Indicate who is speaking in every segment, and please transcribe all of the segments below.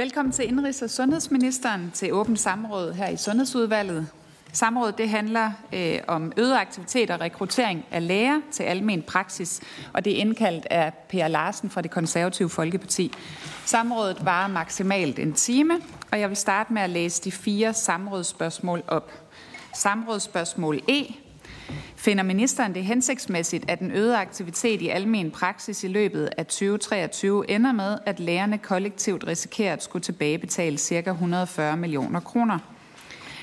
Speaker 1: Velkommen til Indrigs- og Sundhedsministeren til åbent samråd her i Sundhedsudvalget. Samrådet det handler øh, om øget aktivitet og rekruttering af læger til almen praksis, og det er indkaldt af Per Larsen fra det konservative Folkeparti. Samrådet varer maksimalt en time, og jeg vil starte med at læse de fire samrådsspørgsmål op. Samrådsspørgsmål E. Finder ministeren det hensigtsmæssigt, at den øgede aktivitet i almen praksis i løbet af 2023 ender med, at lægerne kollektivt risikerer at skulle tilbagebetale ca. 140 millioner kroner?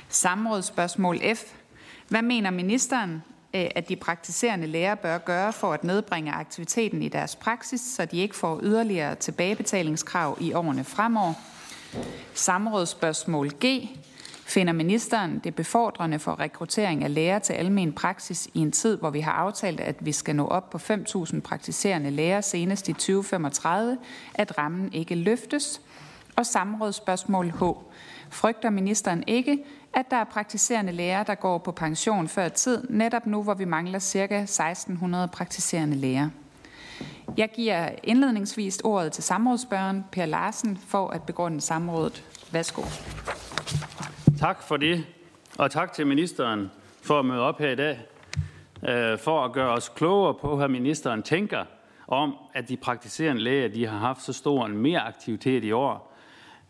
Speaker 1: Samrådsspørgsmål F. Hvad mener ministeren, øh, at de praktiserende læger bør gøre for at nedbringe aktiviteten i deres praksis, så de ikke får yderligere tilbagebetalingskrav i årene fremover? Samrådsspørgsmål G. Finder ministeren det befordrende for rekruttering af læger til almen praksis i en tid, hvor vi har aftalt, at vi skal nå op på 5.000 praktiserende læger senest i 2035, at rammen ikke løftes? Og samrådsspørgsmål H. Frygter ministeren ikke, at der er praktiserende læger, der går på pension før tid, netop nu, hvor vi mangler ca. 1600 praktiserende læger? Jeg giver indledningsvis ordet til samrådsspørgeren Per Larsen for at begrunde samrådet. Værsgo.
Speaker 2: Tak for det, og tak til ministeren for at møde op her i dag, øh, for at gøre os klogere på, hvad ministeren tænker om, at de praktiserende læger de har haft så stor en mere aktivitet i år,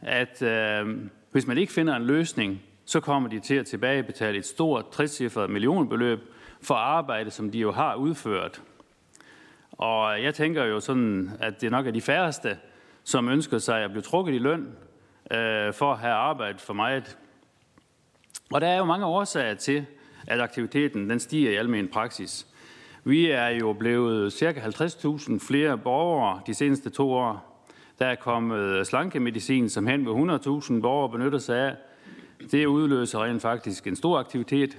Speaker 2: at øh, hvis man ikke finder en løsning, så kommer de til at tilbagebetale et stort 60 millionbeløb for arbejde, som de jo har udført. Og jeg tænker jo sådan, at det nok er de færreste, som ønsker sig at blive trukket i løn øh, for at have arbejdet for meget. Og der er jo mange årsager til, at aktiviteten den stiger i almen praksis. Vi er jo blevet ca. 50.000 flere borgere de seneste to år. Der er kommet slankemedicin, som hen ved 100.000 borgere benytter sig af. Det udløser rent faktisk en stor aktivitet.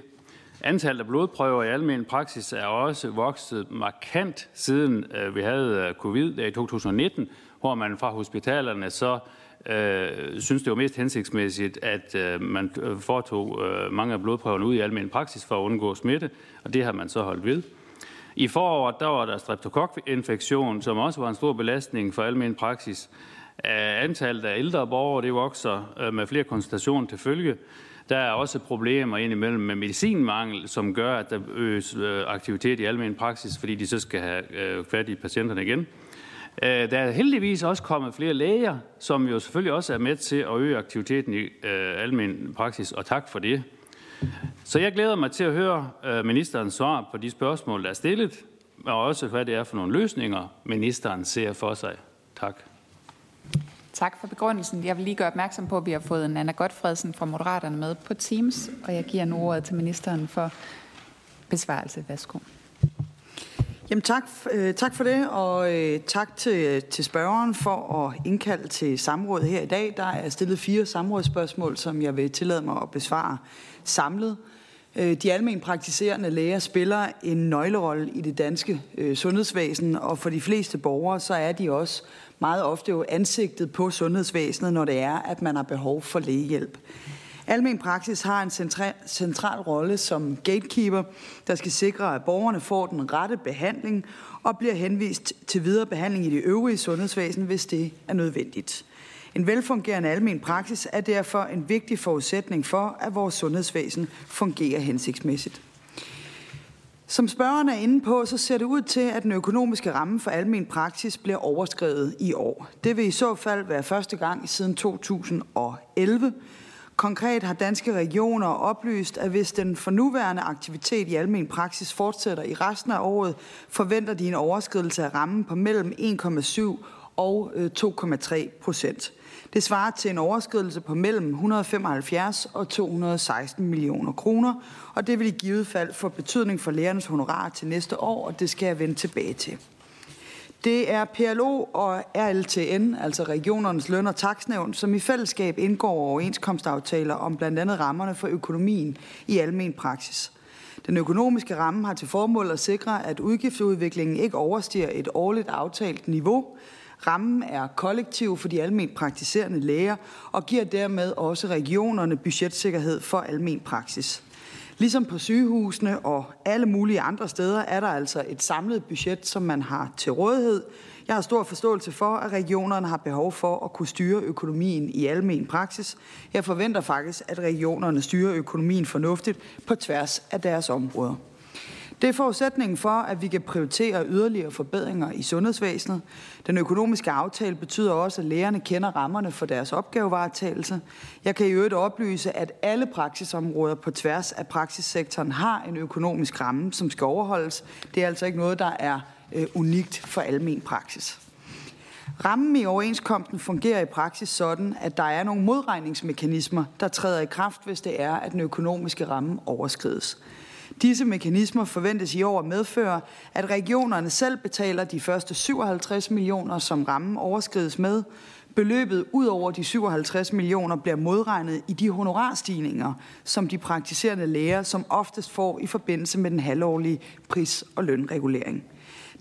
Speaker 2: Antallet af blodprøver i almen praksis er også vokset markant siden øh, vi havde øh, covid i 2019, hvor man fra hospitalerne så øh, synes, det var mest hensigtsmæssigt, at øh, man øh, foretog øh, mange af blodprøverne ud i almen praksis for at undgå smitte, og det har man så holdt ved. I foråret der var der streptokokinfektion, som også var en stor belastning for almen praksis. Øh, antallet af ældre borgere det vokser øh, med flere konsultationer til følge. Der er også problemer indimellem med medicinmangel, som gør, at der øges aktivitet i almen praksis, fordi de så skal have fat i patienterne igen. Øh, der er heldigvis også kommet flere læger, som jo selvfølgelig også er med til at øge aktiviteten i øh, almen praksis, og tak for det. Så jeg glæder mig til at høre øh, ministerens svar på de spørgsmål, der er stillet, og også hvad det er for nogle løsninger, ministeren ser for sig. Tak.
Speaker 1: Tak for begrundelsen. Jeg vil lige gøre opmærksom på, at vi har fået Anna Godfredsen fra Moderaterne med på Teams, og jeg giver nu ordet til ministeren for besvarelse. Værsgo.
Speaker 3: Jamen tak, øh, tak for det, og øh, tak til, øh, til spørgeren for at indkalde til samråd her i dag. Der er stillet fire samrådsspørgsmål, som jeg vil tillade mig at besvare samlet. Øh, de almen praktiserende læger spiller en nøglerolle i det danske øh, sundhedsvæsen, og for de fleste borgere, så er de også meget ofte jo ansigtet på sundhedsvæsenet, når det er, at man har behov for lægehjælp. Almen praksis har en central, central rolle som gatekeeper, der skal sikre, at borgerne får den rette behandling og bliver henvist til videre behandling i det øvrige sundhedsvæsen, hvis det er nødvendigt. En velfungerende almen praksis er derfor en vigtig forudsætning for, at vores sundhedsvæsen fungerer hensigtsmæssigt. Som spørgeren er inde på, så ser det ud til, at den økonomiske ramme for almen praksis bliver overskrevet i år. Det vil i så fald være første gang siden 2011, Konkret har danske regioner oplyst, at hvis den fornuværende aktivitet i almen praksis fortsætter i resten af året, forventer de en overskridelse af rammen på mellem 1,7 og øh, 2,3 procent. Det svarer til en overskridelse på mellem 175 og 216 millioner kroner, og det vil i givet fald få betydning for lærernes honorar til næste år, og det skal jeg vende tilbage til. Det er PLO og RLTN, altså regionernes løn- og taksnævn, som i fællesskab indgår overenskomstaftaler om blandt andet rammerne for økonomien i almen praksis. Den økonomiske ramme har til formål at sikre, at udgiftsudviklingen ikke overstiger et årligt aftalt niveau. Rammen er kollektiv for de almen praktiserende læger og giver dermed også regionerne budgetsikkerhed for almen praksis. Ligesom på sygehusene og alle mulige andre steder er der altså et samlet budget, som man har til rådighed Jeg har stor forståelse for, at regionerne har behov for at kunne styre økonomien i almen praksis. Jeg forventer faktisk, at regionerne styrer økonomien fornuftigt på tværs af deres områder. Det er forudsætningen for, at vi kan prioritere yderligere forbedringer i sundhedsvæsenet. Den økonomiske aftale betyder også, at lægerne kender rammerne for deres opgavevaretagelse. Jeg kan i øvrigt oplyse, at alle praksisområder på tværs af praksissektoren har en økonomisk ramme, som skal overholdes. Det er altså ikke noget, der er øh, unikt for almen praksis. Rammen i overenskomsten fungerer i praksis sådan, at der er nogle modregningsmekanismer, der træder i kraft, hvis det er, at den økonomiske ramme overskrides. Disse mekanismer forventes i år at medføre, at regionerne selv betaler de første 57 millioner, som rammen overskrides med. Beløbet ud over de 57 millioner bliver modregnet i de honorarstigninger, som de praktiserende læger som oftest får i forbindelse med den halvårlige pris- og lønregulering.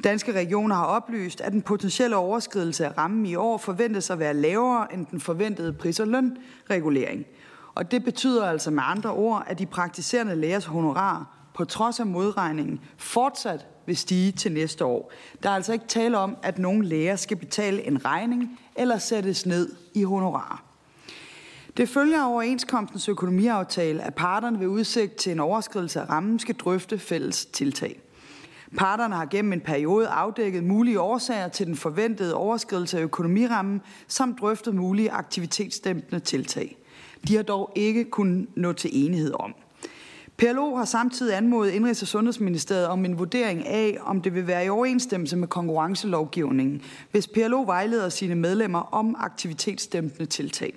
Speaker 3: Danske regioner har oplyst, at den potentielle overskridelse af rammen i år forventes at være lavere end den forventede pris- og lønregulering. Og det betyder altså med andre ord, at de praktiserende lægers honorar på trods af modregningen fortsat vil stige til næste år. Der er altså ikke tale om, at nogen læger skal betale en regning eller sættes ned i honorar. Det følger af overenskomstens økonomiaftale, at parterne ved udsigt til en overskridelse af rammen skal drøfte fælles tiltag. Parterne har gennem en periode afdækket mulige årsager til den forventede overskridelse af økonomirammen, samt drøftet mulige aktivitetsdæmpende tiltag. De har dog ikke kunnet nå til enighed om. PLO har samtidig anmodet Indrigs- og Sundhedsministeriet om en vurdering af, om det vil være i overensstemmelse med konkurrencelovgivningen, hvis PLO vejleder sine medlemmer om aktivitetsdæmpende tiltag.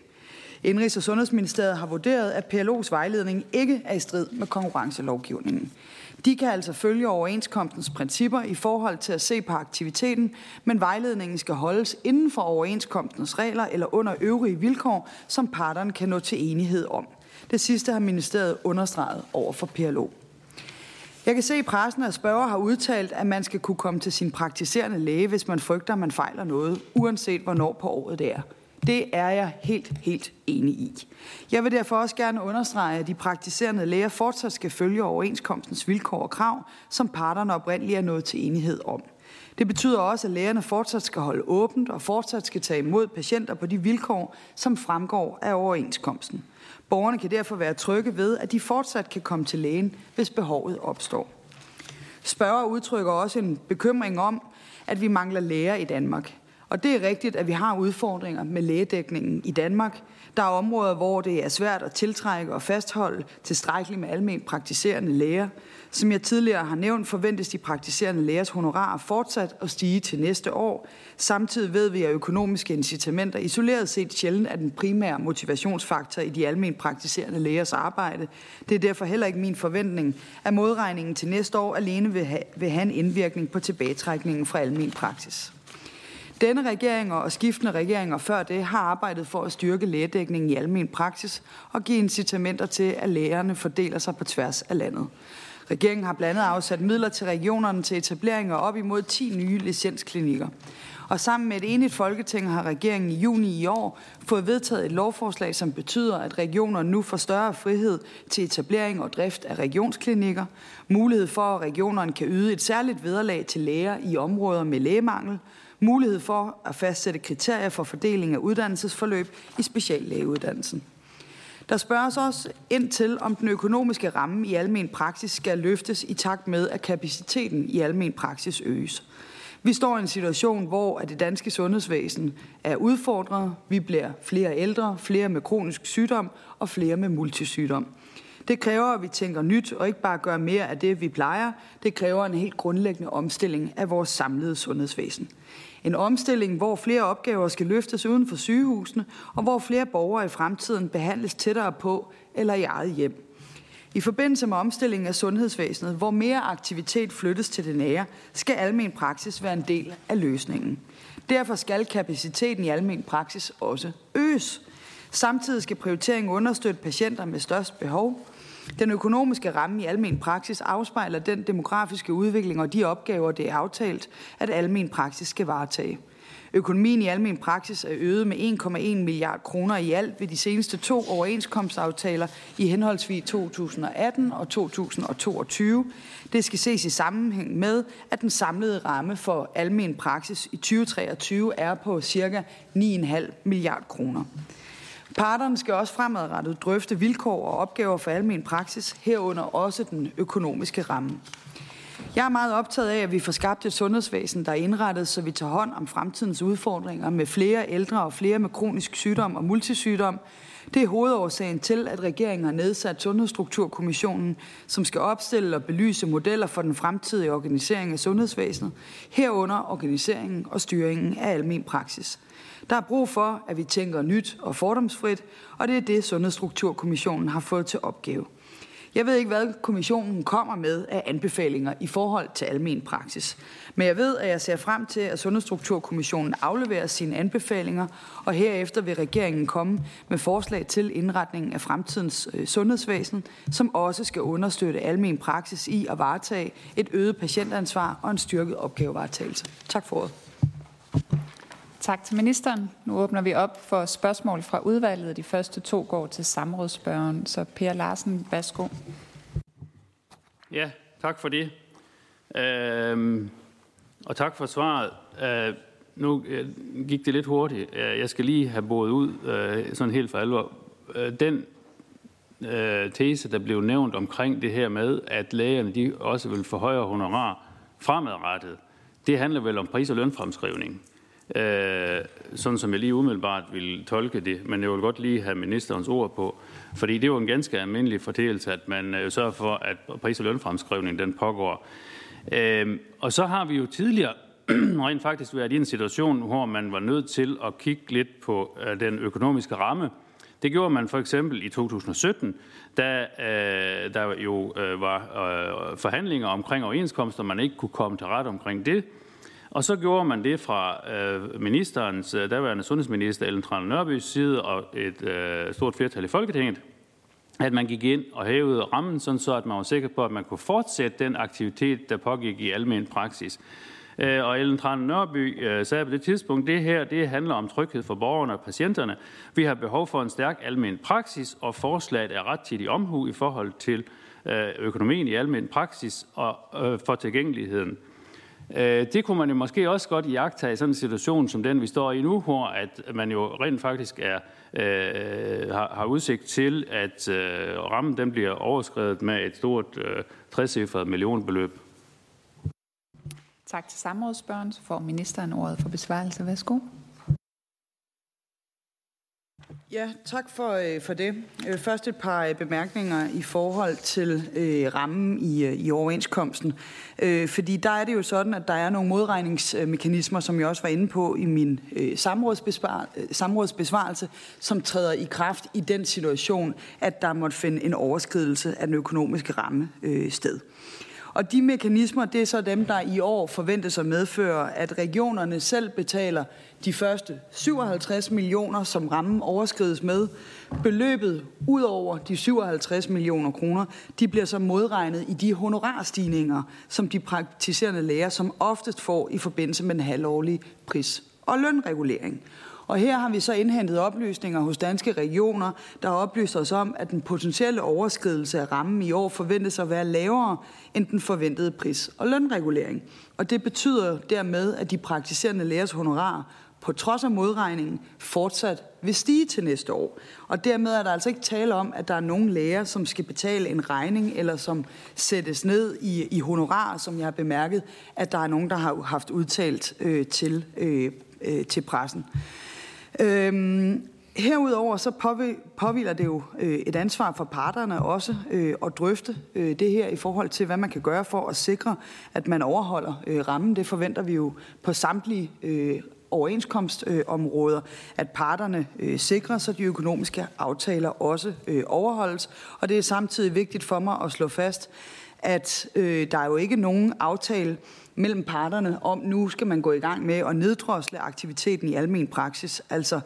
Speaker 3: Indrigs- og Sundhedsministeriet har vurderet, at PLO's vejledning ikke er i strid med konkurrencelovgivningen. De kan altså følge overenskomstens principper i forhold til at se på aktiviteten, men vejledningen skal holdes inden for overenskomstens regler eller under øvrige vilkår, som parterne kan nå til enighed om. Det sidste har ministeriet understreget over for PLO. Jeg kan se i pressen, at spørger har udtalt, at man skal kunne komme til sin praktiserende læge, hvis man frygter, at man fejler noget, uanset hvornår på året det er. Det er jeg helt, helt enig i. Jeg vil derfor også gerne understrege, at de praktiserende læger fortsat skal følge overenskomstens vilkår og krav, som parterne oprindeligt er nået til enighed om. Det betyder også, at lægerne fortsat skal holde åbent og fortsat skal tage imod patienter på de vilkår, som fremgår af overenskomsten. Borgerne kan derfor være trygge ved, at de fortsat kan komme til lægen, hvis behovet opstår. Spørger udtrykker også en bekymring om, at vi mangler læger i Danmark. Og det er rigtigt, at vi har udfordringer med lægedækningen i Danmark. Der er områder, hvor det er svært at tiltrække og fastholde tilstrækkeligt med almen praktiserende læger. Som jeg tidligere har nævnt, forventes de praktiserende lægers honorarer fortsat at stige til næste år. Samtidig ved vi, at økonomiske incitamenter isoleret set sjældent er den primære motivationsfaktor i de almen praktiserende lægers arbejde. Det er derfor heller ikke min forventning, at modregningen til næste år alene vil have, vil have en indvirkning på tilbagetrækningen fra almen praksis. Denne regering og skiftende regeringer før det har arbejdet for at styrke lægedækningen i almen praksis og give incitamenter til, at lægerne fordeler sig på tværs af landet. Regeringen har blandt andet afsat midler til regionerne til etablering af op imod 10 nye licensklinikker. Og sammen med et enigt folketing har regeringen i juni i år fået vedtaget et lovforslag, som betyder, at regionerne nu får større frihed til etablering og drift af regionsklinikker, mulighed for, at regionerne kan yde et særligt vederlag til læger i områder med lægemangel, mulighed for at fastsætte kriterier for fordeling af uddannelsesforløb i speciallægeuddannelsen. Der spørges også ind til, om den økonomiske ramme i almen praksis skal løftes i takt med, at kapaciteten i almen praksis øges. Vi står i en situation, hvor det danske sundhedsvæsen er udfordret. Vi bliver flere ældre, flere med kronisk sygdom og flere med multisygdom. Det kræver, at vi tænker nyt og ikke bare gør mere af det, vi plejer. Det kræver en helt grundlæggende omstilling af vores samlede sundhedsvæsen. En omstilling, hvor flere opgaver skal løftes uden for sygehusene, og hvor flere borgere i fremtiden behandles tættere på eller i eget hjem. I forbindelse med omstillingen af sundhedsvæsenet, hvor mere aktivitet flyttes til det nære, skal almen praksis være en del af løsningen. Derfor skal kapaciteten i almen praksis også øges. Samtidig skal prioriteringen understøtte patienter med størst behov. Den økonomiske ramme i almen praksis afspejler den demografiske udvikling og de opgaver, det er aftalt, at almen praksis skal varetage. Økonomien i almen praksis er øget med 1,1 milliard kroner i alt ved de seneste to overenskomstaftaler i henholdsvis 2018 og 2022. Det skal ses i sammenhæng med, at den samlede ramme for almen praksis i 2023 er på ca. 9,5 milliard kroner. Parterne skal også fremadrettet drøfte vilkår og opgaver for almen praksis, herunder også den økonomiske ramme. Jeg er meget optaget af, at vi får skabt et sundhedsvæsen, der er indrettet, så vi tager hånd om fremtidens udfordringer med flere ældre og flere med kronisk sygdom og multisygdom. Det er hovedårsagen til, at regeringen har nedsat Sundhedsstrukturkommissionen, som skal opstille og belyse modeller for den fremtidige organisering af sundhedsvæsenet, herunder organiseringen og styringen af almen praksis. Der er brug for, at vi tænker nyt og fordomsfrit, og det er det, Sundhedsstrukturkommissionen har fået til opgave. Jeg ved ikke, hvad kommissionen kommer med af anbefalinger i forhold til almen praksis. Men jeg ved, at jeg ser frem til, at Sundhedsstrukturkommissionen afleverer sine anbefalinger, og herefter vil regeringen komme med forslag til indretningen af fremtidens øh, sundhedsvæsen, som også skal understøtte almen praksis i at varetage et øget patientansvar og en styrket opgavevaretagelse. Tak for ordet.
Speaker 1: Tak til ministeren. Nu åbner vi op for spørgsmål fra udvalget. De første to går til samrådsspørgeren. Så Per Larsen, værsgo.
Speaker 2: Ja, tak for det. Øhm, og tak for svaret. Øh, nu øh, gik det lidt hurtigt. Øh, jeg skal lige have boet ud, øh, sådan helt for alvor. Øh, den øh, tese, der blev nævnt omkring det her med, at lægerne de også vil få højere honorar fremadrettet, det handler vel om pris- og lønfremskrivning øh, sådan som jeg lige umiddelbart vil tolke det, men jeg vil godt lige have ministerens ord på, fordi det er jo en ganske almindelig fortællelse, at man øh, sørger for, at pris- og lønfremskrivningen den pågår. Øh, og så har vi jo tidligere rent faktisk været i en situation, hvor man var nødt til at kigge lidt på øh, den økonomiske ramme. Det gjorde man for eksempel i 2017, da øh, der jo øh, var øh, forhandlinger omkring overenskomster, man ikke kunne komme til ret omkring det. Og så gjorde man det fra øh, ministerens, øh, daværende sundhedsminister Ellen Trane Nørbys side og et øh, stort flertal i Folketinget, at man gik ind og hævede rammen, sådan så at man var sikker på, at man kunne fortsætte den aktivitet, der pågik i almen praksis. Øh, og Ellen Trane Nørby øh, sagde på det tidspunkt, det her det handler om tryghed for borgerne og patienterne. Vi har behov for en stærk almen praksis, og forslaget er rettidig omhu i forhold til øh, økonomien i almen praksis og øh, for tilgængeligheden. Øh, det kunne man jo måske også godt iagtage i sådan en situation som den, vi står i nu, hvor at man jo rent faktisk er, øh, har, har udsigt til, at øh, rammen den bliver overskrevet med et stort øh, trecifret millionbeløb.
Speaker 1: Tak til samrådsspørgen. Så får ministeren ordet for besvarelse. Værsgo.
Speaker 3: Ja, tak for, øh, for det. Først et par øh, bemærkninger i forhold til øh, rammen i, øh, i overenskomsten. Øh, fordi der er det jo sådan, at der er nogle modregningsmekanismer, som jeg også var inde på i min øh, øh, samrådsbesvarelse, som træder i kraft i den situation, at der måtte finde en overskridelse af den økonomiske ramme øh, sted. Og de mekanismer, det er så dem, der i år forventes at medføre, at regionerne selv betaler de første 57 millioner, som rammen overskrides med. Beløbet ud over de 57 millioner kroner, de bliver så modregnet i de honorarstigninger, som de praktiserende læger som oftest får i forbindelse med den halvårlige pris- og lønregulering. Og her har vi så indhentet oplysninger hos danske regioner, der oplyser os om, at den potentielle overskridelse af rammen i år forventes at være lavere end den forventede pris- og lønregulering. Og det betyder dermed, at de praktiserende lægers honorar på trods af modregningen fortsat vil stige til næste år. Og dermed er der altså ikke tale om, at der er nogen læger, som skal betale en regning, eller som sættes ned i, i honorar, som jeg har bemærket, at der er nogen, der har haft udtalt øh, til, øh, øh, til pressen. Øhm, Herudover så påviler det jo øh, et ansvar for parterne også øh, at drøfte øh, det her i forhold til, hvad man kan gøre for at sikre, at man overholder øh, rammen. Det forventer vi jo på samtlige øh, overenskomstområder, at parterne øh, sikrer, så de økonomiske aftaler også øh, overholdes. Og det er samtidig vigtigt for mig at slå fast, at øh, der er jo ikke nogen aftale mellem parterne om, nu skal man gå i gang med at neddrosle aktiviteten i almen praksis. Altså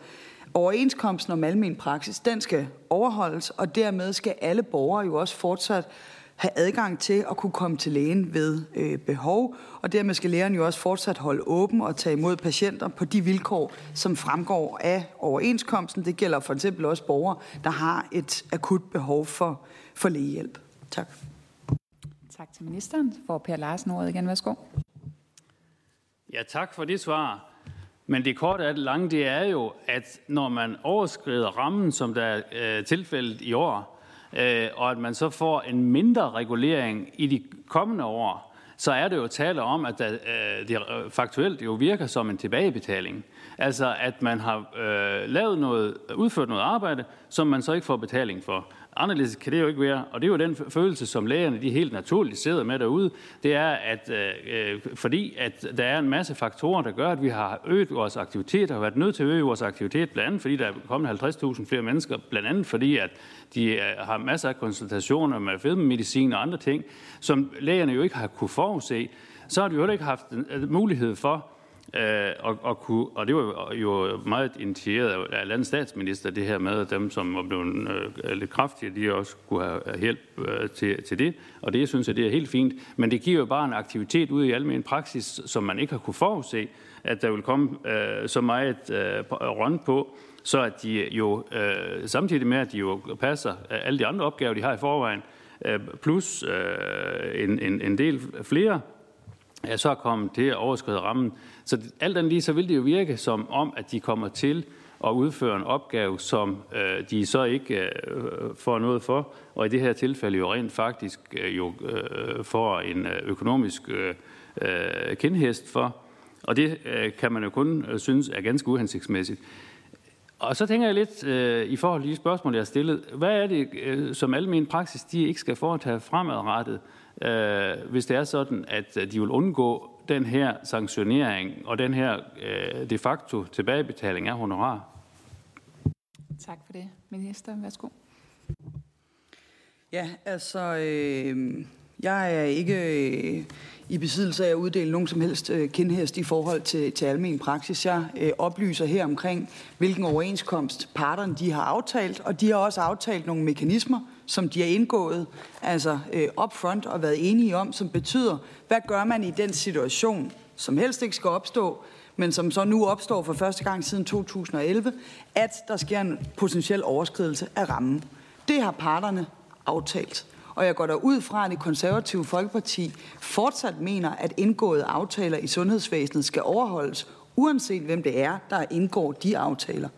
Speaker 3: Overenskomsten om almen praksis, den skal overholdes, og dermed skal alle borgere jo også fortsat have adgang til at kunne komme til lægen ved øh, behov, og dermed skal lægerne jo også fortsat holde åben og tage imod patienter på de vilkår, som fremgår af overenskomsten. Det gælder for eksempel også borgere, der har et akut behov for, for lægehjælp. Tak.
Speaker 1: Tak til ministeren. For Per Larsen ordet igen. Værsgo.
Speaker 2: Ja, tak for det svar. Men det korte af det lange, det er jo, at når man overskrider rammen, som der er øh, tilfældet i år, øh, og at man så får en mindre regulering i de kommende år, så er det jo tale om, at der, øh, det øh, faktuelt jo virker som en tilbagebetaling. Altså at man har øh, lavet noget, udført noget arbejde, som man så ikke får betaling for. Anderledes kan det jo ikke være, og det er jo den følelse, som lægerne de helt naturligt sidder med derude. Det er, at øh, øh, fordi at der er en masse faktorer, der gør, at vi har øget vores aktivitet, og har været nødt til at øge vores aktivitet, blandt andet fordi der er kommet 50.000 flere mennesker, blandt andet fordi, at de øh, har masser af konsultationer med fedmemedicin og andre ting, som lægerne jo ikke har kunne forudse, så har de jo ikke haft øh, mulighed for Øh, og, og, kunne, og det var jo meget initieret af landets statsminister, det her med, at dem, som var blevet øh, lidt kraftige, de også kunne have hjælp øh, til, til det. Og det synes jeg, det er helt fint. Men det giver jo bare en aktivitet ude i almen praksis, som man ikke har kunne forudse, at der vil komme øh, så meget øh, røn på, så at de jo øh, samtidig med, at de jo passer øh, alle de andre opgaver, de har i forvejen, øh, plus øh, en, en, en del flere, ja, så kommet til at overskride rammen. Så alt andet lige, så vil det jo virke som om, at de kommer til at udføre en opgave, som øh, de så ikke øh, øh får noget for, og i det her tilfælde jo rent faktisk øh, jo øh, får en øh, økonomisk øh, øh kendhest for. Og det øh, kan man jo kun øh, synes er ganske uhensigtsmæssigt. Og så tænker jeg lidt øh, i forhold til de spørgsmål, jeg har stillet. Hvad er det, øh, som almen praksis de ikke skal foretage fremadrettet? øh, hvis det er sådan, at de vil undgå den her sanktionering og den her øh, de facto tilbagebetaling af honorar.
Speaker 1: Tak for det. Minister, værsgo.
Speaker 3: Ja, altså, øh, jeg er ikke øh, i besiddelse af at uddele nogen som helst øh, kendhest i forhold til, til almen praksis. Jeg øh, oplyser her omkring, hvilken overenskomst parterne de har aftalt, og de har også aftalt nogle mekanismer, som de har indgået, altså øh, upfront og været enige om, som betyder, hvad gør man i den situation, som helst ikke skal opstå, men som så nu opstår for første gang siden 2011, at der sker en potentiel overskridelse af rammen. Det har parterne aftalt. Og jeg går der ud fra, at det konservative Folkeparti fortsat mener, at indgåede aftaler i sundhedsvæsenet skal overholdes, uanset hvem det er, der indgår de aftaler.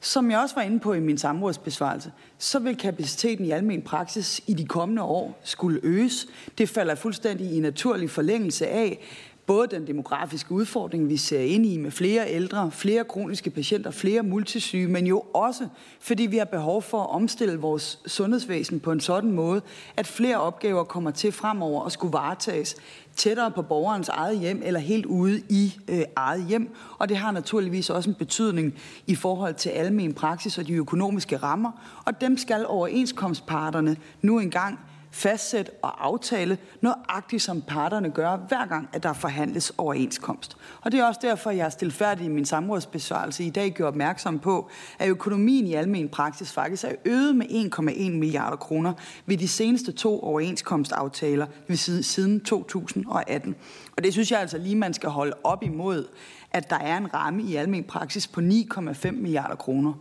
Speaker 3: Som jeg også var inde på i min samrådsbesvarelse, så vil kapaciteten i almen praksis i de kommende år skulle øges. Det falder fuldstændig i naturlig forlængelse af, både den demografiske udfordring, vi ser ind i med flere ældre, flere kroniske patienter, flere multisyge, men jo også fordi vi har behov for at omstille vores sundhedsvæsen på en sådan måde, at flere opgaver kommer til fremover og skulle varetages tættere på borgerens eget hjem eller helt ude i øh, eget hjem. Og det har naturligvis også en betydning i forhold til almen praksis og de økonomiske rammer. Og dem skal overenskomstparterne nu engang fastsætte og aftale nøjagtigt, som parterne gør, hver gang, at der forhandles overenskomst. Og det er også derfor, jeg er stillet i min samrådsbesvarelse i dag gjorde opmærksom på, at økonomien i almen praksis faktisk er øget med 1,1 milliarder kroner ved de seneste to overenskomstaftaler ved siden 2018. Og det synes jeg altså lige, man skal holde op imod, at der er en ramme i almen praksis på 9,5 milliarder kroner.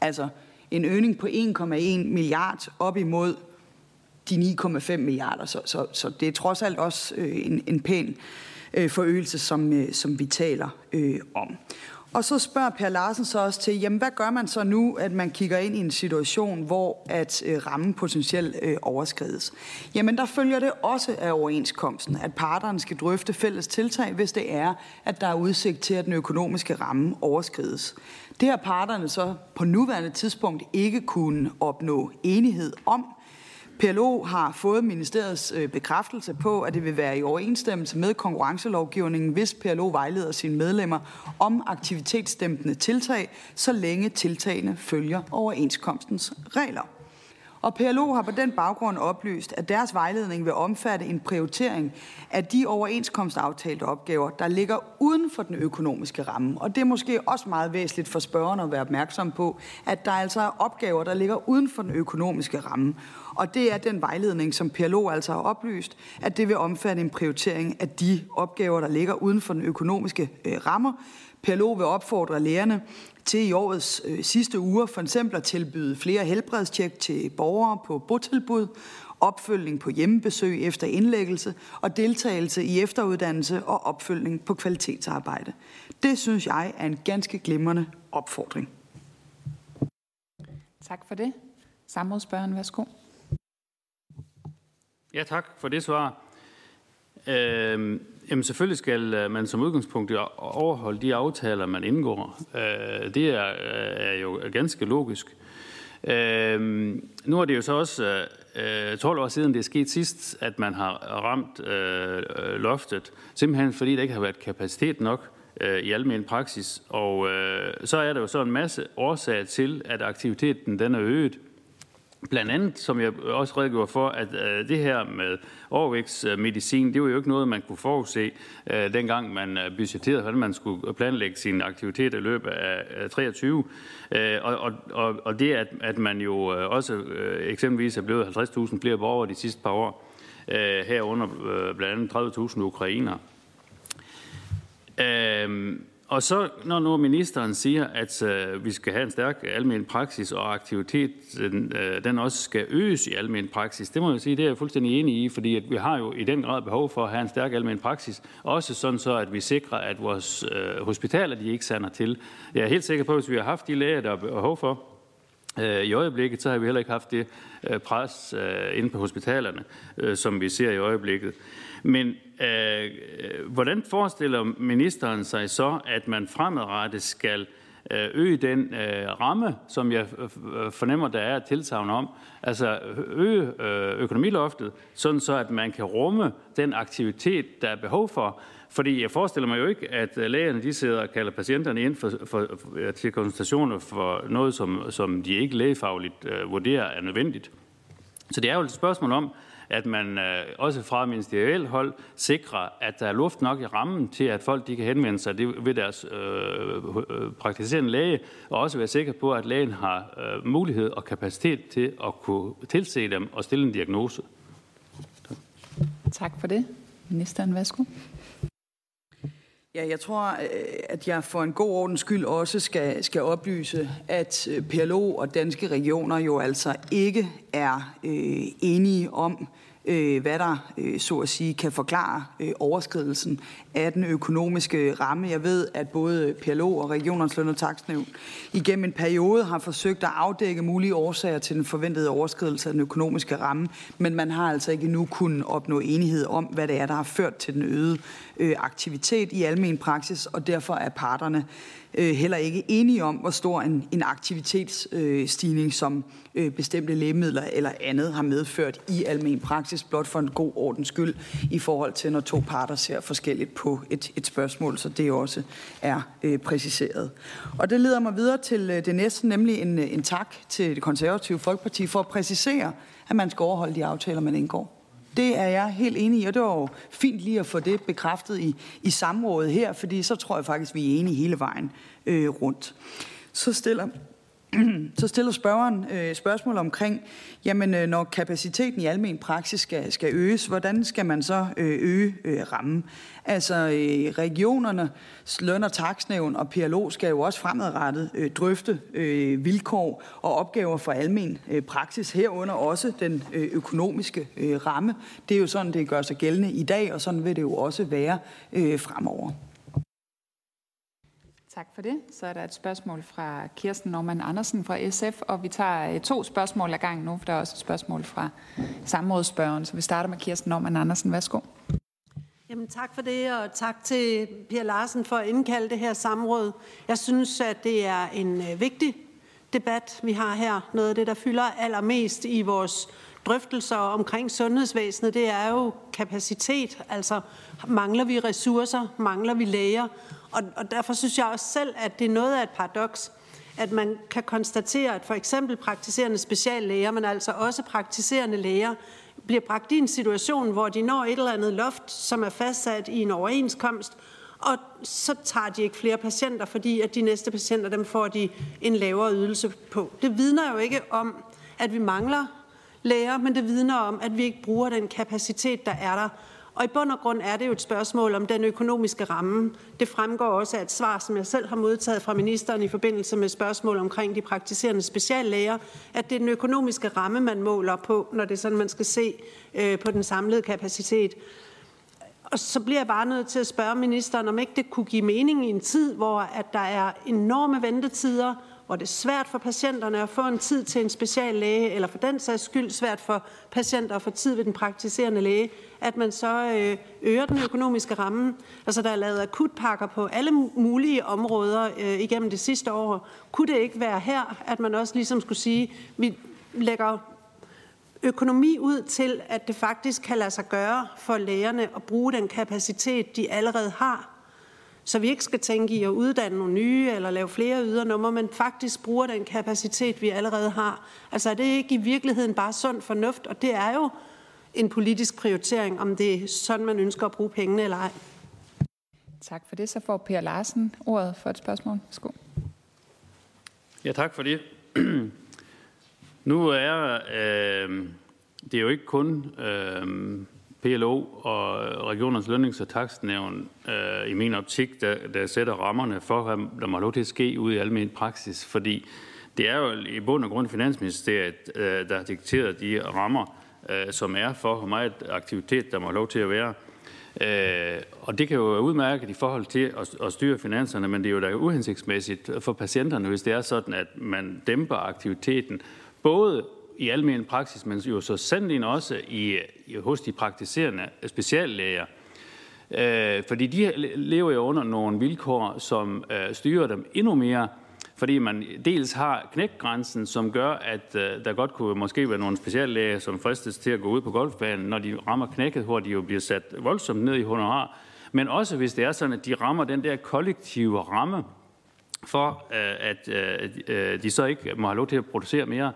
Speaker 3: Altså en øgning på 1,1 milliard op imod de 9,5 milliarder. Så, så, så det er trods alt også øh, en, en pæn øh, forøgelse, som, øh, som vi taler øh, om. Og så spørger Per Larsen så også til, jamen hvad gør man så nu, at man kigger ind i en situation, hvor at øh, rammen potentielt øh, overskrides? Jamen der følger det også af overenskomsten, at parterne skal drøfte fælles tiltag, hvis det er, at der er udsigt til, at den økonomiske ramme overskrides. Det har parterne så på nuværende tidspunkt ikke kunne opnå enighed om, PLO har fået ministeriets øh, bekræftelse på, at det vil være i overensstemmelse med konkurrencelovgivningen, hvis PLO vejleder sine medlemmer om aktivitetsdæmpende tiltag, så længe tiltagene følger overenskomstens regler. Og PLO har på den baggrund oplyst, at deres vejledning vil omfatte en prioritering af de overenskomstaftalte opgaver, der ligger uden for den økonomiske ramme. Og det er måske også meget væsentligt for spørgerne at være opmærksom på, at der altså er opgaver, der ligger uden for den økonomiske ramme. Og det er den vejledning, som PLO altså har oplyst, at det vil omfatte en prioritering af de opgaver, der ligger uden for den økonomiske øh, rammer. PLO vil opfordre lærerne til i årets øh, sidste uger for eksempel at tilbyde flere helbredstjek til borgere på botilbud, opfølgning på hjemmebesøg efter indlæggelse og deltagelse i efteruddannelse og opfølgning på kvalitetsarbejde. Det synes jeg er en ganske glimrende opfordring.
Speaker 1: Tak for det. Samrådsspørgen, værsgo.
Speaker 2: Ja, tak for det svar. Øh, jamen selvfølgelig skal øh, man som udgangspunkt overholde de aftaler, man indgår. Øh, det er, øh, er jo ganske logisk. Øh, nu er det jo så også øh, øh 12 år siden, det er sket sidst, at man har ramt øh, loftet, simpelthen fordi der ikke har været kapacitet nok øh, i almen praksis. Og øh, så er der jo så en masse årsager til, at aktiviteten den er øget. Blandt andet, som jeg også redegjorde for, at øh, det her med overvægtsmedicin, øh, det var jo ikke noget, man kunne forudse, øh, dengang man øh, budgetterede, hvordan man skulle planlægge sin aktivitet i løbet af 23. Øh, og, og, og det, at, at man jo øh, også øh, eksempelvis er blevet 50.000 flere borgere de sidste par år, øh, herunder øh, blandt andet 30.000 ukrainer. Øh, og så, når nu ministeren siger, at øh, vi skal have en stærk almen praksis, og aktivitet, den, øh, den også skal øges i almen praksis, det må jeg sige, det er jeg fuldstændig enig i, fordi at vi har jo i den grad behov for at have en stærk almen praksis, også sådan så, at vi sikrer, at vores øh, hospitaler, de ikke sander til. Jeg er helt sikker på, at hvis vi har haft de læger, der er behov for, Øh, i øjeblikket, så har vi heller ikke haft det øh, pres øh, inde på hospitalerne, som vi ser i øjeblikket. Men øh, hvordan forestiller ministeren sig så, at man fremadrettet skal øh, Øh, øge den øh, ramme, som jeg øh, øh, fornemmer, der er et tilsavn om, altså øge øh, økonomiloftet, sådan så at man kan rumme den aktivitet, der er behov for. Fordi jeg forestiller mig jo ikke, at lægerne de sidder og kalder patienterne ind for, for, for, til konsultationer for noget, som, som de ikke lægefagligt øh, vurderer er nødvendigt. Så det er jo et spørgsmål om, at man øh, også fra ministeriel hold sikrer, at der er luft nok i rammen til, at folk de kan henvende sig ved deres øh, øh, praktiserende læge, og også være sikker på, at lægen har øh, mulighed og kapacitet til at kunne tilse dem og stille en diagnose.
Speaker 1: Tak for det. Ministeren, værsgo.
Speaker 3: Ja, jeg tror, øh, at jeg for en god ordens skyld også skal, skal oplyse, at øh, PLO og danske regioner jo altså ikke er øh, enige om, øh, hvad der øh, så at sige kan forklare øh, overskridelsen af den økonomiske ramme. Jeg ved, at både PLO og regionernes løn- og taksnævn igennem en periode har forsøgt at afdække mulige årsager til den forventede overskridelse af den økonomiske ramme, men man har altså ikke endnu kunnet opnå enighed om, hvad det er, der har ført til den øgede øh, aktivitet i almen praksis, og derfor er parterne øh, heller ikke enige om, hvor stor en, en aktivitetsstigning, øh, som øh, bestemte lægemidler eller andet har medført i almen praksis, blot for en god ordens skyld, i forhold til, når to parter ser forskelligt på et, et spørgsmål, så det også er øh, præciseret. Og det leder mig videre til øh, det næste, nemlig en, en tak til det konservative Folkeparti for at præcisere, at man skal overholde de aftaler, man indgår. Det er jeg helt enig i, og det var jo fint lige at få det bekræftet i, i samrådet her, fordi så tror jeg faktisk, vi er enige hele vejen øh, rundt. Så stiller så stiller spørgeren øh, spørgsmål omkring, jamen øh, når kapaciteten i almen praksis skal, skal øges, hvordan skal man så øh, øge øh, rammen? Altså øh, regionerne, løn- og taksnævn og PLO skal jo også fremadrettet øh, drøfte øh, vilkår og opgaver for almen øh, praksis, herunder også den øh, økonomiske øh, ramme. Det er jo sådan, det gør sig gældende i dag, og sådan vil det jo også være øh, fremover.
Speaker 1: Tak for det. Så er der et spørgsmål fra Kirsten Norman Andersen fra SF, og vi tager øh, to spørgsmål ad gang nu, for der er også et spørgsmål fra samrådsspørgeren. Så vi starter med Kirsten Norman Andersen. Værsgo.
Speaker 4: Jamen, tak for det, og tak til Pia Larsen for at indkalde det her samråd. Jeg synes, at det er en øh, vigtig debat, vi har her. Noget af det, der fylder allermest i vores drøftelser omkring sundhedsvæsenet, det er jo kapacitet. Altså, mangler vi ressourcer? Mangler vi læger? Og, og derfor synes jeg også selv, at det er noget af et paradoks, at man kan konstatere, at for eksempel praktiserende speciallæger, men altså også praktiserende læger, bliver bragt i en situation, hvor de når et eller andet loft, som er fastsat i en overenskomst, og så tager de ikke flere patienter, fordi at de næste patienter, dem får de en lavere ydelse på. Det vidner jo ikke om, at vi mangler læger, men det vidner om, at vi ikke bruger den kapacitet, der er der. Og i bund og grund er det jo et spørgsmål om den økonomiske ramme. Det fremgår også af et svar, som jeg selv har modtaget fra ministeren i forbindelse med spørgsmål omkring de praktiserende speciallæger, at det er den økonomiske ramme, man måler på, når det er sådan, man skal se øh, på den samlede kapacitet. Og så bliver jeg bare nødt til at spørge ministeren, om ikke det kunne give mening i en tid, hvor at der er enorme ventetider, hvor det er svært for patienterne at få en tid til en speciallæge, eller for den sags skyld svært for patienter at få tid ved den praktiserende læge, at man så øh, øger den økonomiske ramme. Altså, der er lavet akutpakker på alle mulige områder øh, igennem det sidste år. Kunne det ikke være her, at man også ligesom skulle sige, vi lægger økonomi ud til, at det faktisk kan lade sig gøre for lægerne at bruge den kapacitet, de allerede har, så vi ikke skal tænke i at uddanne nogle nye eller lave flere ydernummer, men faktisk bruger den kapacitet, vi allerede har. Altså er det ikke i virkeligheden bare sund fornuft, og det er jo en politisk prioritering, om det er sådan, man ønsker at bruge pengene eller ej.
Speaker 1: Tak for det. Så får Per Larsen ordet for et spørgsmål. Værsgo.
Speaker 2: Ja, tak for det. nu er øh, det er jo ikke kun øh, PLO og regionernes lønnings- og takstnævn øh, i min optik, der, der sætter rammerne for, hvad der må lov til at ske ude i almindelig praksis. Fordi det er jo i bund og grund Finansministeriet, øh, der har dikteret de rammer, øh, som er for, hvor meget aktivitet, der må lov til at være. Øh, og det kan jo være udmærket i forhold til at, at styre finanserne, men det er jo da uhensigtsmæssigt for patienterne, hvis det er sådan, at man dæmper aktiviteten, både i almen praksis, men jo så sandelig også i, hos de praktiserende speciallæger. Øh, fordi de lever jo under nogle vilkår, som øh, styrer dem endnu mere, fordi man dels har knækgrænsen, som gør, at øh, der godt kunne måske være nogle speciallæger, som fristes til at gå ud på golfbanen, når de rammer knækket, hvor de jo bliver sat voldsomt ned i honorar. Men også hvis det er sådan, at de rammer den der kollektive ramme, for øh, at øh, øh de så ikke må have lov til at producere mere,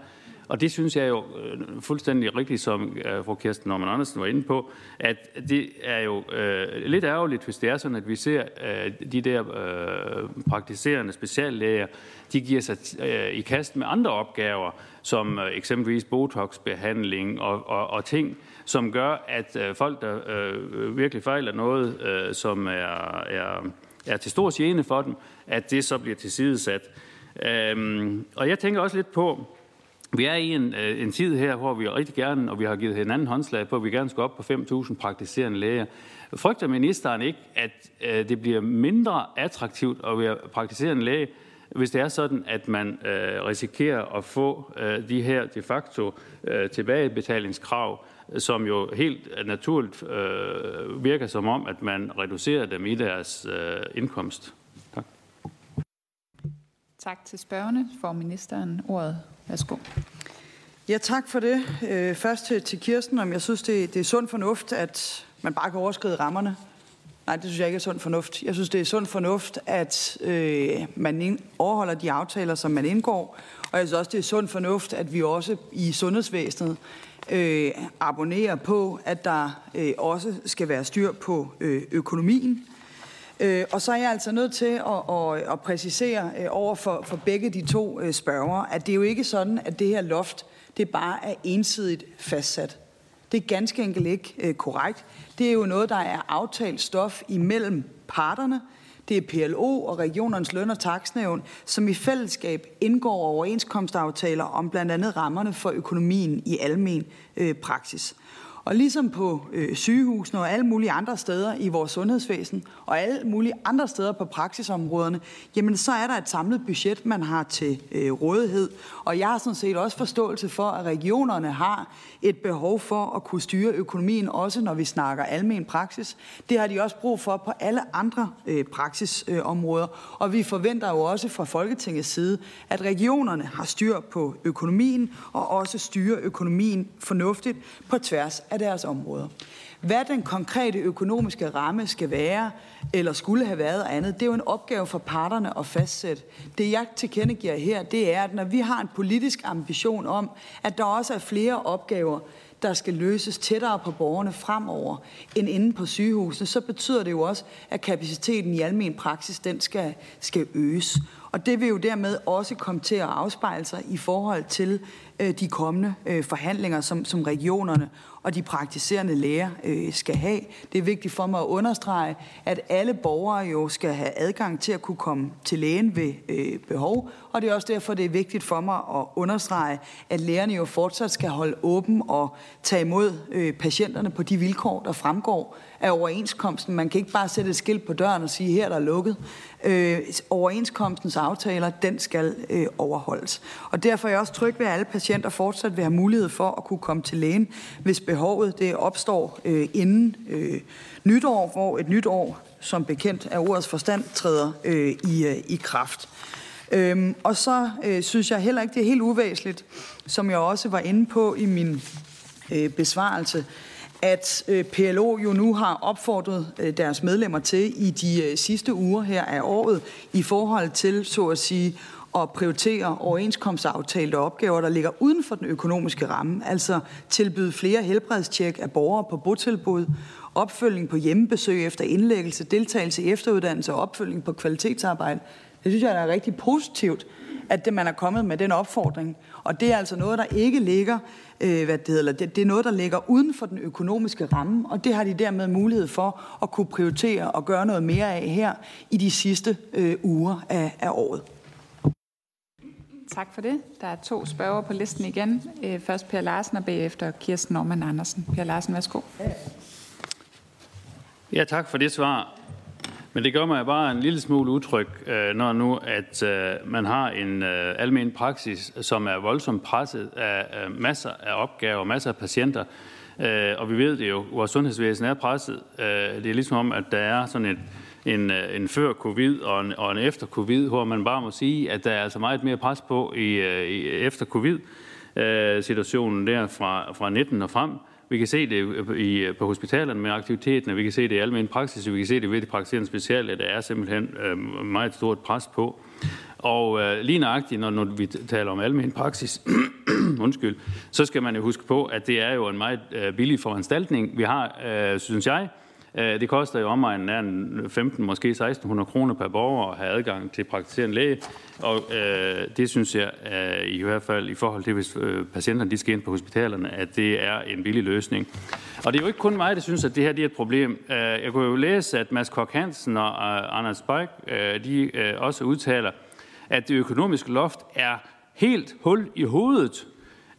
Speaker 2: og det synes jeg jo øh, fuldstændig rigtigt, som øh, fru Kirsten Norman Andersen var inde på, at det er jo øh, lidt ærgerligt, hvis det er sådan, at vi ser øh, de der øh, praktiserende speciallæger, de giver sig øh, i kast med andre opgaver, som øh, eksempelvis botoxbehandling og, og, og ting, som gør, at øh, folk, der øh, virkelig fejler noget, øh, som er, er, er til stor gene for dem, at det så bliver tilsidesat. Øhm, og jeg tænker også lidt på, vi er i en, øh, en tid her, hvor vi rigtig gerne, og vi har givet hinanden håndslag på, at vi gerne skal op på 5.000 praktiserende læger. Frygter ministeren ikke, at øh, det bliver mindre attraktivt at være praktiserende læge, hvis det er sådan, at man øh, risikerer at få øh, de her de facto øh, tilbagebetalingskrav, som jo helt naturligt øh, virker som om, at man reducerer dem i deres øh, indkomst. Tak.
Speaker 1: Til spørgerne. For ministeren ordet. Værsgo.
Speaker 3: Ja, tak for det. Øh, først til, til Kirsten, om jeg synes, det, det er sund fornuft, at man bare kan overskride rammerne. Nej, det synes jeg ikke er sund fornuft. Jeg synes, det er sund fornuft, at øh, man ind, overholder de aftaler, som man indgår. Og jeg synes også, det er sund fornuft, at vi også i sundhedsvæsenet øh, abonnerer på, at der øh, også skal være styr på øh, økonomien. Øh, og så er jeg altså nødt til at, at, at præcisere øh, over for, for begge de to øh, spørger, at det er jo ikke sådan, at det her loft det bare er ensidigt fastsat. Det er ganske enkelt ikke øh, korrekt. Det er jo noget, der er aftalt stof imellem parterne. Det er PLO og regionernes løn- og taksnævn, som i fællesskab indgår overenskomstaftaler om blandt andet rammerne for økonomien i almen øh, praksis. Og ligesom på øh, sygehusene og alle mulige andre steder i vores sundhedsvæsen, og alle mulige andre steder på praksisområderne, jamen så er der et samlet budget, man har til øh, rådighed. Og jeg har sådan set også forståelse for, at regionerne har et behov for at kunne styre økonomien, også når vi snakker almen praksis. Det har de også brug for på alle andre øh, praksisområder. Øh, og vi forventer jo også fra Folketingets side, at regionerne har styr på økonomien, og også styrer økonomien fornuftigt på tværs af deres områder. Hvad den konkrete økonomiske ramme skal være, eller skulle have været andet, det er jo en opgave for parterne at fastsætte. Det jeg tilkendegiver her, det er, at når vi har en politisk ambition om, at der også er flere opgaver, der skal løses tættere på borgerne fremover end inde på sygehusene, så betyder det jo også, at kapaciteten i almen praksis den skal, skal øges. Og det vil jo dermed også komme til at afspejle sig i forhold til Øh, de kommende øh, forhandlinger, som, som regionerne og de praktiserende læger øh, skal have. Det er vigtigt for mig at understrege, at alle borgere jo skal have adgang til at kunne komme til lægen ved øh, behov, og det er også derfor, det er vigtigt for mig at understrege, at lægerne jo fortsat skal holde åben og tage imod øh, patienterne på de vilkår, der fremgår af overenskomsten. Man kan ikke bare sætte et skilt på døren og sige, her der er lukket. Øh, overenskomstens aftaler, den skal øh, overholdes. Og derfor er jeg også tryg ved, at alle patienter fortsat vil have mulighed for at kunne komme til lægen, hvis behovet det opstår øh, inden øh, nytår, hvor et nyt år, som bekendt af ordets forstand, træder øh, i, øh, i kraft. Øhm, og så øh, synes jeg heller ikke, det er helt uvæsentligt, som jeg også var inde på i min øh, besvarelse, at øh, PLO jo nu har opfordret øh, deres medlemmer til i de øh, sidste uger her af året i forhold til, så at sige, at prioritere overenskomstaftalte opgaver, der ligger uden for den økonomiske ramme, altså tilbyde flere helbredstjek af borgere på botilbud, opfølging på hjemmebesøg efter indlæggelse, deltagelse i efteruddannelse og opfølging på kvalitetsarbejde. Det synes jeg er rigtig positivt, at det, man er kommet med den opfordring. Og det er altså noget, der ikke ligger, øh, hvad det hedder, det, det er noget, der ligger uden for den økonomiske ramme, og det har de dermed mulighed for at kunne prioritere og gøre noget mere af her i de sidste øh, uger af, af året.
Speaker 1: Tak for det. Der er to spørger på listen igen. Øh, først Per Larsen og bagefter Kirsten Norman Andersen. Per Larsen, værsgo.
Speaker 2: Ja, tak for det svar. Men det gør mig bare en lille smule utryg, øh, når nu at øh, man har en øh, almen praksis, som er voldsomt presset af masser af opgaver, masser af patienter. Og vi ved det jo, vores sundhedsvæsen er presset. Det er ligesom om, at der er sådan et en, en før covid og en, og en efter covid, hvor man bare må sige, at der er altså meget mere pres på i, i efter covid situationen der fra, fra 19 og frem. Vi kan se det i, på hospitalerne med aktiviteten, vi kan se det i almen praksis, vi kan se det ved det praktiserende speciale, der er simpelthen øh, meget stort pres på. Og øh, lige nøjagtigt, når, når vi taler om almen praksis, undskyld, så skal man jo huske på, at det er jo en meget øh, billig foranstaltning, vi har, øh, synes jeg, Øh, Øh, det koster jo omegnen af 15, måske 1600 kroner per borger at have adgang til praktiserende læge, og øh, det synes jeg øh, i hvert fald i forhold til, hvis øh, patienterne de skal ind på hospitalerne, at det er en billig løsning. Og det er jo ikke kun mig, der synes, at det her det er et problem. Øh, jeg kunne jo læse, at Mads Kok Hansen og øh, Anders Beik, de også udtaler, at det økonomiske loft er helt hul i hovedet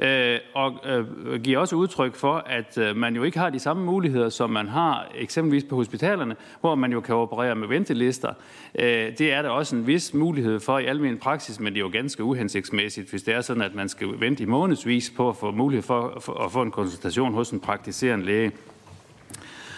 Speaker 2: Øh, og øh, giver også udtryk for, at øh, man jo ikke har de samme muligheder, som man har eksempelvis på hospitalerne, hvor man jo kan operere med ventelister. Øh, det er der også en vis mulighed for i almindelig praksis, men det er jo ganske uhensigtsmæssigt, hvis det er sådan, at man skal vente i månedsvis på at få mulighed for at få en konsultation hos en praktiserende læge.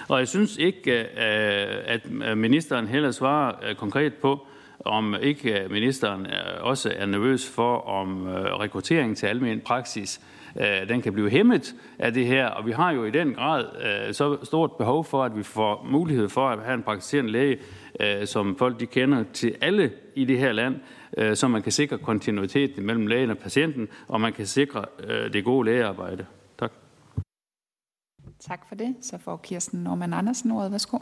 Speaker 2: Og jeg synes ikke, øh, at ministeren heller svarer øh, konkret på, om ikke øh, ministeren også er nervøs for, om øh, rekruttering til almen praksis øh, den kan blive hæmmet af det her, og vi har jo i den grad så stort behov for, at vi får mulighed for at have en praktiserende læge, som folk de kender til alle i det her land, så man kan sikre kontinuitet mellem lægen og patienten, og man kan sikre det gode lægearbejde. Tak.
Speaker 1: Tak for det. Så får Kirsten Norman Andersen ordet. Værsgo.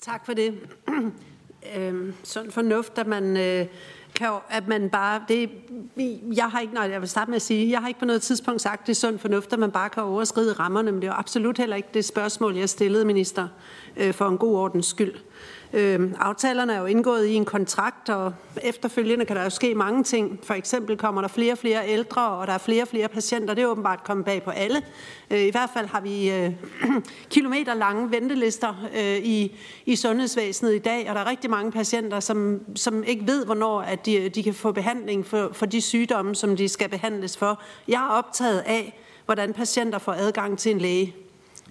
Speaker 4: Tak for det øh, sund fornuft, at man, øh, kan, at man bare... Det, jeg har ikke, nej, jeg vil starte med at sige, jeg har ikke på noget tidspunkt sagt, det er sund fornuft, at man bare kan overskride rammerne, men det er absolut heller ikke det spørgsmål, jeg stillede minister øh, for en god ordens skyld. Øh, aftalerne er jo indgået i en kontrakt, og efterfølgende kan der jo ske mange ting. For eksempel kommer der flere og flere ældre, og der er flere og flere patienter. Det er åbenbart kommet bag på alle. Øh, I hvert fald har vi øh, kilometer lange ventelister øh, i, i sundhedsvæsenet i dag, og der er rigtig mange patienter, som, som ikke ved, hvornår at de, de kan få behandling for, for de sygdomme, som de skal behandles for. Jeg er optaget af, hvordan patienter får adgang til en læge.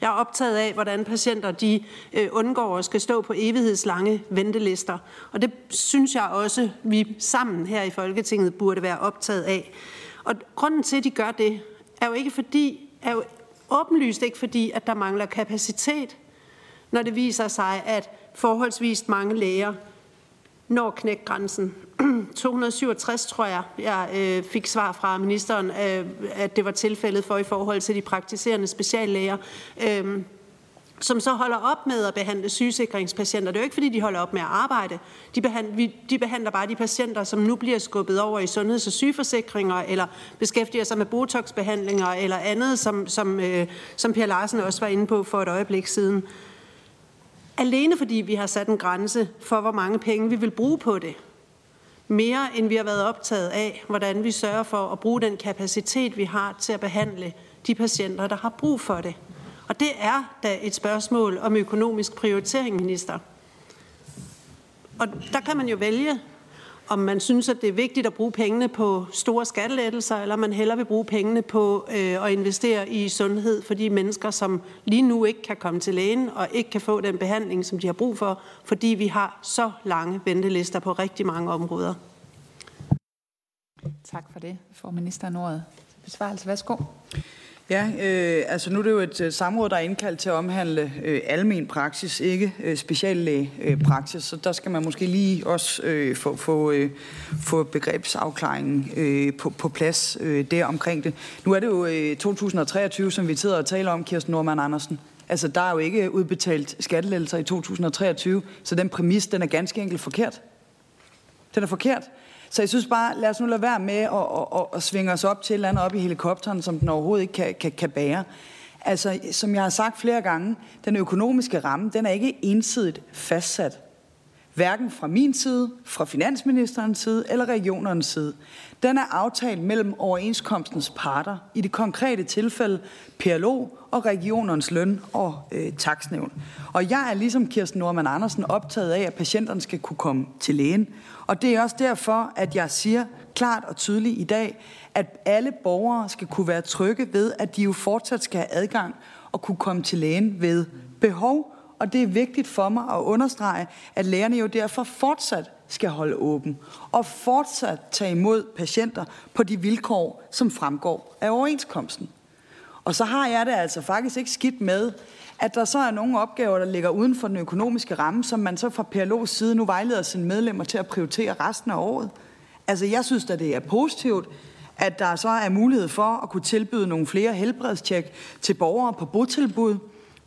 Speaker 4: Jeg er optaget af, hvordan patienter de øh, undgår at skal stå på evighedslange ventelister. Og det synes jeg også, vi sammen her i Folketinget burde være optaget af. Og grunden til, at de gør det, er jo ikke fordi, er jo åbenlyst ikke fordi, at der mangler kapacitet, når det viser sig, at forholdsvis mange læger når knækgrænsen. 267, tror jeg, jeg øh, fik svar fra ministeren, øh, at det var tilfældet for i forhold til de praktiserende speciallæger. Øh, som så holder op med at behandle sygesikringspatienter. Det er jo ikke, fordi de holder op med at arbejde. De behandler, vi, de behandler bare de patienter, som nu bliver skubbet over i sundheds- og sygeforsikringer, eller beskæftiger sig med botoxbehandlinger, eller andet, som, som, øh, som Per Larsen også var inde på for et øjeblik siden. Alene fordi vi har sat en grænse for, hvor mange penge vi vil bruge på det. Mere end vi har været optaget af, hvordan vi sørger for at bruge den kapacitet, vi har til at behandle de patienter, der har brug for det. Og det er da et spørgsmål om økonomisk prioritering, minister. Og der kan man jo vælge, om man synes, at det er vigtigt at bruge pengene på store skattelettelser, eller man hellere vil bruge pengene på øh, at investere i sundhed for de mennesker, som lige nu ikke kan komme til lægen og ikke kan få den behandling, som de har brug for, fordi vi har så lange ventelister på rigtig mange områder.
Speaker 1: Tak for det. For ministeren ordet. Besvarelse, værsgo.
Speaker 3: Ja, øh, altså nu er det jo et øh, samråd, der er indkaldt til at omhandle øh, almen praksis, ikke øh, speciallægepraksis, øh, så der skal man måske lige også øh, få, få, øh, få begrebsafklaringen øh, på, på plads øh, der omkring det. Nu er det jo øh, 2023, som vi sidder og taler om, Kirsten Norman Andersen. Altså, der er jo ikke udbetalt skattelettelser i 2023, så den præmis, den er ganske enkelt forkert. Den er forkert. Så jeg synes bare, lad os nu lade være med at, at, at, at svinge os op til et eller andet op i helikopteren, som den overhovedet ikke kan, kan, kan bære. Altså, som jeg har sagt flere gange, den økonomiske ramme, den er ikke ensidigt fastsat. Hverken fra min side, fra finansministerens side eller regionernes side. Den er aftalt mellem overenskomstens parter, i det konkrete tilfælde PLO og regionernes løn- og øh, taksnævn. Og jeg er ligesom Kirsten Norman Andersen optaget af, at patienterne skal kunne komme til lægen. Og det er også derfor, at jeg siger klart og tydeligt i dag, at alle borgere skal kunne være trygge ved, at de jo fortsat skal have adgang og kunne komme til lægen ved behov. Og det er vigtigt for mig at understrege, at lægerne jo derfor fortsat skal holde åben og fortsat tage imod patienter på de vilkår, som fremgår af overenskomsten. Og så har jeg det altså faktisk ikke skidt med, at der så er nogle opgaver, der ligger uden for den økonomiske ramme, som man så fra PLO's side nu vejleder sine medlemmer til at prioritere resten af året. Altså jeg synes at det er positivt, at der så er mulighed for at kunne tilbyde nogle flere helbredstjek til borgere på botilbud,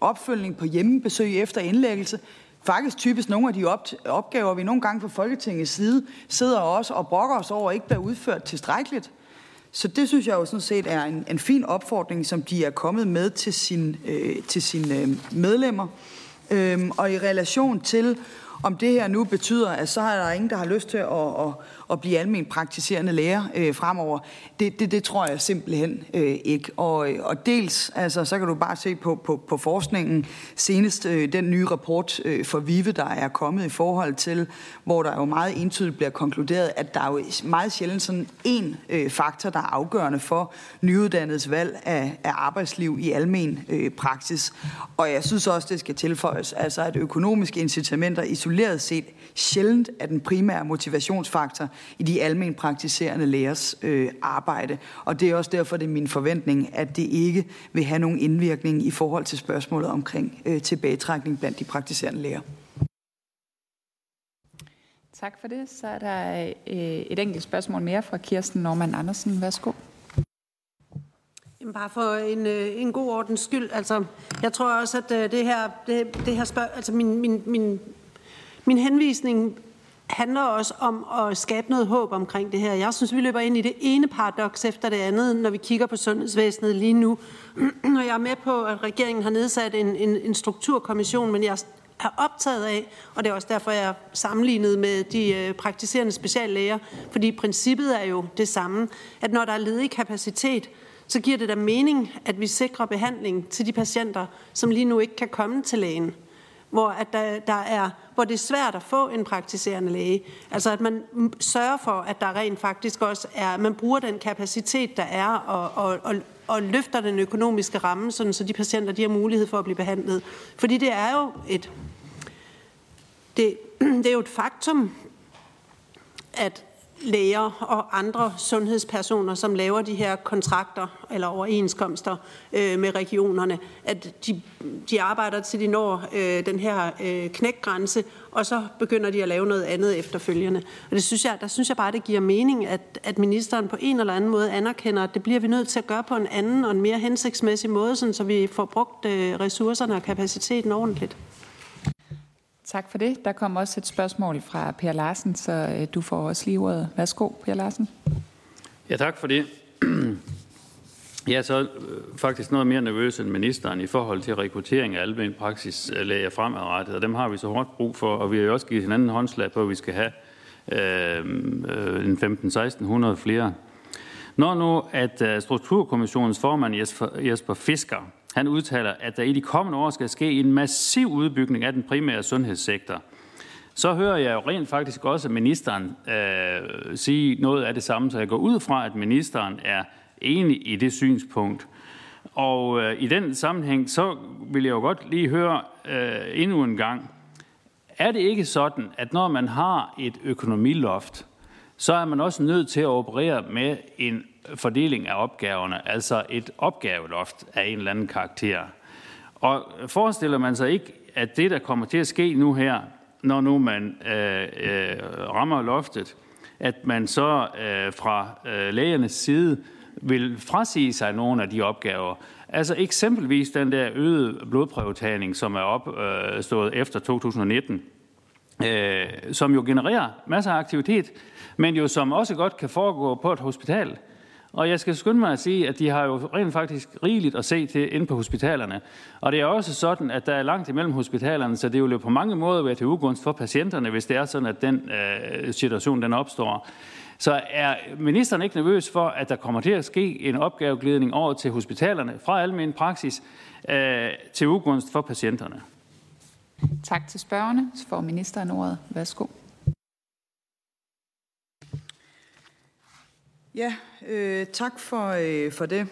Speaker 3: opfølgning på hjemmebesøg efter indlæggelse, faktisk typisk nogle af de op opgaver, vi nogle gange fra Folketingets side sidder også og brokker os over, ikke bliver udført tilstrækkeligt. Så det synes jeg jo sådan set er en, en fin opfordring, som de er kommet med til, sin, øh, til sine øh, medlemmer. Øhm, og i relation til, om det her nu betyder, at så er der ingen, der har lyst til at, at, at blive almen praktiserende læger øh, fremover. Det, det, det tror jeg simpelthen øh, ikke. Og, øh, og dels, altså, så kan du bare se på, på, på forskningen, senest øh, den nye rapport øh, for VIVE, der er kommet i forhold til, hvor der jo meget entydigt bliver konkluderet, at der er jo meget sjældent sådan en øh, faktor, der er afgørende for nyuddannedes valg af, af arbejdsliv i almen øh, praksis. Og jeg synes også, det skal tilføjes, altså at økonomiske incitamenter isoleret set sjældent er den primære motivationsfaktor i de almen praktiserende lægers øh, arbejde. Og det er også derfor, det er min forventning, at det ikke vil have nogen indvirkning i forhold til spørgsmålet omkring øh, tilbagetrækning blandt de praktiserende læger.
Speaker 1: Tak for det. Så er der øh, et enkelt spørgsmål mere fra Kirsten Norman Andersen. Værsgo.
Speaker 4: Jamen bare for en, øh, en god ordens skyld. Altså, jeg tror også, at øh, det her, det, det her spørg, altså min, min, min, min henvisning handler også om at skabe noget håb omkring det her. Jeg synes, vi løber ind i det ene paradoks efter det andet, når vi kigger på sundhedsvæsenet lige nu. Og jeg er med på, at regeringen har nedsat en, en, en strukturkommission, men jeg er optaget af, og det er også derfor, jeg er sammenlignet med de øh, praktiserende speciallæger, fordi princippet er jo det samme, at når der er ledig kapacitet, så giver det da mening, at vi sikrer behandling til de patienter, som lige nu ikke kan komme til lægen hvor, at der, der er, hvor det er svært at få en praktiserende læge. Altså at man sørger for, at der rent faktisk også er, man bruger den kapacitet, der er, og, og, og, og løfter den økonomiske ramme, sådan, så de patienter de har mulighed for at blive behandlet. Fordi det er jo et, det, det er jo et faktum, at læger og andre sundhedspersoner, som laver de her kontrakter eller overenskomster øh, med regionerne, at de, de arbejder til de når øh, den her øh, knækgrænse, og så begynder de at lave noget andet efterfølgende. Og det synes jeg, der synes jeg bare, det giver mening, at, at ministeren på en eller anden måde anerkender, at det bliver vi nødt til at gøre på en anden og en mere hensigtsmæssig måde, sådan, så vi får brugt øh, ressourcerne og kapaciteten ordentligt.
Speaker 1: Tak for det. Der kommer også et spørgsmål fra Per Larsen, så øh, du får også lige ordet. Værsgo, Per Larsen.
Speaker 2: Ja, tak for det. Jeg er så øh, faktisk noget mere nervøs end ministeren i forhold til rekruttering af almen praksislæger fremadrettet, og dem har vi så hårdt brug for, og vi har jo også givet hinanden håndslag på, at vi skal have øh, øh en 15-1600 flere. Når nu, at øh, Strukturkommissionens formand Jesper Fisker han udtaler, at der i de kommende år skal ske en massiv udbygning af den primære sundhedssektor. Så hører jeg jo rent faktisk også ministeren øh, sige noget af det samme, så jeg går ud fra, at ministeren er enig i det synspunkt. Og øh, i den sammenhæng, så vil jeg jo godt lige høre øh, endnu en gang, er det ikke sådan, at når man har et økonomiloft, så er man også nødt til at operere med en fordeling af opgaverne, altså et opgaveloft af en eller anden karakter. Og forestiller man sig ikke, at det, der kommer til at ske nu her, når nu man øh, øh, rammer loftet, at man så øh, fra øh, lægernes side vil frasige sig nogle af de opgaver. Altså eksempelvis den der øgede blodprøvetagning, som er opstået øh, efter 2019, øh, som jo genererer masser af aktivitet, men jo som også godt kan foregå på et hospital. Og jeg skal skynde mig at sige, at de har jo rent faktisk rigeligt at se til inde på hospitalerne. Og det er også sådan, at der er langt imellem hospitalerne, så det vil jo på mange måder være til ugunst for patienterne, hvis det er sådan, at den øh, situation den opstår. Så er ministeren ikke nervøs for, at der kommer til at ske en opgaveglidning over til hospitalerne fra almen praksis øh, til ugunst for patienterne?
Speaker 1: Tak til spørgerne. Så får ministeren ordet. Værsgo.
Speaker 3: Ja, øh, tak for, øh, for det.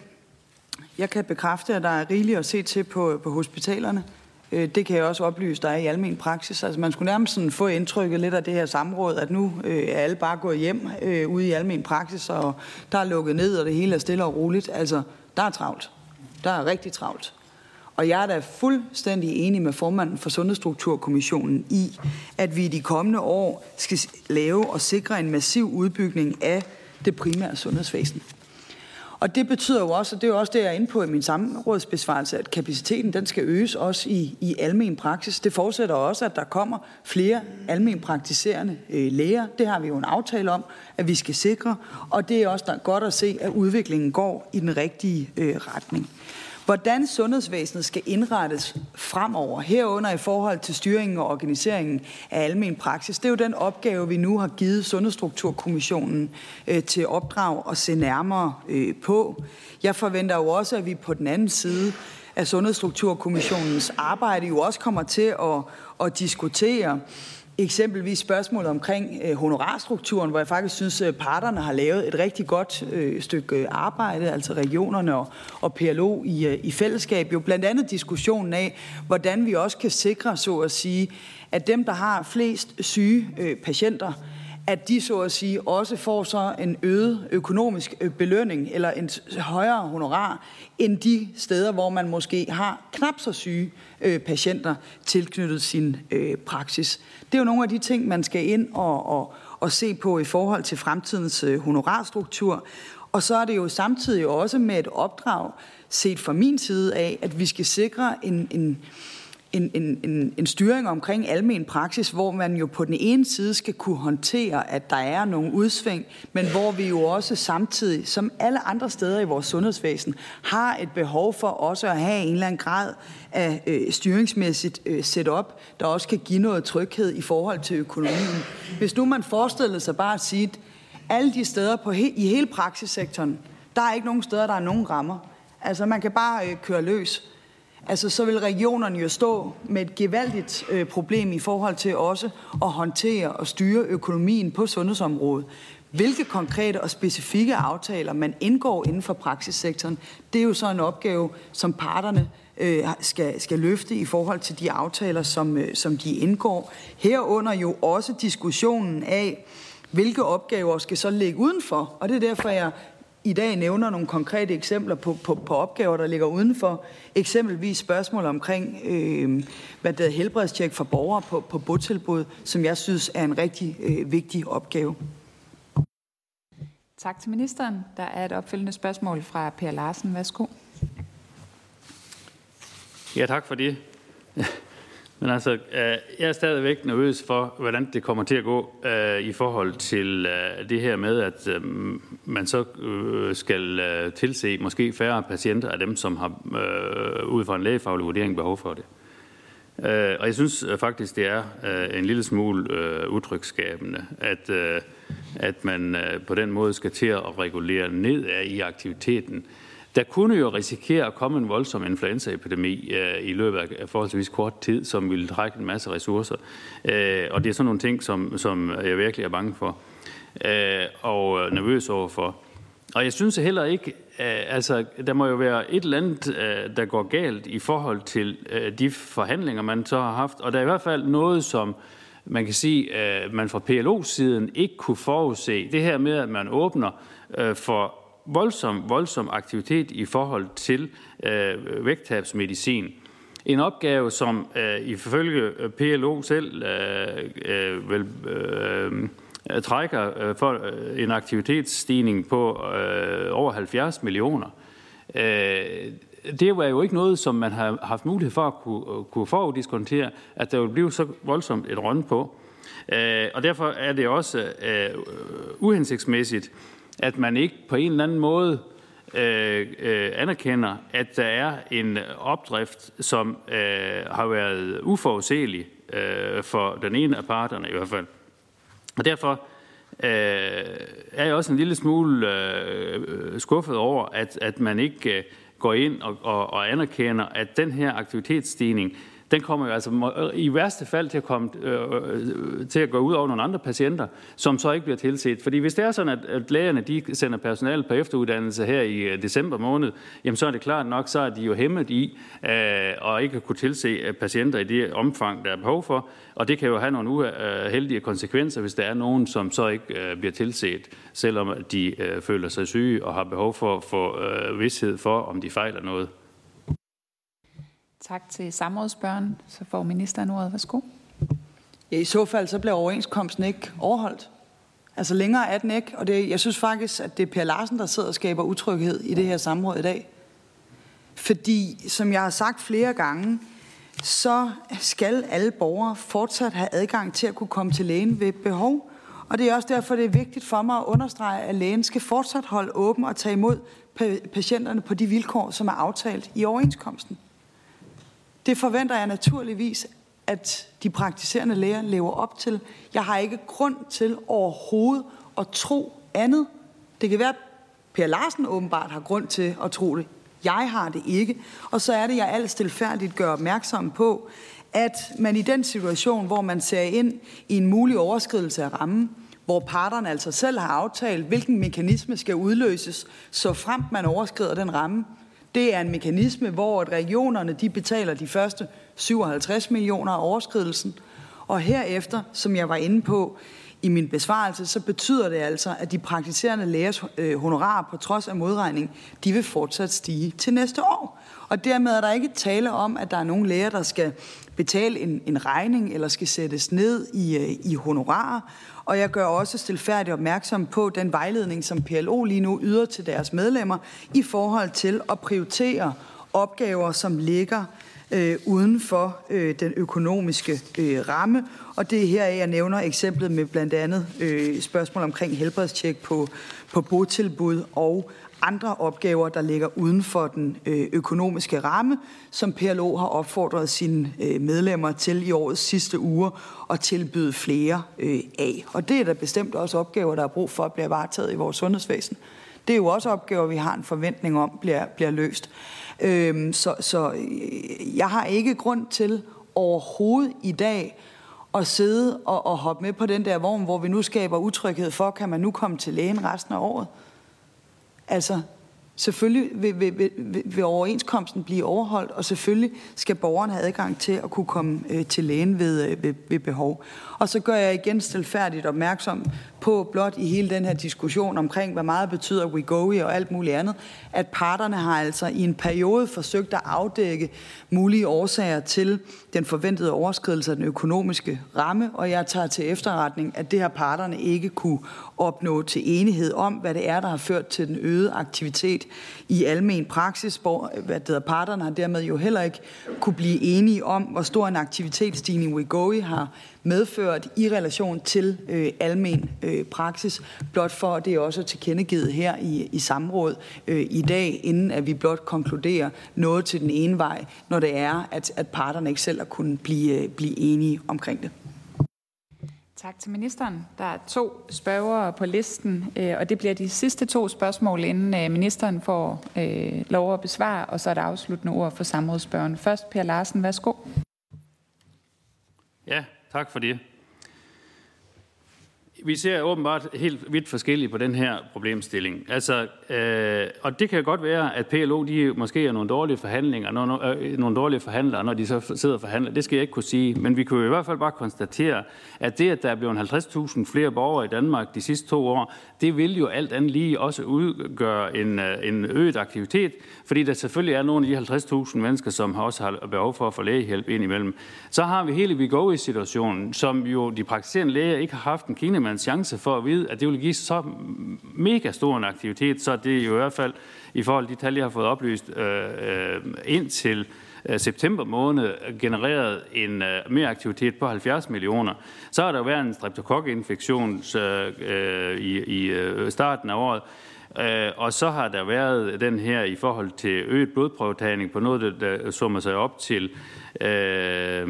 Speaker 3: Jeg kan bekræfte, at der er rigeligt at se til på, på hospitalerne. Øh, det kan jeg også oplyse dig i almen praksis. Altså man skulle nærmest sådan få indtrykket lidt af det her samråd, at nu øh, er alle bare gået hjem øh, ude i almen praksis, og der er lukket ned, og det hele er stille og roligt. Altså, der er travlt. Der er rigtig travlt. Og jeg er da fuldstændig enig med formanden for Sundhedsstrukturkommissionen i, at vi i de kommende år skal lave og sikre en massiv udbygning af det primære sundhedsvæsen. Og det betyder jo også, og det er jo også det, jeg er inde på i min samrådsbesvarelse, at kapaciteten den skal øges også i, i almen praksis. Det forudsætter også, at der kommer flere almen praktiserende øh, læger. Det har vi jo en aftale om, at vi skal sikre, og det er også der godt at se, at udviklingen går i den rigtige øh, retning. Hvordan sundhedsvæsenet skal indrettes fremover, herunder i forhold til styringen og organiseringen af almen praksis, det er jo den opgave, vi nu har givet Sundhedsstrukturkommissionen øh, til opdrag at se nærmere øh, på. Jeg forventer jo også, at vi på den anden side af Sundhedsstrukturkommissionens arbejde jo også kommer til at, at diskutere eksempelvis spørgsmålet omkring øh, honorarstrukturen, hvor jeg faktisk synes, at parterne har lavet et rigtig godt øh, stykke øh, arbejde, altså regionerne og, og PLO i, øh, i fællesskab. Jo blandt andet diskussionen af, hvordan vi også kan sikre, så at sige, at dem, der har flest syge øh, patienter, at de så at sige også får så en øget økonomisk øh, belønning eller en højere honorar end de steder, hvor man måske har knap så syge øh, patienter tilknyttet sin øh, praksis. Det er jo nogle af de ting, man skal ind og, og, og se på i forhold til fremtidens øh, honorarstruktur. Og så er det jo samtidig også med et opdrag set fra min side af, at vi skal sikre en, en en, en, en, en styring omkring almen praksis, hvor man jo på den ene side skal kunne håndtere, at der er nogle udsving, men hvor vi jo også samtidig, som alle andre steder i vores sundhedsvæsen, har et behov for også at have en eller anden grad af øh, styringsmæssigt øh, setup, der også kan give noget tryghed i forhold til økonomien. Hvis nu man forestillede sig bare at sige, at alle de steder på he, i hele praksissektoren, der er ikke nogen steder, der er nogen rammer. Altså man kan bare øh, køre løs altså så vil regionerne jo stå med et gevaldigt øh, problem i forhold til også at håndtere og styre økonomien på sundhedsområdet. Hvilke konkrete og specifikke aftaler man indgår inden for praksissektoren, det er jo så en opgave, som parterne øh, skal, skal løfte i forhold til de aftaler, som, øh, som de indgår. Herunder jo også diskussionen af, Hvilke opgaver skal så ligge udenfor? Og det er derfor, jeg i dag nævner nogle konkrete eksempler på, på, på opgaver, der ligger udenfor. Eksempelvis spørgsmål omkring øh, hvad der helbredstjek for borgere på, på botilbud, som jeg synes er en rigtig øh, vigtig opgave.
Speaker 1: Tak til ministeren. Der er et opfølgende spørgsmål fra Per Larsen. Værsgo.
Speaker 2: Ja, tak for det. Men altså, øh, jeg er stadigvæk nervøs for, hvordan det kommer til at gå øh, i forhold til øh, det her med, at man så skal tilse måske færre patienter af dem, som har ud fra en lægefaglig vurdering behov for det. Og jeg synes faktisk, det er en lille smule uh, at, at man på den måde skal til at regulere ned af i aktiviteten, der kunne jo risikere at komme en voldsom influenzaepidemi øh, i løbet af forholdsvis kort tid, som ville trække en masse ressourcer. Øh, og det er sådan nogle ting, som, som jeg virkelig er bange for øh, og øh, nervøs overfor. Og jeg synes heller ikke, øh, altså der må jo være et eller andet, øh, der går galt i forhold til de forhandlinger, man så har haft. Og der er i hvert fald noget, som man kan sige, man fra PLO-siden ikke kunne forudse. Det her med, at man åbner for voldsom, voldsom aktivitet i forhold til øh, vægttabsmedicin. En opgave, som øh, ifølge øh, PLO selv øh, øh, vil, øh, trækker øh, for øh, en aktivitetsstigning på øh, over 70 millioner. Øh, det var jo ikke noget, som man har haft mulighed for at kunne, øh, kunne foruddiskontere, at der ville blive så voldsomt et rønne på. Øh, og derfor er det også øh, uhensigtsmæssigt, at man ikke på en eller anden måde øh, øh, anerkender, at der er en opdrift, som øh, har været uforudsigelig øh, for den ene af parterne i hvert fald. Og derfor øh, er jeg også en lille smule øh, skuffet over, at, at man ikke øh, går ind og, og, og anerkender, at den her aktivitetsstigning den kommer jo altså øh, i værste fald til at, komme, øh, øh, til at gå ud over nogle andre patienter, som så ikke bliver tilset. Fordi hvis det er sådan, at, at lægerne de sender personale på efteruddannelse her i øh, december måned, jamen så er det klart nok, så er de jo hæmmet i øh, og ikke kunne tilse patienter i det omfang, der er behov for. Og det kan jo have nogle uheldige konsekvenser, hvis der er nogen, som så ikke øh, bliver tilset, selvom de øh, føler sig syge og har behov for at få øh, vidshed for, om de fejler noget.
Speaker 1: Tak til samrådsbørn. Så får ministeren ordet. Værsgo.
Speaker 3: Ja, I så fald så bliver overenskomsten ikke overholdt. Altså længere er den ikke, og det, jeg synes faktisk, at det er Per Larsen, der sidder og skaber utryghed i det her samråd i dag. Fordi, som jeg har sagt flere gange, så skal alle borgere fortsat have adgang til at kunne komme til lægen ved behov. Og det er også derfor, det er vigtigt for mig at understrege, at lægen skal fortsat holde åben og tage imod patienterne på de vilkår, som er aftalt i overenskomsten. Det forventer jeg naturligvis, at de praktiserende læger lever op til. Jeg har ikke grund til overhovedet at tro andet. Det kan være, at Per Larsen åbenbart har grund til at tro det. Jeg har det ikke. Og så er det, jeg alt stilfærdigt gør opmærksom på, at man i den situation, hvor man ser ind i en mulig overskridelse af rammen, hvor parterne altså selv har aftalt, hvilken mekanisme skal udløses, så frem man overskrider den ramme, det er en mekanisme, hvor regionerne de betaler de første 57 millioner af overskridelsen, og herefter, som jeg var inde på i min besvarelse, så betyder det altså, at de praktiserende lægers honorarer honorar på trods af modregning, de vil fortsat stige til næste år. Og dermed er der ikke tale om, at der er nogen læger, der skal betale en, en regning eller skal sættes ned i, øh, i honorarer. Og jeg gør også stilfærdigt opmærksom på den vejledning, som PLO lige nu yder til deres medlemmer i forhold til at prioritere opgaver, som ligger øh, uden for øh, den økonomiske øh, ramme. Og det er her, jeg nævner eksemplet med blandt andet øh, spørgsmål omkring helbredstjek på, på botilbud og andre opgaver, der ligger uden for den øh, økonomiske ramme, som PLO har opfordret sine øh, medlemmer til i årets sidste uger at tilbyde flere øh, af. Og det er der bestemt også opgaver, der er brug for at blive varetaget i vores sundhedsvæsen. Det er jo også opgaver, vi har en forventning om bliver, bliver løst. Øhm, så, så jeg har ikke grund til overhovedet i dag at sidde og, og hoppe med på den der vogn, hvor vi nu skaber utryghed for, kan man nu komme til lægen resten af året. Altså, selvfølgelig vil, vil, vil, vil overenskomsten blive overholdt, og selvfølgelig skal borgeren have adgang til at kunne komme øh, til lægen ved, øh, ved, ved behov. Og så gør jeg igen stilfærdigt opmærksom på blot i hele den her diskussion omkring, hvad meget betyder WeGoI og alt muligt andet, at parterne har altså i en periode forsøgt at afdække mulige årsager til den forventede overskridelse af den økonomiske ramme, og jeg tager til efterretning, at det har parterne ikke kunne opnå til enighed om, hvad det er, der har ført til den øgede aktivitet i almen praksis, hvor hvad det hedder, parterne har dermed jo heller ikke kunne blive enige om, hvor stor en aktivitetsstigning WeGoI har medført i relation til øh, almen øh, praksis, blot for at det er også tilkendegivet her i, i samråd øh, i dag, inden at vi blot konkluderer noget til den ene vej, når det er, at, at parterne ikke selv har kunnet blive, blive enige omkring det.
Speaker 1: Tak til ministeren. Der er to spørgere på listen, øh, og det bliver de sidste to spørgsmål, inden øh, ministeren får øh, lov at besvare, og så er der afsluttende ord for samrådsspørgen. Først Per Larsen, værsgo.
Speaker 2: Ja, tak for det. Vi ser åbenbart helt vidt forskellige på den her problemstilling. Altså, øh, og det kan godt være, at PLO de måske er nogle dårlige forhandlinger, nogle, øh, nogle dårlige forhandlere, når de så sidder og forhandler. Det skal jeg ikke kunne sige. Men vi kan i hvert fald bare konstatere, at det, at der er blevet 50.000 flere borgere i Danmark de sidste to år, det vil jo alt andet lige også udgøre en, øh, en øget aktivitet, fordi der selvfølgelig er nogle af de 50.000 mennesker, som også har behov for at få lægehjælp ind imellem. Så har vi hele vi go situationen som jo de praktiserende læger ikke har haft en kinemands chance for at vide, at det vil give så mega stor en aktivitet, så det er jo i hvert fald i forhold til de tal, jeg har fået oplyst øh, øh ind til Øh, september måned genereret en øh, mere aktivitet på 70 millioner. Så har der været en streptokokkinfektion øh, øh, i, i øh, starten af året, øh, og så har der været den her i forhold til øget blodprøvetagning på noget, der summer sig op til øh,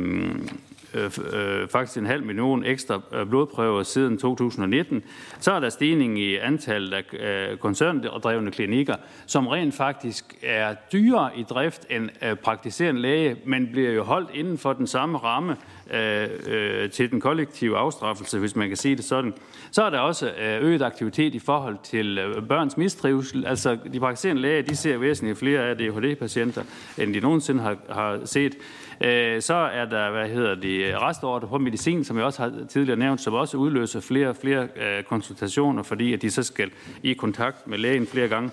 Speaker 2: øh, øh, faktisk en halv million ekstra øh, blodprøver siden 2019. Så er der stigning i antallet af øh, koncerndrevne klinikker, som rent faktisk er dyrere i drift end øh, praktiserende læge, men bliver jo holdt inden for den samme ramme øh, øh, til den kollektive afstraffelse, hvis man kan sige det sådan. Så er der også øh, øget aktivitet i forhold til øh, børns mistrivsel. Altså de praktiserende læger, de ser væsentligt flere af ADHD-patienter, end de nogensinde har, har set. Øh, så er der, hvad hedder det, restorder på medicin, som jeg også har tidligere nævnt, som også udløser flere og flere øh, konsultationer, fordi at de så skal i kontakt med lægen flere gange.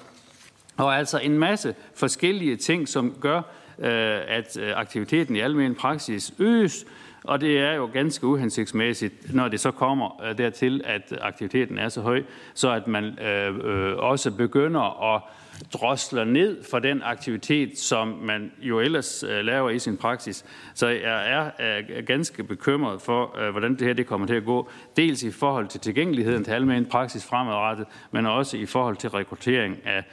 Speaker 2: Og altså en masse forskellige ting, som gør, øh, at øh, aktiviteten i almen praksis øges, og det er jo ganske uhensigtsmæssigt, når det så kommer øh, dertil, at aktiviteten er så høj, så at man øh, øh, også begynder at drosler ned for den aktivitet, som man jo ellers øh, laver i sin praksis. Så jeg er øh, ganske bekymret for, øh, hvordan det her det kommer til at gå. Dels i forhold til tilgængeligheden til almen praksis fremadrettet, men også i forhold til rekruttering af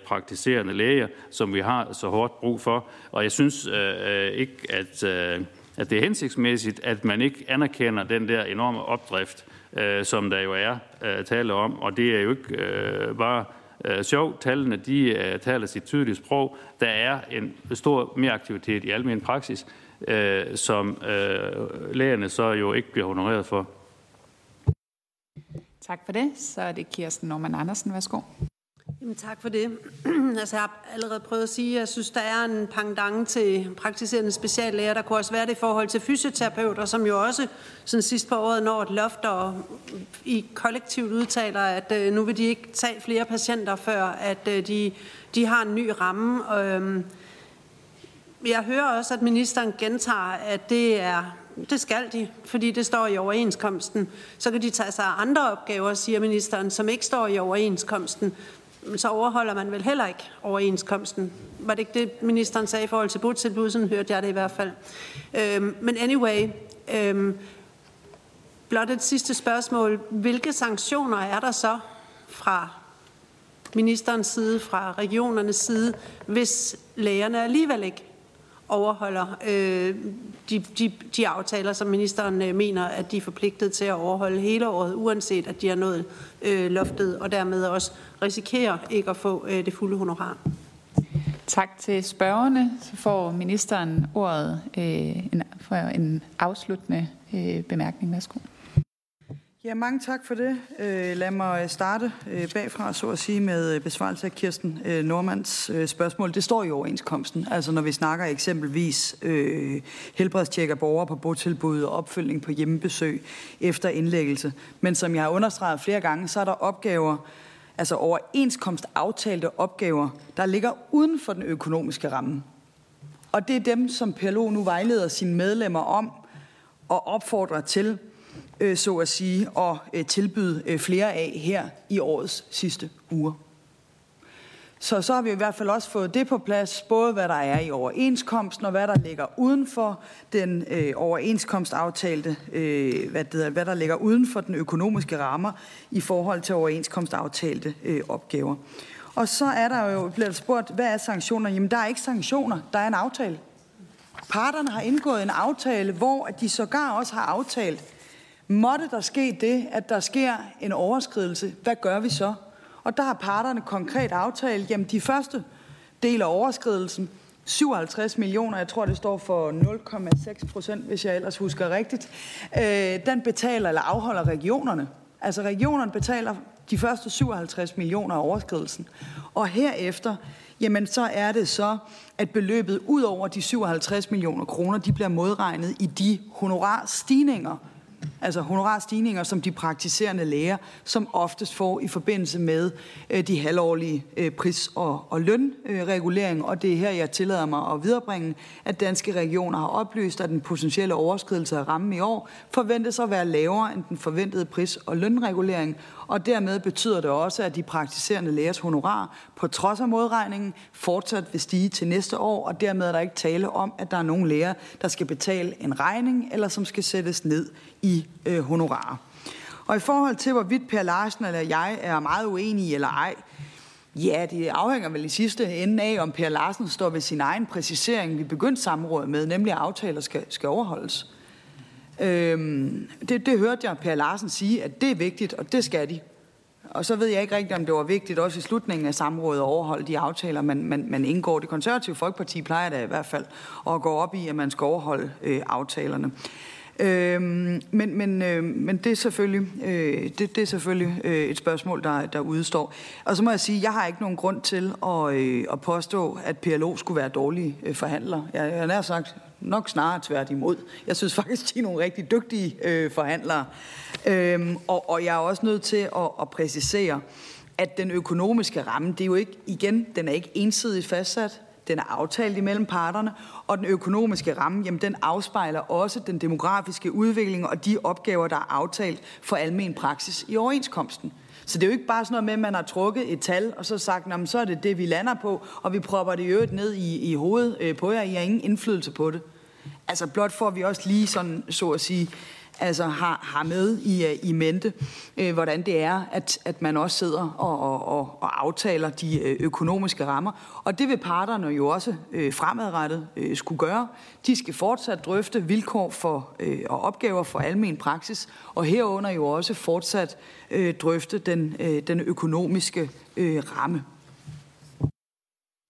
Speaker 2: praktiserende læger, som vi har så hårdt brug for. Og jeg synes ikke, at, at det er hensigtsmæssigt, at man ikke anerkender den der enorme opdrift, som der jo er tale om. Og det er jo ikke bare øh, sjov. Tallene de øh, taler sit tydelige sprog. Der er en stor mere aktivitet i almen praksis, øh, som øh, lægerne så jo ikke bliver honoreret for.
Speaker 1: Tak for det. Så er det Kirsten Norman Andersen. Værsgo.
Speaker 4: Jamen, tak for det. altså, jeg har allerede prøvet at sige, at jeg synes, der er en pangdang til praktiserende speciallæger. Der kunne også være det i forhold til fysioterapeuter, som jo også sådan sidst på året når et loft og i kollektivt udtaler, at øh, nu vil de ikke tage flere patienter, før at øh, de, de har en ny ramme. Øh, jeg hører også, at ministeren gentager, at det er det skal de, fordi det står i overenskomsten. Så kan de tage sig af andre opgaver, siger ministeren, som ikke står i overenskomsten så overholder man vel heller ikke overenskomsten. Var det ikke det, ministeren sagde i forhold til botilbud? Sådan hørte jeg det i hvert fald. Øhm, men anyway, øhm, blot et sidste spørgsmål. Hvilke sanktioner er der så fra ministerens side, fra regionernes side, hvis lægerne alligevel ikke overholder øh, de, de, de aftaler, som ministeren øh, mener, at de er forpligtet til at overholde hele året, uanset at de har nået øh, loftet, og dermed også risikerer ikke at få øh, det fulde honorar.
Speaker 1: Tak til spørgerne. Så får ministeren ordet øh, en, for en afsluttende øh, bemærkning. Værsgo.
Speaker 3: Ja, mange tak for det. Øh, lad mig starte øh, bagfra, så at sige, med besvarelse af Kirsten øh, Normands spørgsmål. Det står i overenskomsten. Altså når vi snakker eksempelvis øh, helbredstjek af borgere på botilbud og opfølgning på hjemmebesøg efter indlæggelse. Men som jeg har understreget flere gange, så er der opgaver, altså overenskomst aftalte opgaver, der ligger uden for den økonomiske ramme. Og det er dem, som PLO nu vejleder sine medlemmer om og opfordrer til øh, så at sige, at øh, tilbyde øh, flere af her i årets sidste uger. Så så har vi i hvert fald også fået det på plads, både hvad der er i overenskomsten og hvad der ligger uden for den øh, overenskomstaftalte, øh, hvad, det, hvad der ligger uden for den økonomiske rammer i forhold til overenskomstaftalte øh, opgaver. Og så er der jo blevet spurgt, hvad er sanktioner? Jamen, der er ikke sanktioner, der er en aftale. Parterne har indgået en aftale, hvor de sågar også har aftalt, Måtte der ske det, at der sker en overskridelse, hvad gør vi så? Og der har parterne konkret aftalt, jamen de første del af overskridelsen, 57 millioner, jeg tror det står for 0,6 procent, hvis jeg ellers husker rigtigt, øh, den betaler eller afholder regionerne. Altså regionerne betaler de første 57 millioner af overskridelsen. Og herefter, jamen så er det så, at beløbet ud over de 57 millioner kroner, de bliver modregnet i de honorarstigninger, altså honorarstigninger, som de praktiserende læger som oftest får i forbindelse med øh, de halvårlige øh, pris- og, og lønregulering. Og det er her, jeg tillader mig at viderebringe, at danske regioner har oplyst, at den potentielle overskridelse af rammen i år forventes at være lavere end den forventede pris- og lønregulering, og dermed betyder det også, at de praktiserende lægers honorar på trods af modregningen fortsat vil stige til næste år, og dermed er der ikke tale om, at der er nogen læger, der skal betale en regning, eller som skal sættes ned i øh, honorarer. Og i forhold til, hvorvidt Per Larsen eller jeg er meget uenige eller ej, Ja, det afhænger vel i sidste ende af, om Per Larsen står ved sin egen præcisering, vi begyndte samrådet med, nemlig at aftaler skal, skal overholdes. Øhm, det, det hørte jeg Per Larsen sige, at det er vigtigt, og det skal de. Og så ved jeg ikke rigtigt, om det var vigtigt også i slutningen af samrådet at overholde de aftaler, man, man, man indgår. Det konservative Folkeparti plejer da i hvert fald at gå op i, at man skal overholde øh, aftalerne. Øhm, men, men, øh, men det er selvfølgelig, øh, det, det er selvfølgelig øh, et spørgsmål, der, der udstår. Og så må jeg sige, jeg har ikke nogen grund til at, øh, at påstå, at PLO skulle være dårlige øh, forhandlere. Jeg, jeg har sagt nok snarere tværtimod. Jeg synes faktisk, de er nogle rigtig dygtige øh, forhandlere. Øhm, og, og jeg er også nødt til at, at præcisere, at den økonomiske ramme, det er jo ikke, igen, den er ikke ensidigt fastsat. Den er aftalt imellem parterne, og den økonomiske ramme, jamen, den afspejler også den demografiske udvikling og de opgaver, der er aftalt for almen praksis i overenskomsten. Så det er jo ikke bare sådan noget med, at man har trukket et tal, og så sagt, så er det det, vi lander på, og vi propper det i øvrigt ned i, i hovedet øh, på jer. I har ingen indflydelse på det. Altså blot for, at vi også lige sådan, så at sige, altså har, har med i, øh, i mente, øh, hvordan det er, at, at man også sidder og, og, og, og aftaler de øh, økonomiske rammer. Og det vil parterne jo også øh, fremadrettet øh, skulle gøre. De skal fortsat drøfte vilkår for øh, og opgaver for almen praksis, og herunder jo også fortsat øh, drøfte den, øh, den økonomiske øh, ramme.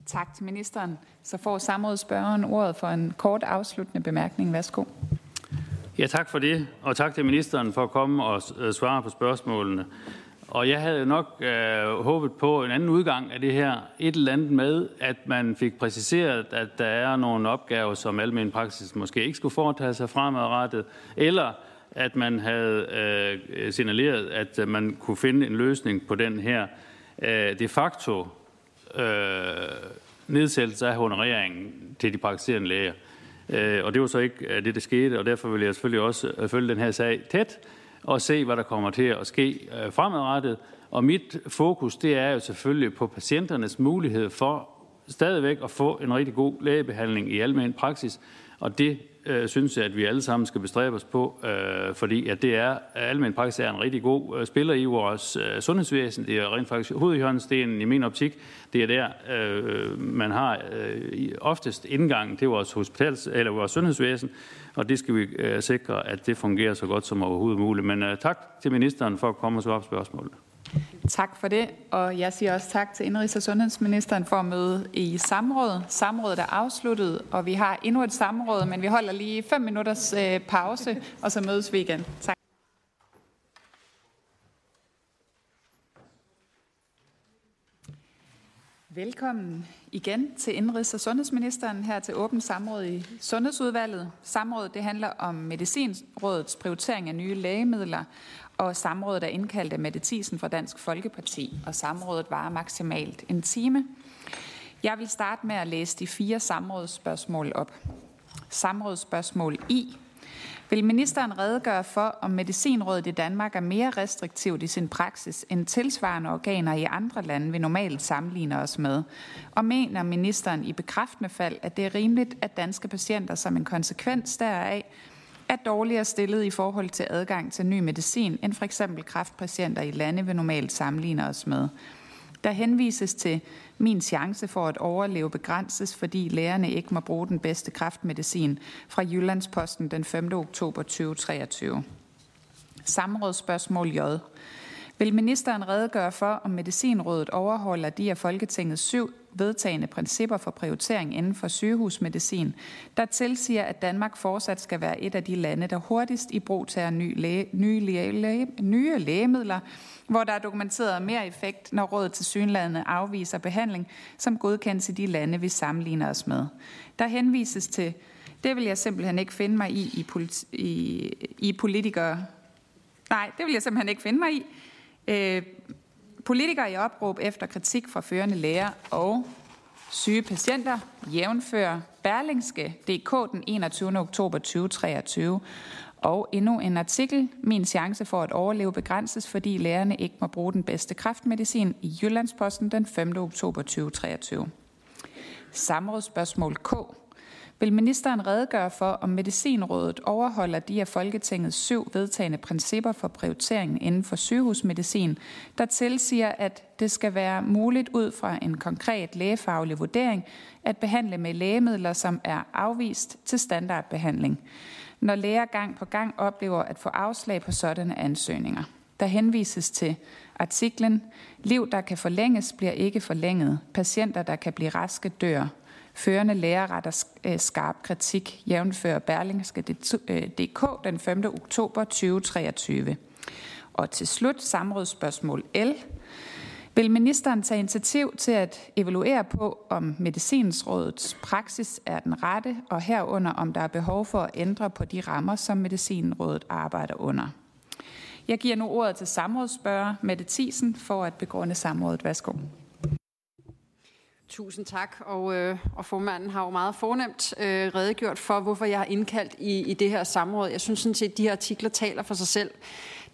Speaker 1: Tak til ministeren. Så får samrådsspørgeren ordet for en kort afsluttende bemærkning. Værsgo.
Speaker 2: Ja, tak for det, og tak til ministeren for at komme og øh, svare på spørgsmålene. Og jeg havde nok øh, håbet på en anden udgang af det her. Et eller andet med, at man fik præciseret, at der er nogle opgaver, som almen praksis måske ikke skulle foretage sig fremadrettet, eller at man havde øh, signaleret, at man kunne finde en løsning på den her øh, de facto øh, nedsættelse af honoreringen til de praktiserende læger. Øh, og det var så ikke øh, det, der skete, og derfor vil jeg selvfølgelig også øh, følge den her sag tæt og se, hvad der kommer til at ske øh, fremadrettet. Og mit fokus, det er jo selvfølgelig på patienternes mulighed for stadigvæk at få en rigtig god lægebehandling i almen praksis, og det øh, synes jeg, at vi alle sammen skal bestræbe os på, øh, fordi at det er, almen praksis er en rigtig god øh, spiller i vores øh, sundhedsvæsen. Det er rent faktisk hovedhjørnestenen i min optik. Det er der, øh, man har øh, oftest indgang til vores, hospitals, eller vores sundhedsvæsen, og det skal vi øh, sikre, at det fungerer så godt som overhovedet muligt. Men øh, tak til ministeren for at komme og svare på spørgsmålet.
Speaker 1: Tak for det, og jeg siger også tak til Indrigs- og Sundhedsministeren for at møde i samråd. Samrådet er afsluttet, og vi har endnu et samråd, men vi holder lige fem minutters øh, pause, og så mødes vi igen. Tak. Velkommen igen til Indrigs- og Sundhedsministeren her til åbent samråd i Sundhedsudvalget. Samrådet det handler om Medicinrådets prioritering af nye lægemidler, og samrådet er indkaldt af Mette Thiesen fra Dansk Folkeparti, og samrådet varer maksimalt en time. Jeg vil starte med at læse de fire samrådsspørgsmål op. Samrådsspørgsmål I. Vil ministeren redegøre for, om Medicinrådet i Danmark er mere restriktivt i sin praksis end tilsvarende organer i andre lande, vi normalt sammenligner os med? Og mener ministeren i bekræftende fald, at det er rimeligt, at danske patienter som en konsekvens deraf er dårligere stillet i forhold til adgang til ny medicin end for eksempel kræftpatienter i lande, vi normalt sammenligner os med? Der henvises til min chance for at overleve begrænses, fordi lægerne ikke må bruge den bedste kræftmedicin fra Jyllandsposten den 5. oktober 2023. Samrådsspørgsmål J. Vil ministeren redegøre for, om Medicinrådet overholder de af Folketingets syv vedtagende principper for prioritering inden for sygehusmedicin, der tilsiger, at Danmark fortsat skal være et af de lande, der hurtigst i brug tager nye, læge, nye, læge, nye lægemidler, hvor der er dokumenteret mere effekt, når rådet til synlandet afviser behandling, som godkendes i de lande, vi sammenligner os med. Der henvises til, det vil jeg simpelthen ikke finde mig i i, politi- i, i politikere. Nej, det vil jeg simpelthen ikke finde mig i. Øh, politikere i opråb efter kritik fra førende læger og syge patienter, jævnfører Berlingske DK den 21. oktober 2023, og endnu en artikel, Min chance for at overleve begrænses, fordi lægerne ikke må bruge den bedste kraftmedicin i Jyllandsposten den 5. oktober 2023. Samrådsspørgsmål K. Vil ministeren redegøre for, om Medicinrådet overholder de af Folketingets syv vedtagende principper for prioriteringen inden for sygehusmedicin, der tilsiger, at det skal være muligt ud fra en konkret lægefaglig vurdering at behandle med lægemidler, som er afvist til standardbehandling, når læger gang på gang oplever at få afslag på sådanne ansøgninger. Der henvises til artiklen Liv, der kan forlænges, bliver ikke forlænget. Patienter, der kan blive raske, dør. Førende lærer retter øh, skarp kritik, jævnfører Berlingske.dk øh, den 5. oktober 2023. Og til slut samrådsspørgsmål L. Vil ministeren tage initiativ til at evaluere på, om Medicinsrådets praksis er den rette, og herunder om der er behov for at ændre på de rammer, som Medicinrådet arbejder under? Jeg giver nu ordet til samrådsspørger Mette Thiesen for at begrunde samrådet. Værsgo.
Speaker 5: Tusind tak, og, øh, og formanden har jo meget fornemt øh, redegjort for, hvorfor jeg har indkaldt i, i det her samråd. Jeg synes sådan set, at de her artikler taler for sig selv.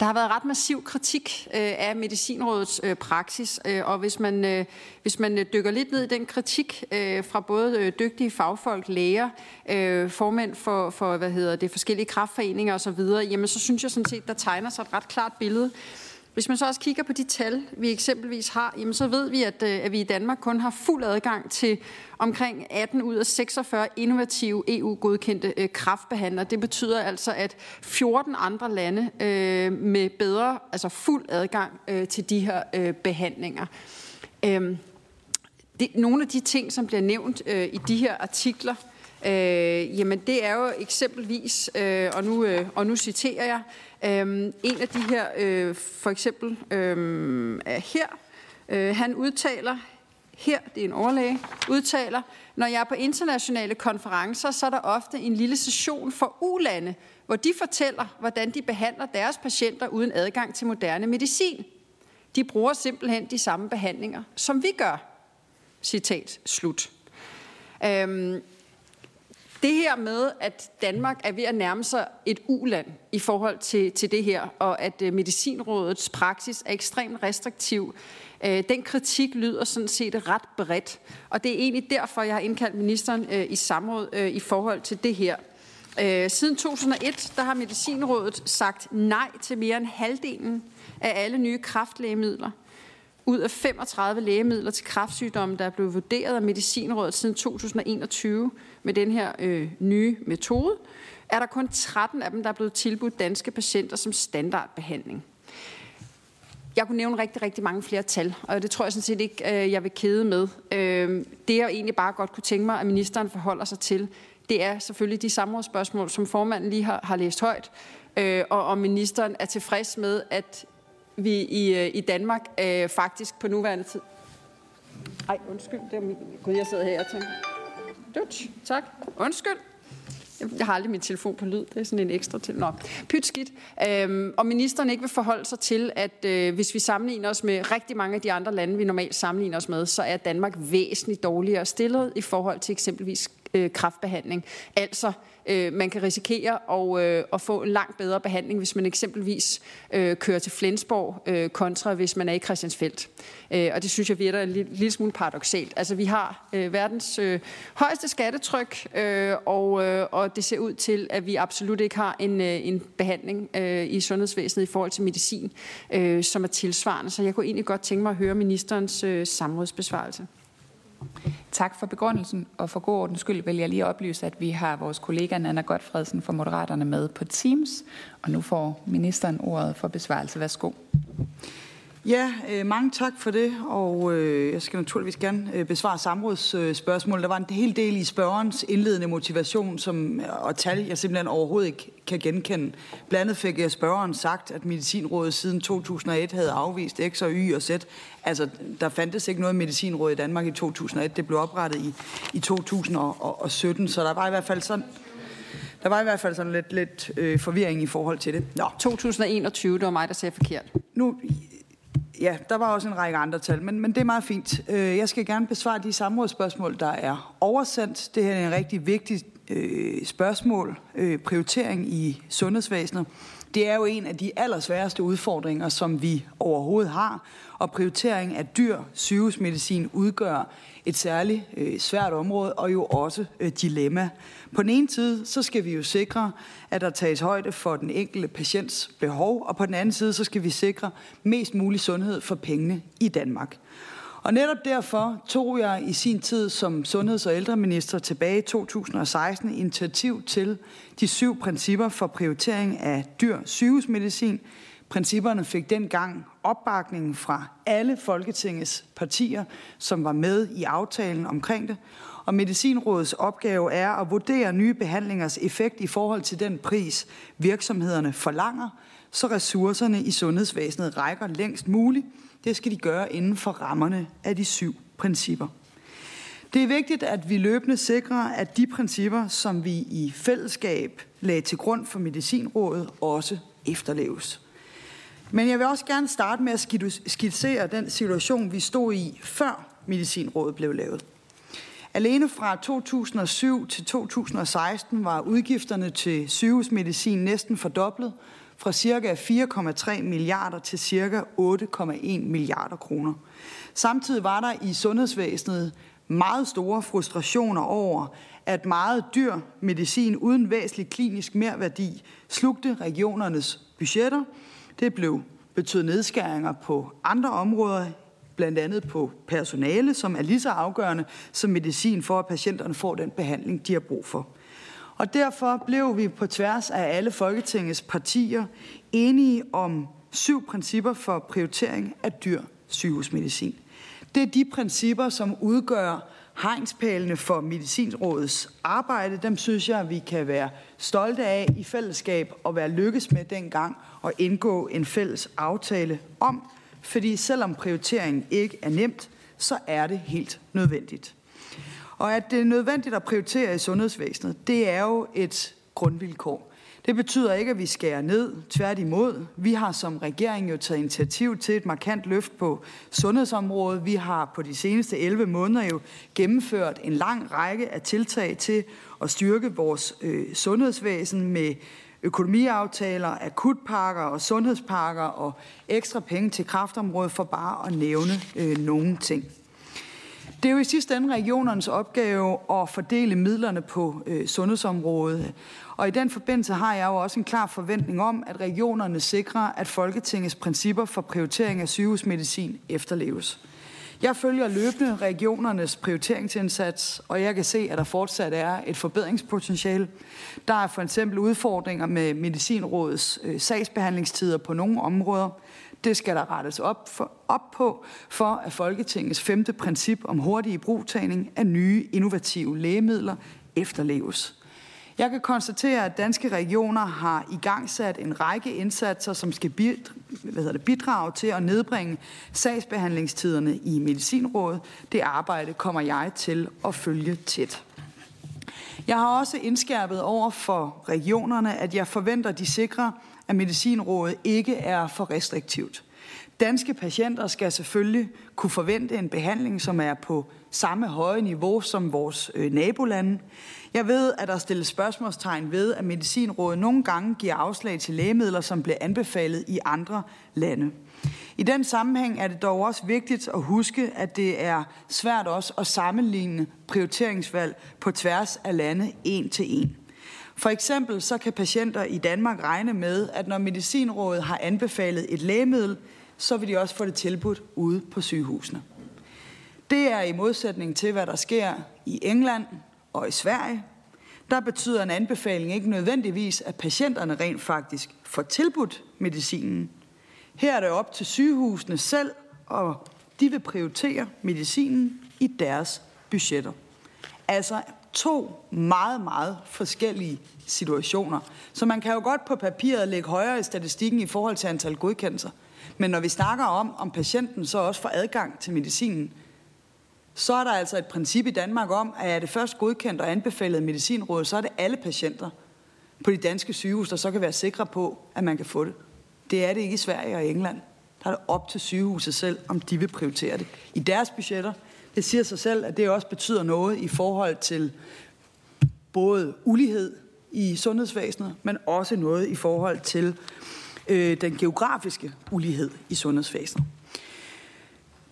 Speaker 5: Der har været ret massiv kritik øh, af Medicinrådets øh, praksis, øh, og hvis man, øh, hvis man øh, dykker lidt ned i den kritik øh, fra både øh, dygtige fagfolk, læger, øh, formænd for, for hvad hedder det, forskellige kraftforeninger osv., jamen så synes jeg sådan set, der tegner sig et ret klart billede hvis man så også kigger på de tal, vi eksempelvis har, jamen så ved vi, at, øh, at vi i Danmark kun har fuld adgang til omkring 18 ud af 46 innovative EU-godkendte øh, kraftbehandlere. Det betyder altså, at 14 andre lande øh, med bedre, altså fuld adgang øh, til de her øh, behandlinger. Øh, det, nogle af de ting, som bliver nævnt øh, i de her artikler, Øh, jamen det er jo eksempelvis, øh, og, nu, øh, og nu citerer jeg, øh, en af de her, øh, for eksempel øh, er her, øh, han udtaler, her, det er en overlæge, udtaler, når jeg er på internationale konferencer, så er der ofte en lille session for ulande, hvor de fortæller, hvordan de behandler deres patienter uden adgang til moderne medicin. De bruger simpelthen de samme behandlinger, som vi gør. Citat slut. Øhm, det her med, at Danmark er ved at nærme sig et uland i forhold til, til det her, og at øh, Medicinrådets praksis er ekstremt restriktiv, øh, den kritik lyder sådan set ret bredt. Og det er egentlig derfor, jeg har indkaldt ministeren øh, i samråd i forhold til det her. Uh, siden 2001 der har Medicinrådet sagt nej til mere end halvdelen af alle nye kraftlægemidler ud af 35 lægemidler til kræftsygdomme, der er blevet vurderet af Medicinrådet siden 2021 med den her øh, nye metode, er der kun 13 af dem, der er blevet tilbudt danske patienter som standardbehandling. Jeg kunne nævne rigtig, rigtig mange flere tal, og det tror jeg sådan set ikke, øh, jeg vil kede med. Øh, det jeg egentlig bare godt kunne tænke mig, at ministeren forholder sig til, det er selvfølgelig de samrådsspørgsmål, som formanden lige har, har læst højt, øh, og om ministeren er tilfreds med, at vi i, øh, i Danmark øh, faktisk på nuværende tid... Ej, undskyld. Det er min... Gud, jeg sidder her og tænker. Dutch, tak. Undskyld. Jeg har aldrig min telefon på lyd. Det er sådan en ekstra til. Nå, pyt skidt. Øhm, og ministeren ikke vil forholde sig til, at øh, hvis vi sammenligner os med rigtig mange af de andre lande, vi normalt sammenligner os med, så er Danmark væsentligt dårligere stillet i forhold til eksempelvis øh, kraftbehandling. Altså, øh, man kan risikere at, øh, at få en langt bedre behandling, hvis man eksempelvis øh, kører til Flensborg, øh, kontra hvis man er i Christiansfeldt. Øh, og det synes jeg virker en lille, lille smule paradoxalt. Altså, vi har øh, verdens øh, højeste skattetryk, øh, og, øh, og det ser ud til, at vi absolut ikke har en, øh, en behandling øh, i sundhedsvæsenet i forhold til medicin, øh, som er tilsvarende. Så jeg kunne egentlig godt tænke mig at høre ministerens øh, samrådsbesvarelse.
Speaker 1: Tak for begrundelsen, og for god ordens skyld vil jeg lige oplyse, at vi har vores kollega Nana Godfredsen fra Moderaterne med på Teams, og nu får ministeren ordet for besvarelse. Værsgo.
Speaker 3: Ja, øh, mange tak for det, og øh, jeg skal naturligvis gerne øh, besvare samrådsspørgsmål. Øh, der var en hel del i spørgerens indledende motivation som, og tal, jeg simpelthen overhovedet ikke kan genkende. Blandt andet fik jeg spørgeren sagt, at Medicinrådet siden 2001 havde afvist X og Y og Z. Altså, der fandtes ikke noget medicinråd i Danmark i 2001. Det blev oprettet i, i 2017, så der var i hvert fald sådan der var i hvert fald sådan lidt, lidt øh, forvirring i forhold til det.
Speaker 5: Nå. 2021, det var mig, der sagde forkert.
Speaker 3: Nu, ja, der var også en række andre tal, men, men det er meget fint. Øh, jeg skal gerne besvare de samrådsspørgsmål, der er oversendt. Det her er en rigtig vigtig øh, spørgsmål, øh, prioritering i sundhedsvæsenet. Det er jo en af de allersværeste udfordringer, som vi overhovedet har, og prioritering af dyr sygehusmedicin udgør et særligt øh, svært område og jo også øh, dilemma. På den ene side, så skal vi jo sikre, at der tages højde for den enkelte patients behov, og på den anden side, så skal vi sikre mest mulig sundhed for pengene i Danmark. Og netop derfor tog jeg i sin tid som sundheds- og ældreminister tilbage i 2016 initiativ til de syv principper for prioritering af dyr sygehusmedicin. Principperne fik dengang opbakning fra alle Folketingets partier, som var med i aftalen omkring det. Og Medicinrådets opgave er at vurdere nye behandlingers effekt i forhold til den pris, virksomhederne forlanger, så ressourcerne i sundhedsvæsenet rækker længst muligt. Det skal de gøre inden for rammerne af de syv principper. Det er vigtigt, at vi løbende sikrer, at de principper, som vi i fællesskab lagde til grund for Medicinrådet, også efterleves. Men jeg vil også gerne starte med at skitsere den situation, vi stod i, før Medicinrådet blev lavet. Alene fra 2007 til 2016 var udgifterne til sygehusmedicin næsten fordoblet, fra ca. 4,3 milliarder til ca. 8,1 milliarder kroner. Samtidig var der i sundhedsvæsenet meget store frustrationer over, at meget dyr medicin uden væsentlig klinisk merværdi slugte regionernes budgetter. Det blev betydet nedskæringer på andre områder, blandt andet på personale, som er lige så afgørende som medicin for, at patienterne får den behandling, de har brug for. Og derfor blev vi på tværs af alle Folketingets partier enige om syv principper for prioritering af dyr sygehusmedicin. Det er de principper, som udgør hegnspælene for Medicinrådets arbejde. Dem synes jeg, vi kan være stolte af i fællesskab og være lykkes med dengang at indgå en fælles aftale om. Fordi selvom prioritering ikke er nemt, så er det helt nødvendigt. Og at det er nødvendigt at prioritere i sundhedsvæsenet, det er jo et grundvilkår. Det betyder ikke, at vi skærer ned. Tværtimod, vi har som regering jo taget initiativ til et markant løft på sundhedsområdet. Vi har på de seneste 11 måneder jo gennemført en lang række af tiltag til at styrke vores øh, sundhedsvæsen med økonomiaftaler, akutpakker og sundhedspakker og ekstra penge til kraftområdet for bare at nævne øh, nogle ting. Det er jo i sidste ende regionernes opgave at fordele midlerne på øh, sundhedsområdet. Og i den forbindelse har jeg jo også en klar forventning om, at regionerne sikrer, at Folketingets principper for prioritering af sygehusmedicin efterleves. Jeg følger løbende regionernes prioriteringsindsats, og jeg kan se, at der fortsat er et forbedringspotentiale. Der er for eksempel udfordringer med Medicinrådets øh, sagsbehandlingstider på nogle områder. Det skal der rettes op, for, op på, for at Folketingets femte princip om hurtig ibrugtagning af nye innovative lægemidler efterleves. Jeg kan konstatere, at danske regioner har i gang sat en række indsatser, som skal bidrage til at nedbringe sagsbehandlingstiderne i Medicinrådet. Det arbejde kommer jeg til at følge tæt. Jeg har også indskærpet over for regionerne, at jeg forventer, at de sikrer, at Medicinrådet ikke er for restriktivt. Danske patienter skal selvfølgelig kunne forvente en behandling, som er på samme høje niveau som vores øh, nabolande. Jeg ved, at der stilles spørgsmålstegn ved, at Medicinrådet nogle gange giver afslag til lægemidler, som bliver anbefalet i andre lande. I den sammenhæng er det dog også vigtigt at huske, at det er svært også at sammenligne prioriteringsvalg på tværs af lande en til en. For eksempel så kan patienter i Danmark regne med, at når Medicinrådet har anbefalet et lægemiddel, så vil de også få det tilbudt ude på sygehusene. Det er i modsætning til, hvad der sker i England og i Sverige. Der betyder en anbefaling ikke nødvendigvis, at patienterne rent faktisk får tilbudt medicinen. Her er det op til sygehusene selv, og de vil prioritere medicinen i deres budgetter. Altså to meget, meget forskellige situationer. Så man kan jo godt på papiret lægge højere i statistikken i forhold til antal godkendelser. Men når vi snakker om, om patienten så også får adgang til medicinen, så er der altså et princip i Danmark om, at er det først godkendt og anbefalet medicinrådet, så er det alle patienter på de danske sygehus, der så kan være sikre på, at man kan få det. Det er det ikke i Sverige og England. Der er det op til sygehuset selv, om de vil prioritere det. I deres budgetter, det siger sig selv, at det også betyder noget i forhold til både ulighed i sundhedsvæsenet, men også noget i forhold til øh, den geografiske ulighed i sundhedsvæsenet.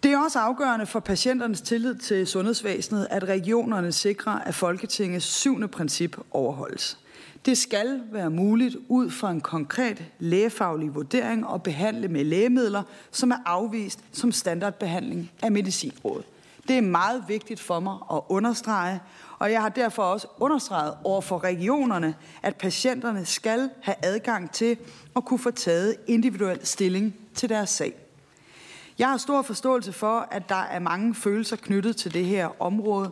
Speaker 3: Det er også afgørende for patienternes tillid til sundhedsvæsenet, at regionerne sikrer, at Folketingets syvende princip overholdes. Det skal være muligt ud fra en konkret lægefaglig vurdering at behandle med lægemidler, som er afvist som standardbehandling af medicinrådet. Det er meget vigtigt for mig at understrege, og jeg har derfor også understreget over for regionerne, at patienterne skal have adgang til at kunne få taget individuel stilling til deres sag. Jeg har stor forståelse for, at der er mange følelser knyttet til det her område.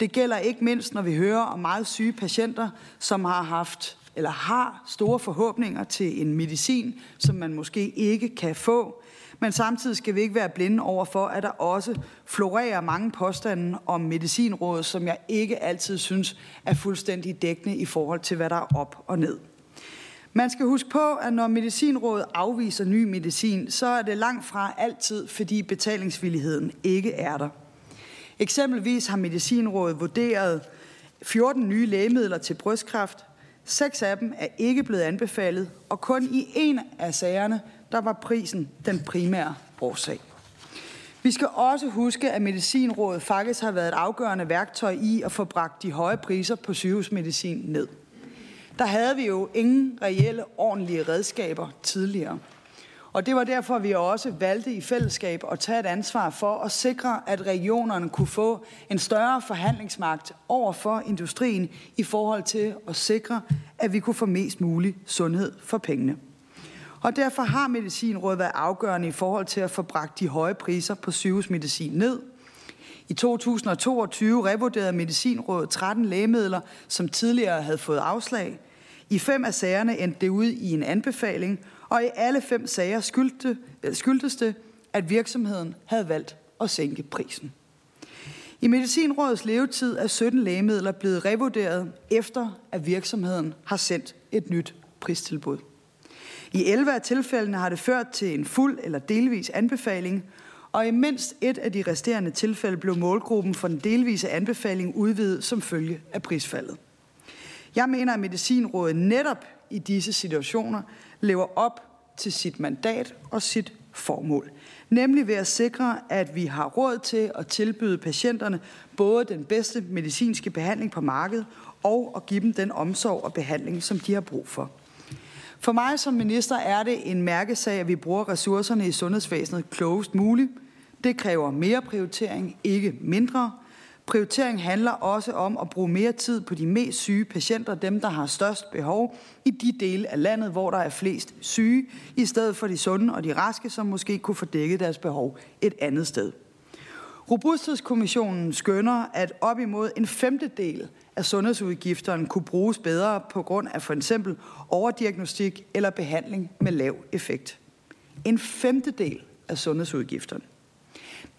Speaker 3: Det gælder ikke mindst, når vi hører om meget syge patienter, som har haft eller har store forhåbninger til en medicin, som man måske ikke kan få. Men samtidig skal vi ikke være blinde over for, at der også florerer mange påstande om medicinrådet, som jeg ikke altid synes er fuldstændig dækkende i forhold til, hvad der er op og ned. Man skal huske på, at når Medicinrådet afviser ny medicin, så er det langt fra altid, fordi betalingsvilligheden ikke er der. Eksempelvis har Medicinrådet vurderet 14 nye lægemidler til brystkræft. Seks af dem er ikke blevet anbefalet, og kun i en af sagerne, der var prisen den primære årsag. Vi skal også huske, at Medicinrådet faktisk har været et afgørende værktøj i at få bragt de høje priser på sygehusmedicin ned der havde vi jo ingen reelle ordentlige redskaber tidligere. Og det var derfor, vi også valgte i fællesskab at tage et ansvar for at sikre, at regionerne kunne få en større forhandlingsmagt over for industrien i forhold til at sikre, at vi kunne få mest mulig sundhed for pengene. Og derfor har Medicinrådet været afgørende i forhold til at få bragt de høje priser på sygehusmedicin ned. I 2022 revurderede Medicinrådet 13 lægemidler, som tidligere havde fået afslag. I fem af sagerne endte det ud i en anbefaling, og i alle fem sager skyldte, øh, skyldtes det, at virksomheden havde valgt at sænke prisen. I Medicinrådets levetid er 17 lægemidler blevet revurderet efter, at virksomheden har sendt et nyt pristilbud. I 11 af tilfældene har det ført til en fuld eller delvis anbefaling, og i mindst et af de resterende tilfælde blev målgruppen for den delvise anbefaling udvidet som følge af prisfaldet. Jeg mener, at Medicinrådet netop i disse situationer lever op til sit mandat og sit formål. Nemlig ved at sikre, at vi har råd til at tilbyde patienterne både den bedste medicinske behandling på markedet og at give dem den omsorg og behandling, som de har brug for. For mig som minister er det en mærkesag, at vi bruger ressourcerne i sundhedsvæsenet klogest muligt. Det kræver mere prioritering, ikke mindre. Prioritering handler også om at bruge mere tid på de mest syge patienter, dem der har størst behov, i de dele af landet, hvor der er flest syge, i stedet for de sunde og de raske, som måske kunne få dækket deres behov et andet sted. Robusthedskommissionen skønner, at op imod en femtedel at sundhedsudgifterne kunne bruges bedre på grund af for eksempel overdiagnostik eller behandling med lav effekt. En femtedel af sundhedsudgifterne.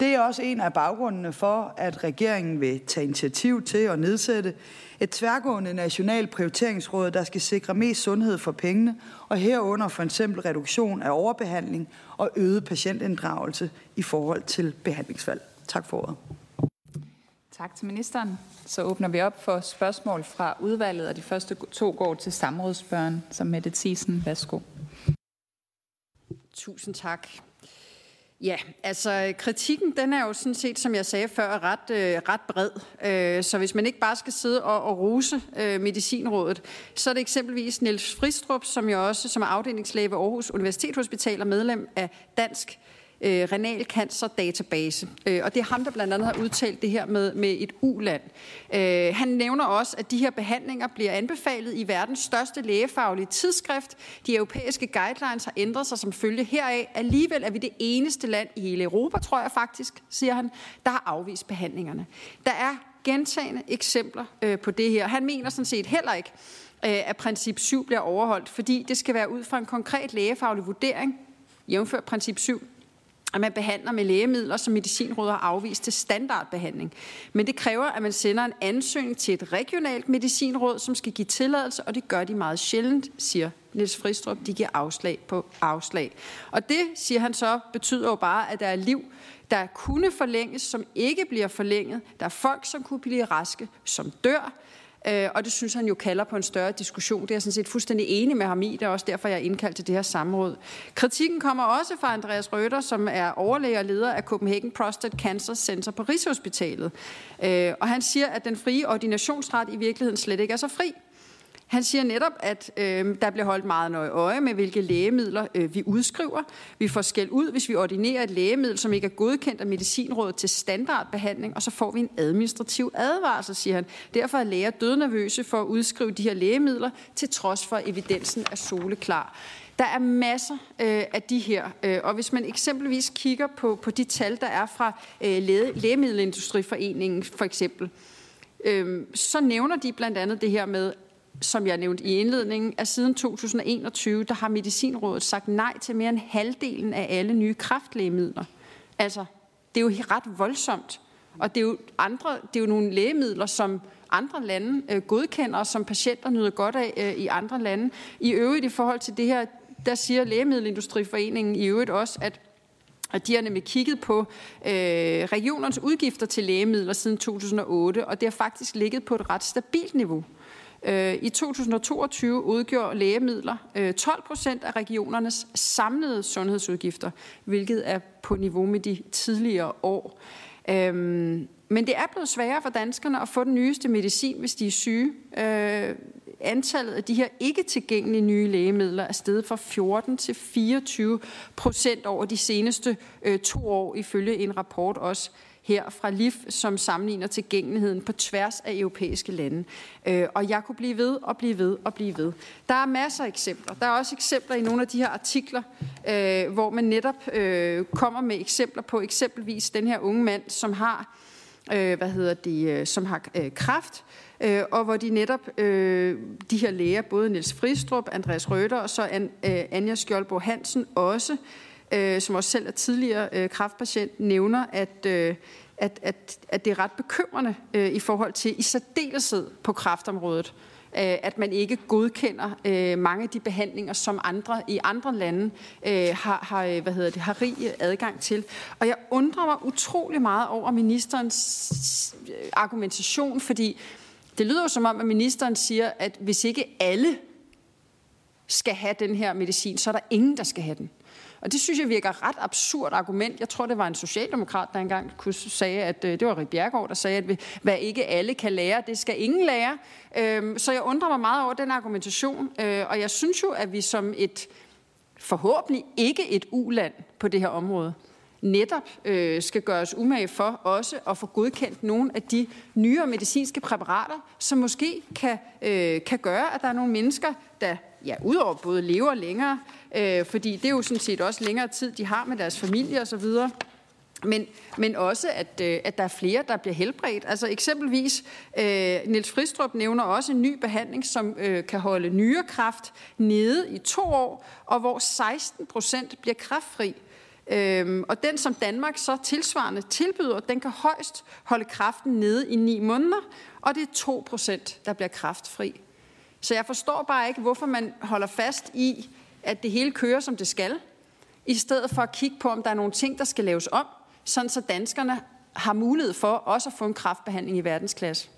Speaker 3: Det er også en af baggrundene for, at regeringen vil tage initiativ til at nedsætte et tværgående national prioriteringsråd, der skal sikre mest sundhed for pengene, og herunder for eksempel reduktion af overbehandling og øget patientinddragelse i forhold til behandlingsvalg. Tak for ordet.
Speaker 1: Tak til ministeren. Så åbner vi op for spørgsmål fra udvalget, og de første to går til samrådsbørn, som Mette Thiesen. Værsgo.
Speaker 5: Tusind tak. Ja, altså kritikken, den er jo sådan set, som jeg sagde før, ret, øh, ret bred. Øh, så hvis man ikke bare skal sidde og, og rose øh, Medicinrådet, så er det eksempelvis Niels Fristrup, som jo også som er afdelingslæge ved Aarhus Universitetshospital og medlem af Dansk øh, renal cancer database. Øh, og det er ham, der blandt andet har udtalt det her med, med et uland. Øh, han nævner også, at de her behandlinger bliver anbefalet i verdens største lægefaglige tidsskrift. De europæiske guidelines har ændret sig som følge heraf. Alligevel er vi det eneste land i hele Europa, tror jeg faktisk, siger han, der har afvist behandlingerne. Der er gentagende eksempler øh, på det her. Han mener sådan set heller ikke, øh, at princip 7 bliver overholdt, fordi det skal være ud fra en konkret lægefaglig vurdering, jævnfør princip 7, at man behandler med lægemidler, som Medicinrådet har afvist til standardbehandling. Men det kræver, at man sender en ansøgning til et regionalt medicinråd, som skal give tilladelse, og det gør de meget sjældent, siger Niels Fristrup. De giver afslag på afslag. Og det, siger han så, betyder jo bare, at der er liv, der kunne forlænges, som ikke bliver forlænget. Der er folk, som kunne blive raske, som dør. Øh, og det synes han jo kalder på en større diskussion. Det er jeg sådan set fuldstændig enig med ham i. Det er også derfor, jeg er indkaldt til det her samråd. Kritikken kommer også fra Andreas Røder, som er overlæge og leder af Copenhagen Prostate Cancer Center på Rigshospitalet. Øh, og han siger, at den frie ordinationsret i virkeligheden slet ikke er så fri. Han siger netop, at øh, der bliver holdt meget nøje øje med, hvilke lægemidler øh, vi udskriver. Vi får skæld ud, hvis vi ordinerer et lægemiddel, som ikke er godkendt af Medicinrådet til standardbehandling, og så får vi en administrativ advarsel, siger han. Derfor er læger dødnervøse for at udskrive de her lægemidler, til trods for, at evidensen er soleklar. Der er masser øh, af de her, øh, og hvis man eksempelvis kigger på, på de tal, der er fra øh, Lægemiddelindustriforeningen for eksempel, øh, så nævner de blandt andet det her med, som jeg nævnte i indledningen, at siden 2021, der har Medicinrådet sagt nej til mere end halvdelen af alle nye kraftlægemidler. Altså, det er jo ret voldsomt. Og det er jo, andre, det er jo nogle lægemidler, som andre lande øh, godkender, som patienter nyder godt af øh, i andre lande. I øvrigt i forhold til det her, der siger Lægemiddelindustriforeningen i øvrigt også, at at de har nemlig kigget på øh, regionernes udgifter til lægemidler siden 2008, og det har faktisk ligget på et ret stabilt niveau. Øh, Øh, I 2022 udgjorde lægemidler øh, 12 procent af regionernes samlede sundhedsudgifter, hvilket er på niveau med de tidligere år. Øh, men det er blevet sværere for danskerne at få den nyeste medicin, hvis de er syge. Øh, antallet af de her ikke tilgængelige nye lægemidler er steget fra 14 til 24 procent over de seneste to år, ifølge en rapport også her fra LIF, som sammenligner tilgængeligheden på tværs af europæiske lande. Øh, og jeg kunne blive ved og blive ved og blive ved. Der er masser af eksempler. Der er også eksempler i nogle af de her artikler, øh, hvor man netop øh, kommer med eksempler på eksempelvis den her unge mand, som har øh, hvad hedder det, øh, som har øh, kraft, og hvor de netop, de her læger, både Niels Fristrup, Andreas Røder og så Anja Skjoldborg Hansen også, øh, øh, som også selv er tidligere øh, kraftpatient, nævner, at, øh, at, at, at det er ret bekymrende øh, i forhold til i særdeleshed på kraftområdet, øh, at man ikke godkender øh, mange af de behandlinger, som andre i andre lande øh, har, har, øh, hvad hedder det, har rig øh, adgang til. Og jeg undrer mig utrolig meget over ministerens øh, argumentation, fordi det lyder jo som om, at ministeren siger, at hvis ikke alle skal have den her medicin, så er der ingen, der skal have den. Og det synes jeg virker ret absurd argument. Jeg tror, det var en socialdemokrat, der engang kunne sige, at øh, det var Rik Bjergård, der sagde, at hvad ikke alle kan lære, det skal ingen lære. Øhm, så jeg undrer mig meget over den argumentation, øh, og jeg synes jo, at vi som et forhåbentlig ikke et uland på det her område, netop øh, skal gøres umage for også at få godkendt nogle af de nyere medicinske præparater, som måske kan, øh, kan gøre, at der er nogle mennesker, der ja, udover både lever længere, øh, fordi det er jo sådan set også længere tid, de har med deres familie osv., men, men også, at, øh, at der er flere, der bliver helbredt. Altså eksempelvis, øh, Niels Fristrup nævner også en ny behandling, som øh, kan holde nyrekræft nede i to år, og hvor 16 procent bliver kræftfri. Øhm, og den, som Danmark så tilsvarende tilbyder, den kan højst holde kræften nede i ni måneder, og det er 2 procent, der bliver kræftfri. Så jeg forstår bare ikke, hvorfor man holder fast i, at det hele kører, som det skal, i stedet for at kigge på, om der er nogle ting, der skal laves om, sådan så danskerne har mulighed for også at få en kraftbehandling i verdensklasse.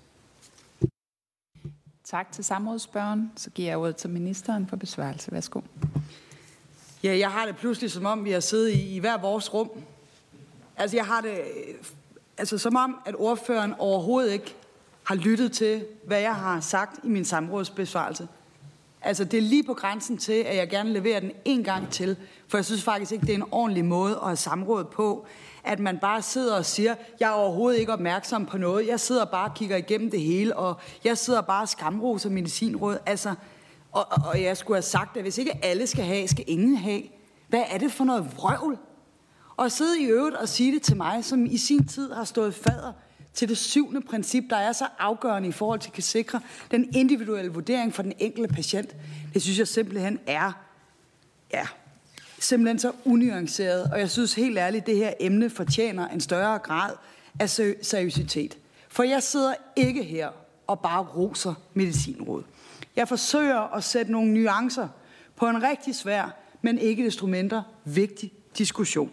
Speaker 1: Tak til samrådsspørgen. Så giver jeg ordet til ministeren for besvarelse. Værsgo.
Speaker 3: Ja, jeg har det pludselig som om, vi har siddet i, i hver vores rum. Altså, jeg har det altså, som om, at ordføreren overhovedet ikke har lyttet til, hvad jeg har sagt i min samrådsbesvarelse. Altså, det er lige på grænsen til, at jeg gerne leverer den en gang til, for jeg synes faktisk ikke, det er en ordentlig måde at have samråd på, at man bare sidder og siger, jeg er overhovedet ikke opmærksom på noget, jeg sidder bare og kigger igennem det hele, og jeg sidder bare og skamroser medicinråd. Altså, og, og jeg skulle have sagt, at hvis ikke alle skal have, skal ingen have. Hvad er det for noget vrøvl? Og sidde i øvrigt og sige det til mig, som i sin tid har stået fader til det syvende princip, der er så afgørende i forhold til at kan sikre den individuelle vurdering for den enkelte patient. Det synes jeg simpelthen er, ja, simpelthen så unuanceret. Og jeg synes helt ærligt, at det her emne fortjener en større grad af seriøsitet. For jeg sidder ikke her og bare roser medicinråd. Jeg forsøger at sætte nogle nuancer på en rigtig svær, men ikke desto mindre vigtig diskussion.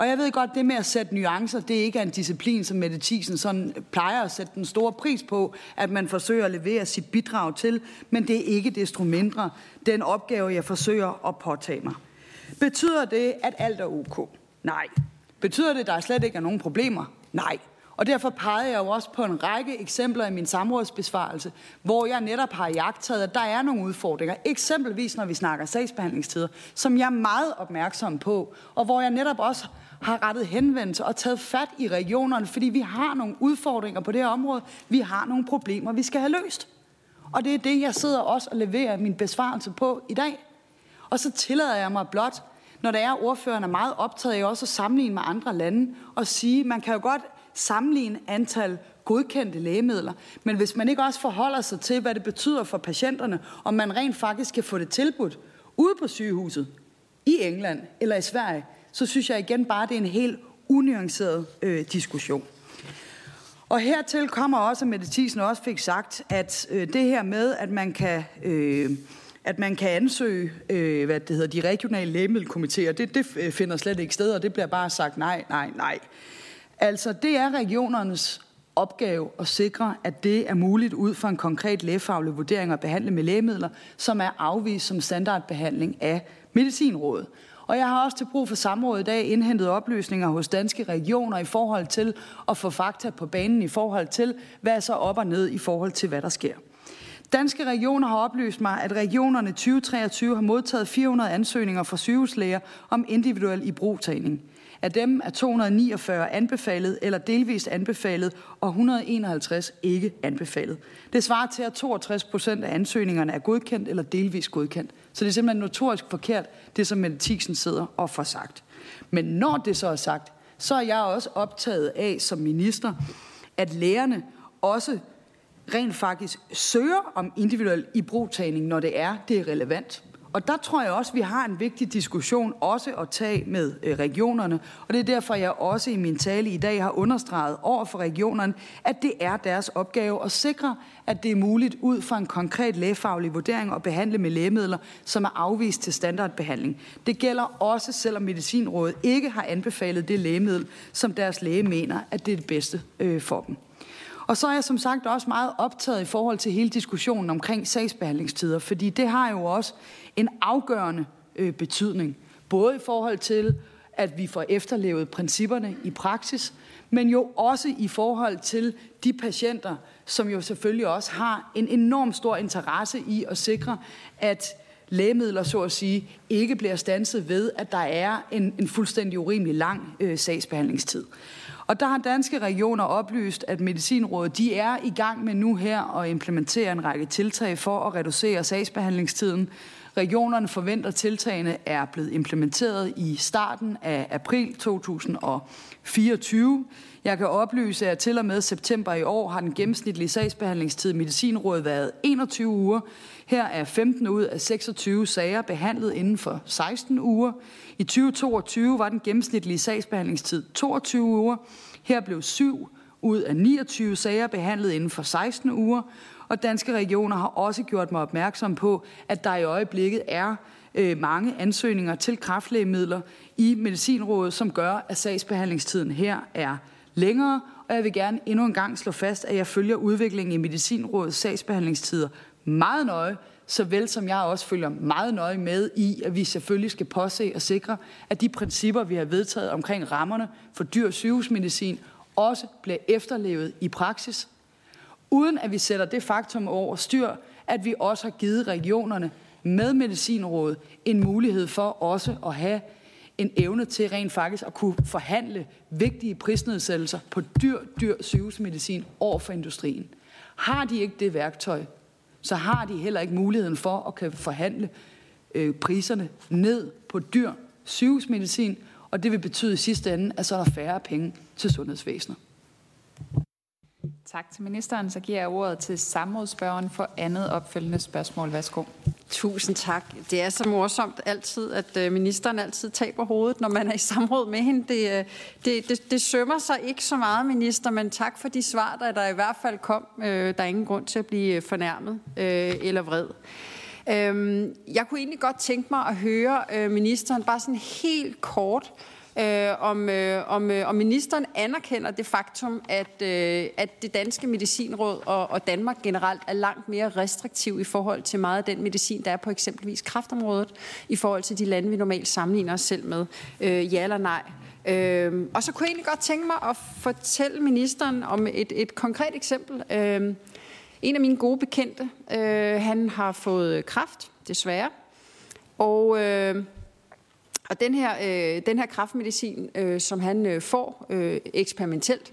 Speaker 3: Og jeg ved godt, det med at sætte nuancer, det er en disciplin, som Mette Thiesen sådan plejer at sætte den store pris på, at man forsøger at levere sit bidrag til, men det er ikke desto mindre den opgave, jeg forsøger at påtage mig. Betyder det, at alt er ok? Nej. Betyder det, at der slet ikke er nogen problemer? Nej. Og derfor pegede jeg jo også på en række eksempler i min samrådsbesvarelse, hvor jeg netop har jagtet, at der er nogle udfordringer. Eksempelvis når vi snakker sagsbehandlingstider, som jeg er meget opmærksom på, og hvor jeg netop også har rettet henvendelse og taget fat i regionerne, fordi vi har nogle udfordringer på det her område. Vi har nogle problemer, vi skal have løst. Og det er det, jeg sidder også og leverer min besvarelse på i dag. Og så tillader jeg mig blot, når det er, ordføreren er meget optaget af også at sammenligne med andre lande, og sige, man kan jo godt sammenligne antal godkendte lægemidler. Men hvis man ikke også forholder sig til, hvad det betyder for patienterne, om man rent faktisk kan få det tilbudt ude på sygehuset i England eller i Sverige, så synes jeg igen bare, det er en helt unuanceret øh, diskussion. Og hertil kommer også, at Mette Thiesen også fik sagt, at øh, det her med, at man kan... Øh, at man kan ansøge øh, hvad det hedder, de regionale lægemiddelkomitéer, det, det øh, finder slet ikke sted, og det bliver bare sagt nej, nej, nej. Altså, det er regionernes opgave at sikre, at det er muligt ud fra en konkret lægefaglig vurdering at behandle med lægemidler, som er afvist som standardbehandling af medicinrådet. Og jeg har også til brug for samrådet i dag indhentet oplysninger hos danske regioner i forhold til at få fakta på banen i forhold til, hvad er så op og ned i forhold til, hvad der sker. Danske regioner har oplyst mig, at regionerne 2023 har modtaget 400 ansøgninger fra sygehuslæger om individuel ibrugtagning. Af dem er 249 anbefalet eller delvist anbefalet, og 151 ikke anbefalet. Det svarer til, at 62 procent af ansøgningerne er godkendt eller delvist godkendt. Så det er simpelthen notorisk forkert, det som Mette Thiesen sidder og får sagt. Men når det så er sagt, så er jeg også optaget af som minister, at lærerne også rent faktisk søger om individuel ibrugtagning, når det er, det er relevant. Og der tror jeg også, at vi har en vigtig diskussion også at tage med øh, regionerne. Og det er derfor, jeg også i min tale i dag har understreget over for regionerne, at det er deres opgave at sikre, at det er muligt ud fra en konkret lægefaglig vurdering at behandle med lægemidler, som er afvist til standardbehandling. Det gælder også, selvom Medicinrådet ikke har anbefalet det lægemiddel, som deres læge mener, at det er det bedste øh, for dem. Og så er jeg som sagt også meget optaget i forhold til hele diskussionen omkring sagsbehandlingstider, fordi det har jo også en afgørende øh, betydning, både i forhold til, at vi får efterlevet principperne i praksis, men jo også i forhold til de patienter, som jo selvfølgelig også har en enorm stor interesse i at sikre, at lægemidler, så at sige, ikke bliver stanset ved, at der er en, en fuldstændig urimelig lang øh, sagsbehandlingstid. Og der har danske regioner oplyst, at Medicinrådet de er i gang med nu her at implementere en række tiltag for at reducere sagsbehandlingstiden. Regionerne forventer, at tiltagene er blevet implementeret i starten af april 2024. Jeg kan oplyse, at til og med september i år har den gennemsnitlige sagsbehandlingstid i Medicinrådet været 21 uger. Her er 15 ud af 26 sager behandlet inden for 16 uger. I 2022 var den gennemsnitlige sagsbehandlingstid 22 uger. Her blev 7 ud af 29 sager behandlet inden for 16 uger. Og danske regioner har også gjort mig opmærksom på, at der i øjeblikket er øh, mange ansøgninger til kraftlægemidler i Medicinrådet, som gør, at sagsbehandlingstiden her er længere. Og jeg vil gerne endnu en gang slå fast, at jeg følger udviklingen i Medicinrådets sagsbehandlingstider meget nøje, såvel som jeg også følger meget nøje med i, at vi selvfølgelig skal påse og sikre, at de principper, vi har vedtaget omkring rammerne for dyr sygehusmedicin, også bliver efterlevet i praksis, uden at vi sætter det faktum over styr, at vi også har givet regionerne med Medicinrådet en mulighed for også at have en evne til rent faktisk at kunne forhandle vigtige prisnedsættelser på dyr, dyr sygehusmedicin over for industrien. Har de ikke det værktøj, så har de heller ikke muligheden for at kan forhandle øh, priserne ned på dyr sygehusmedicin, og det vil betyde i sidste ende, at så er der færre penge til sundhedsvæsenet.
Speaker 1: Tak til ministeren. Så giver jeg ordet til samrådsspørgeren for andet opfølgende spørgsmål. Værsgo.
Speaker 5: Tusind tak. Det er så morsomt altid, at øh, ministeren altid taber hovedet, når man er i samråd med hende. Det, øh, det, det, det sømmer sig ikke så meget, minister, men tak for de svar, der, der i hvert fald kom. Øh, der er ingen grund til at blive fornærmet eller vred. Øhm, jeg kunne egentlig godt tænke mig at høre ministeren bare sådan helt kort øh, om, øh, om, øh, om ministeren anerkender det faktum, at, øh, at det danske medicinråd og, og Danmark generelt er langt mere restriktiv i forhold til meget af den medicin, der er på eksempelvis kraftområdet, i forhold til de lande, vi normalt sammenligner os selv med. Øh, ja eller nej? Øh, og så kunne jeg egentlig godt tænke mig at fortælle ministeren om et, et konkret eksempel. Øh, en af mine gode bekendte, øh, han har fået kræft, desværre. Og øh, og den her, øh, den her kraftmedicin, øh, som han øh, får øh, eksperimentelt,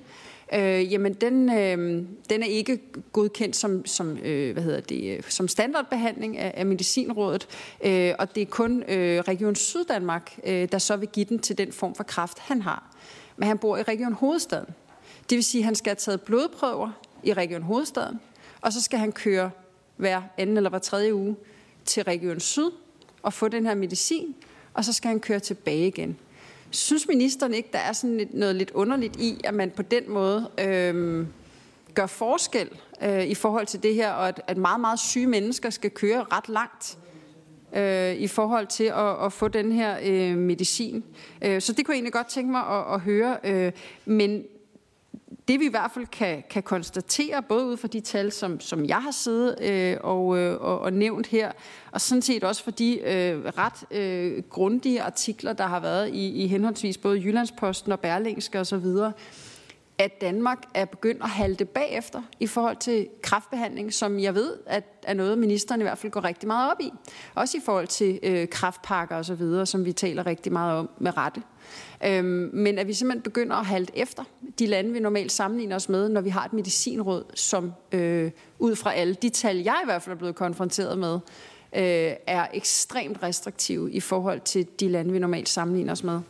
Speaker 5: øh, jamen den, øh, den er ikke godkendt som, som, øh, hvad hedder det, øh, som standardbehandling af, af medicinrådet, øh, og det er kun øh, Region Syddanmark, øh, der så vil give den til den form for kraft, han har. Men han bor i Region Hovedstaden. Det vil sige, at han skal have taget blodprøver i Region Hovedstaden, og så skal han køre hver anden eller hver tredje uge til Region Syd og få den her medicin, og så skal han køre tilbage igen. Synes ministeren ikke, der er sådan lidt, noget lidt underligt i, at man på den måde øh, gør forskel øh, i forhold til det her, og at, at meget, meget syge mennesker skal køre ret langt øh, i forhold til at, at få den her øh, medicin. Øh, så det kunne jeg egentlig godt tænke mig at, at høre. Øh, men det vi i hvert fald kan, kan konstatere, både ud fra de tal, som, som jeg har siddet øh, og, øh, og, og nævnt her, og sådan set også for de øh, ret øh, grundige artikler, der har været i, i henholdsvis både Jyllandsposten og Berlingske osv., at Danmark er begyndt at halte bagefter i forhold til kraftbehandling, som jeg ved, at er noget, ministeren i hvert fald går rigtig meget op i. Også i forhold til øh, kraftpakker osv., som vi taler rigtig meget om med rette. Øhm, men at vi simpelthen begynder at halte efter de lande, vi normalt sammenligner os med, når vi har et medicinråd, som øh, ud fra alle de tal, jeg i hvert fald er blevet konfronteret med, øh, er ekstremt restriktive i forhold til de lande, vi normalt sammenligner os med.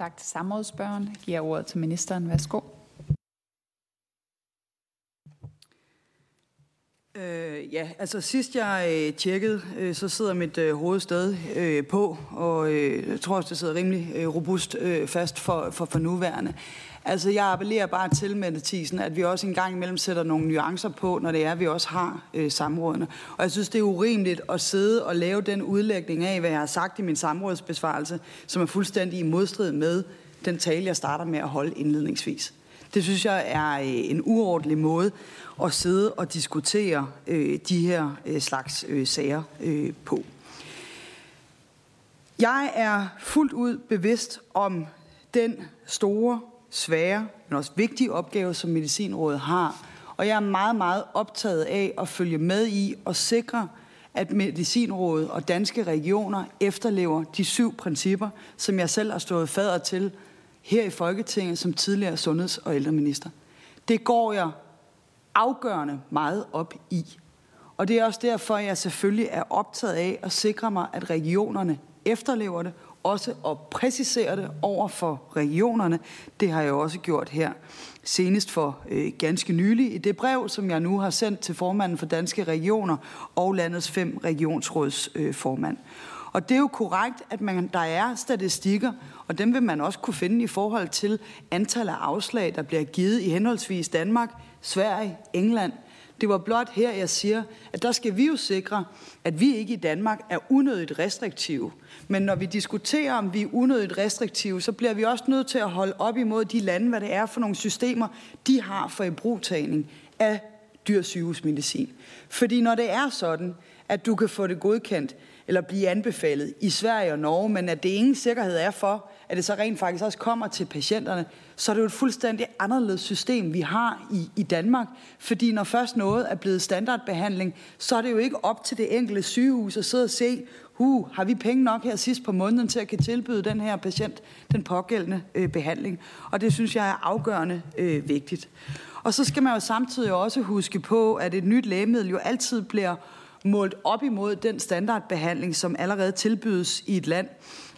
Speaker 1: Tak til samrådsspørgeren. Jeg giver ordet til ministeren. Værsgo.
Speaker 3: Øh, ja, altså sidst jeg øh, tjekkede, øh, så sidder mit øh, hoved stadig øh, på, og øh, jeg tror også, det sidder rimelig øh, robust øh, fast for, for, for nuværende. Altså jeg appellerer bare til, Mette Thiesen, at vi også en gang imellem sætter nogle nuancer på, når det er, at vi også har øh, samrådene. Og jeg synes, det er urimeligt at sidde og lave den udlægning af, hvad jeg har sagt i min samrådsbesvarelse, som er fuldstændig i modstrid med den tale, jeg starter med at holde indledningsvis. Det synes jeg er øh, en uordentlig måde at sidde og diskutere øh, de her øh, slags øh, sager øh, på. Jeg er fuldt ud bevidst om den store, svære, men også vigtige opgave, som Medicinrådet har. Og jeg er meget, meget optaget af at følge med i og sikre, at Medicinrådet og danske regioner efterlever de syv principper, som jeg selv har stået fader til her i Folketinget som tidligere sundheds- og ældreminister. Det går jeg afgørende meget op i. Og det er også derfor, jeg selvfølgelig er optaget af at sikre mig, at regionerne efterlever det, også at præcisere det over for regionerne. Det har jeg også gjort her senest for øh, ganske nylig i det brev, som jeg nu har sendt til formanden for Danske Regioner og landets fem regionsrådsformand. Øh, og det er jo korrekt, at man, der er statistikker, og dem vil man også kunne finde i forhold til antallet af afslag, der bliver givet i henholdsvis Danmark, Sverige, England. Det var blot her, jeg siger, at der skal vi jo sikre, at vi ikke i Danmark er unødigt restriktive. Men når vi diskuterer, om vi er unødigt restriktive, så bliver vi også nødt til at holde op imod de lande, hvad det er for nogle systemer, de har for ibrugtagning af dyr sygehusmedicin. Fordi når det er sådan, at du kan få det godkendt eller blive anbefalet i Sverige og Norge, men at det ingen sikkerhed er for, at det så rent faktisk også kommer til patienterne, så er det jo et fuldstændig anderledes system, vi har i, i Danmark. Fordi når først noget er blevet standardbehandling, så er det jo ikke op til det enkelte sygehus at sidde og se, uh, har vi penge nok her sidst på måneden til at kan tilbyde den her patient den pågældende øh, behandling. Og det synes jeg er afgørende øh, vigtigt. Og så skal man jo samtidig også huske på, at et nyt lægemiddel jo altid bliver målt op imod den standardbehandling, som allerede tilbydes i et land.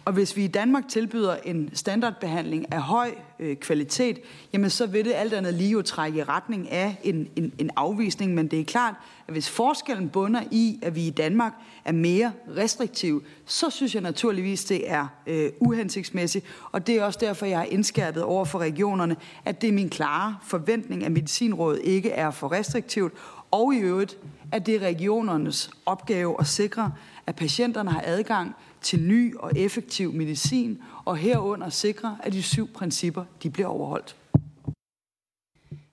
Speaker 3: Og hvis vi i Danmark tilbyder en standardbehandling af høj øh, kvalitet, jamen så vil det alt andet lige jo trække i retning af en, en, en afvisning. Men det er klart, at hvis forskellen bunder i, at vi i Danmark er mere restriktive, så synes jeg naturligvis, det er øh, uhensigtsmæssigt. Og det er også derfor, jeg har indskærpet over for regionerne, at det er min klare forventning, at Medicinrådet ikke er for restriktivt, og i øvrigt, at det er regionernes opgave at sikre, at patienterne har adgang til ny og effektiv medicin, og herunder sikre, at de syv principper de bliver overholdt.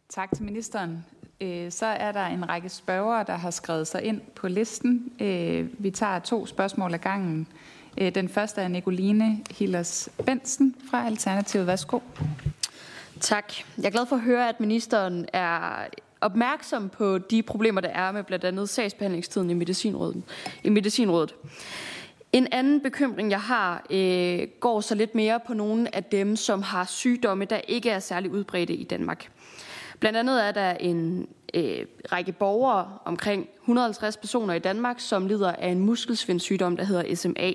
Speaker 1: Tak til ministeren. Øh, så er der en række spørgere, der har skrevet sig ind på listen. Øh, vi tager to spørgsmål ad gangen. Øh, den første er Nicoline Hillers Bensen fra Alternativet. Værsgo.
Speaker 6: Tak. Jeg er glad for at høre, at ministeren er opmærksom på de problemer, der er med blandt andet sagsbehandlingstiden i Medicinrådet. I Medicinrådet. En anden bekymring, jeg har, øh, går så lidt mere på nogle af dem, som har sygdomme, der ikke er særlig udbredte i Danmark. Blandt andet er der en øh, række borgere, omkring 150 personer i Danmark, som lider af en muskelsvindsygdom, der hedder SMA.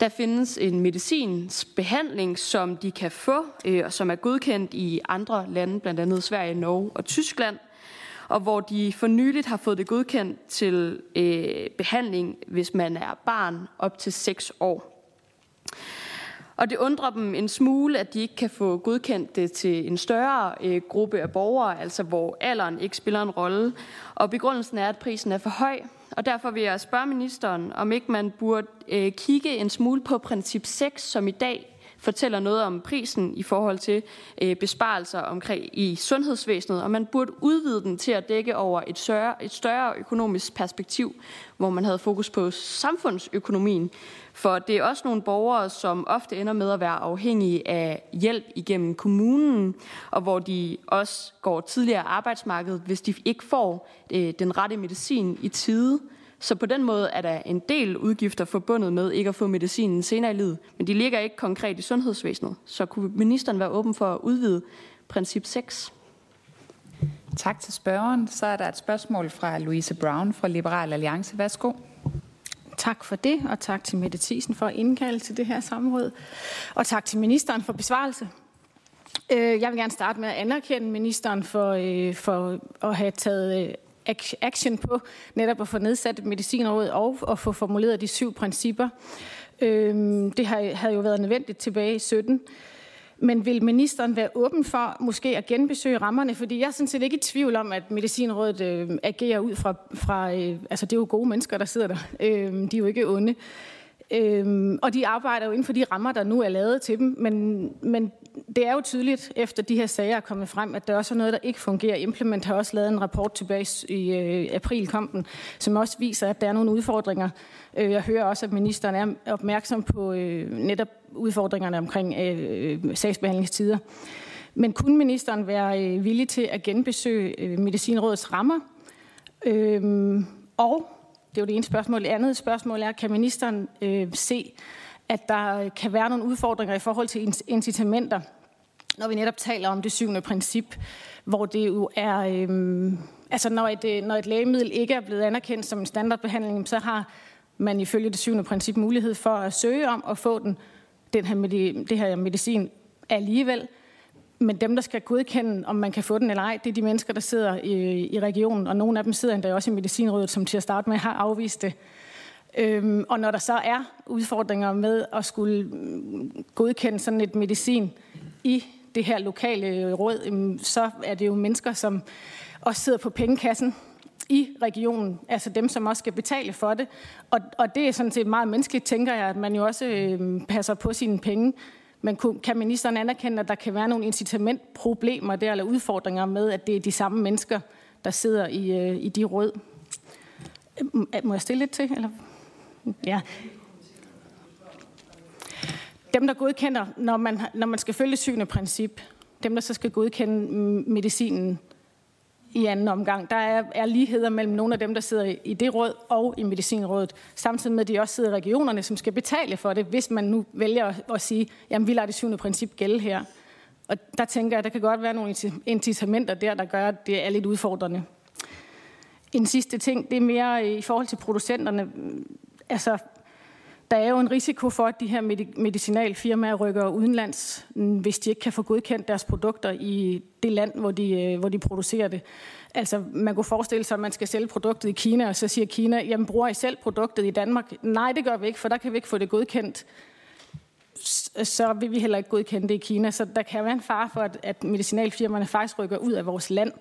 Speaker 6: Der findes en medicinsk som de kan få, øh, og som er godkendt i andre lande, blandt andet Sverige, Norge og Tyskland og hvor de for nyligt har fået det godkendt til øh, behandling, hvis man er barn op til 6 år. Og det undrer dem en smule, at de ikke kan få godkendt det til en større øh, gruppe af borgere, altså hvor alderen ikke spiller en rolle. Og begrundelsen er, at prisen er for høj. Og derfor vil jeg spørge ministeren, om ikke man burde øh, kigge en smule på princip 6, som i dag fortæller noget om prisen i forhold til øh, besparelser omkring i sundhedsvæsenet, og man burde udvide den til at dække over et større, et større økonomisk perspektiv, hvor man havde fokus på samfundsøkonomien. For det er også nogle borgere, som ofte ender med at være afhængige af hjælp igennem kommunen, og hvor de også går tidligere arbejdsmarkedet, hvis de ikke får øh, den rette medicin i tide. Så på den måde er der en del udgifter forbundet med ikke at få medicinen senere i livet, men de ligger ikke konkret i sundhedsvæsenet. Så kunne ministeren være åben for at udvide princip 6?
Speaker 1: Tak til spørgeren. Så er der et spørgsmål fra Louise Brown fra Liberal Alliance. Værsgo.
Speaker 7: Tak for det, og tak til Mette Thiesen for at indkalde til det her samråd. Og tak til ministeren for besvarelse. Øh, jeg vil gerne starte med at anerkende ministeren for, øh, for at have taget øh, action på netop at få nedsat medicinrådet og at få formuleret de syv principper. Øhm, det havde jo været nødvendigt tilbage i 17. Men vil ministeren være åben for måske at genbesøge rammerne? Fordi jeg er sådan set ikke i tvivl om, at Medicinrådet øh, agerer ud fra... fra øh, altså, det er jo gode mennesker, der sidder der. Øh, de er jo ikke onde. Øhm, og de arbejder jo inden for de rammer, der nu er lavet til dem, men, men det er jo tydeligt, efter de her sager er kommet frem, at der også er noget, der ikke fungerer. Implement har også lavet en rapport tilbage i øh, april, kompen, som også viser, at der er nogle udfordringer. Øh, jeg hører også, at ministeren er opmærksom på øh, netop udfordringerne omkring øh, øh sagsbehandlingstider. Men kunne ministeren være øh, villig til at genbesøge øh, Medicinrådets rammer? Øh, og det er jo det ene spørgsmål. Det andet spørgsmål er, kan ministeren øh, se, at der øh, kan være nogle udfordringer i forhold til incitamenter, når vi netop taler om det syvende princip, hvor det jo er, øh, Altså når et, øh, når et lægemiddel ikke er blevet anerkendt som en standardbehandling, så har man ifølge det syvende princip mulighed for at søge om at få den, den her, det her medicin alligevel. Men dem, der skal godkende, om man kan få den eller ej, det er de mennesker, der sidder i, i regionen, og nogle af dem sidder endda også i Medicinrådet, som til at starte med har afvist det. Øhm, og når der så er udfordringer med at skulle godkende sådan et medicin i det her lokale råd, så er det jo mennesker, som også sidder på pengekassen i regionen, altså dem, som også skal betale for det. Og, og det er sådan set meget menneskeligt, tænker jeg, at man jo også øh, passer på sine penge. Men kan ministeren anerkende, at der kan være nogle incitamentproblemer der, eller udfordringer med, at det er de samme mennesker, der sidder i, øh, i de råd? Må jeg stille lidt til? Eller? Ja. Dem, der godkender, når man, når man skal følge syvende princip, dem, der så skal godkende medicinen i anden omgang, der er, er ligheder mellem nogle af dem, der sidder i det råd og i medicinrådet, samtidig med, at de også sidder i regionerne, som skal betale for det, hvis man nu vælger at, at sige, jamen vi lader det syvende princip gælde her. Og der tænker jeg, at der kan godt være nogle incitamenter der, der gør, at det er lidt udfordrende. En sidste ting, det er mere i forhold til producenterne altså, der er jo en risiko for, at de her medicinalfirmaer rykker udenlands, mm, hvis de ikke kan få godkendt deres produkter i det land, hvor de, øh, hvor de producerer det. Altså, man kunne forestille sig, at man skal sælge produktet i Kina, og så siger Kina, jamen bruger I selv produktet i Danmark? Nej, det gør vi ikke, for der kan vi ikke få det godkendt. Så vil vi heller ikke godkende det i Kina. Så der kan være en fare for, at, at medicinalfirmaerne faktisk rykker ud af vores land,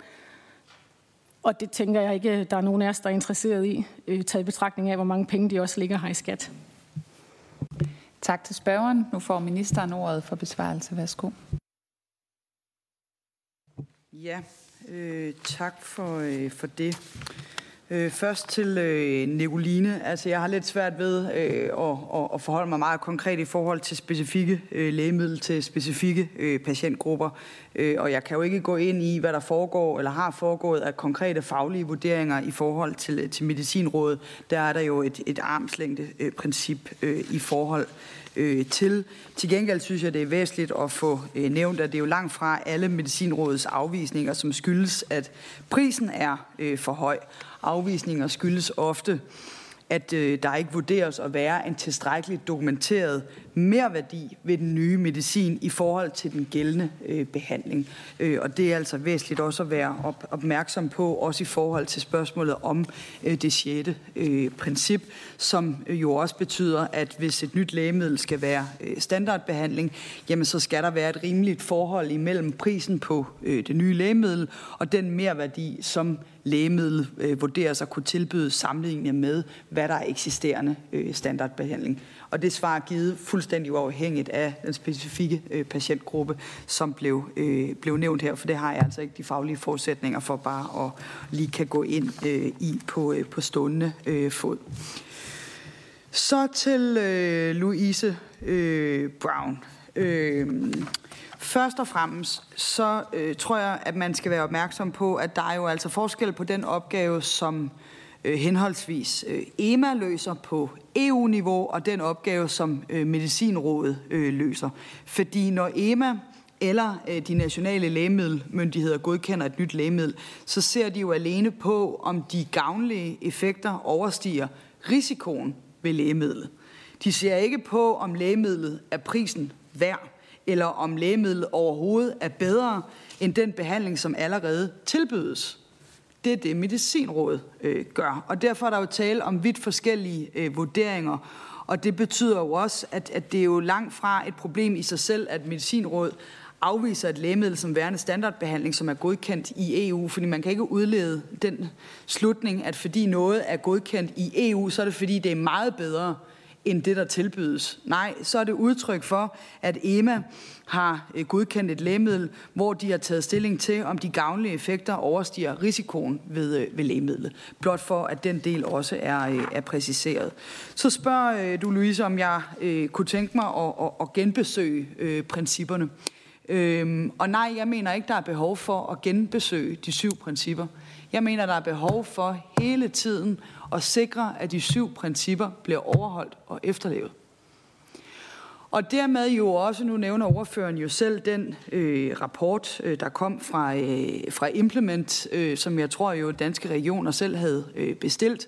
Speaker 7: og det tænker jeg ikke, der er nogen af os, der er interesseret i, øh, taget i betragtning af, hvor mange penge de også ligger her i skat.
Speaker 1: Tak til spørgeren. Nu får ministeren ordet for besvarelse. Værsgo.
Speaker 3: Ja, øh, tak for, øh, for det. Øh, først til øh, Nicoline. Altså, jeg har lidt svært ved øh, at, at, at forholde mig meget konkret i forhold til specifikke øh, lægemidler til specifikke øh, patientgrupper. Øh, og jeg kan jo ikke gå ind i, hvad der foregår eller har foregået af konkrete faglige vurderinger i forhold til, øh, til medicinrådet. Der er der jo et, et armslængde øh, princip øh, i forhold øh, til. Til gengæld synes jeg, det er væsentligt at få øh, nævnt, at det er jo langt fra alle medicinrådets afvisninger, som skyldes, at prisen er øh, for høj. Afvisninger skyldes ofte, at øh, der ikke vurderes at være en tilstrækkeligt dokumenteret merværdi ved den nye medicin i forhold til den gældende øh, behandling. Øh, og det er altså væsentligt også at være op, opmærksom på, også i forhold til spørgsmålet om øh, det sjette øh, princip, som øh, jo også betyder, at hvis et nyt lægemiddel skal være øh, standardbehandling, jamen så skal der være et rimeligt forhold imellem prisen på øh, det nye lægemiddel og den merværdi, som lægemiddel øh, vurderes at kunne tilbyde sammenlignet med, hvad der er eksisterende øh, standardbehandling. Og det svar er givet fuldstændig uafhængigt af den specifikke øh, patientgruppe, som blev, øh, blev nævnt her, for det har jeg altså ikke de faglige forudsætninger for bare at lige kan gå ind øh, i på, øh, på stående øh, fod. Så til øh, Louise øh, Brown. Øh, Først og fremmest, så øh, tror jeg, at man skal være opmærksom på, at der er jo altså forskel på den opgave, som øh, henholdsvis øh, EMA løser på EU-niveau, og den opgave, som øh, Medicinrådet øh, løser. Fordi når EMA eller øh, de nationale lægemiddelmyndigheder godkender et nyt lægemiddel, så ser de jo alene på, om de gavnlige effekter overstiger risikoen ved lægemidlet. De ser ikke på, om lægemidlet er prisen værd eller om lægemidlet overhovedet er bedre end den behandling, som allerede tilbydes. Det er det, Medicinrådet øh, gør. Og derfor er der jo tale om vidt forskellige øh, vurderinger. Og det betyder jo også, at, at det er jo langt fra et problem i sig selv, at Medicinrådet afviser et lægemiddel som værende standardbehandling, som er godkendt i EU, fordi man kan ikke udlede den slutning, at fordi noget er godkendt i EU, så er det fordi, det er meget bedre end det, der tilbydes. Nej, så er det udtryk for, at EMA har øh, godkendt et lægemiddel, hvor de har taget stilling til, om de gavnlige effekter overstiger risikoen ved, øh, ved lægemidlet. Blot for, at den del også er, øh, er præciseret. Så spørger du, Louise, om jeg øh, kunne tænke mig at, at, at genbesøge øh, principperne. Øhm, og nej, jeg mener ikke, der er behov for at genbesøge de syv principper. Jeg mener, der er behov for hele tiden og sikre, at de syv principper bliver overholdt og efterlevet. Og dermed jo også, nu nævner ordføreren jo selv den øh, rapport, øh, der kom fra, øh, fra Implement, øh, som jeg tror jo danske regioner selv havde øh, bestilt.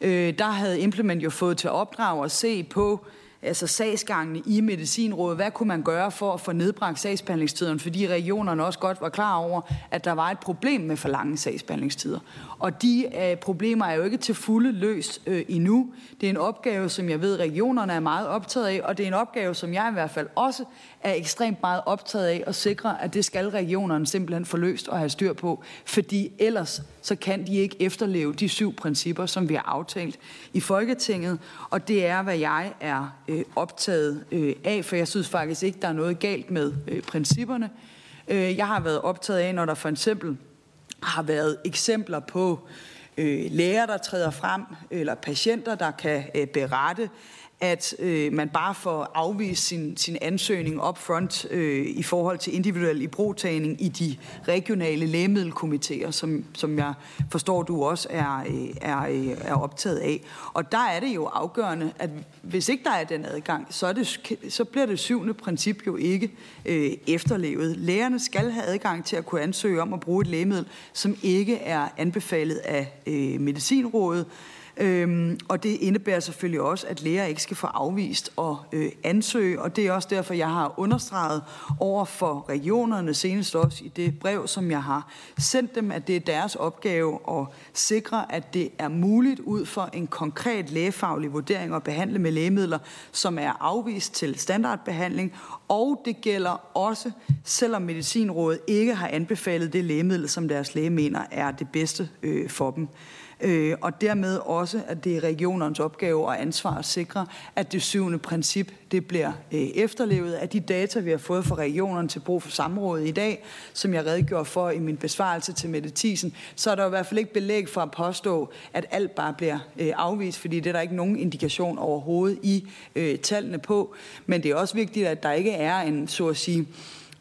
Speaker 3: Øh, der havde Implement jo fået til opdrag at se på altså sagsgangene i medicinrådet. Hvad kunne man gøre for at få nedbragt sagsbehandlingstiden? Fordi regionerne også godt var klar over, at der var et problem med for lange sagsbehandlingstider. Og de øh, problemer er jo ikke til fulde løst øh, endnu. Det er en opgave, som jeg ved, regionerne er meget optaget af, og det er en opgave, som jeg i hvert fald også er ekstremt meget optaget af at sikre, at det skal regionerne simpelthen få løst og have styr på, fordi ellers så kan de ikke efterleve de syv principper, som vi har aftalt i Folketinget, og det er, hvad jeg er øh, optaget øh, af, for jeg synes faktisk ikke, der er noget galt med øh, principperne. Øh, jeg har været optaget af, når der for eksempel har været eksempler på øh, læger, der træder frem, eller patienter, der kan øh, berette, at øh, man bare får afvist sin, sin ansøgning upfront øh, i forhold til individuel ibrugtagning i de regionale lægemiddelkomiteer, som, som jeg forstår, du også er, øh, er, øh, er optaget af. Og der er det jo afgørende, at hvis ikke der er den adgang, så, er det, så bliver det syvende princip jo ikke øh, efterlevet. Lægerne skal have adgang til at kunne ansøge om at bruge et lægemiddel, som ikke er anbefalet af øh, Medicinrådet, Øhm, og det indebærer selvfølgelig også, at læger ikke skal få afvist og øh, ansøge, og det er også derfor, jeg har understreget over for regionerne, senest også i det brev, som jeg har sendt dem, at det er deres opgave at sikre, at det er muligt ud for en konkret lægefaglig vurdering at behandle med lægemidler, som er afvist til standardbehandling, og det gælder også, selvom Medicinrådet ikke har anbefalet det lægemiddel, som deres læge mener er det bedste øh, for dem øh, og dermed også, at det er regionernes opgave og ansvar at sikre, at det syvende princip det bliver øh, efterlevet. At de data, vi har fået fra regionerne til brug for samrådet i dag, som jeg redegjorde for i min besvarelse til Mette Thiesen, så er der i hvert fald ikke belæg for at påstå, at alt bare bliver øh, afvist, fordi det er der ikke nogen indikation overhovedet i øh, tallene på. Men det er også vigtigt, at der ikke er en, så at sige,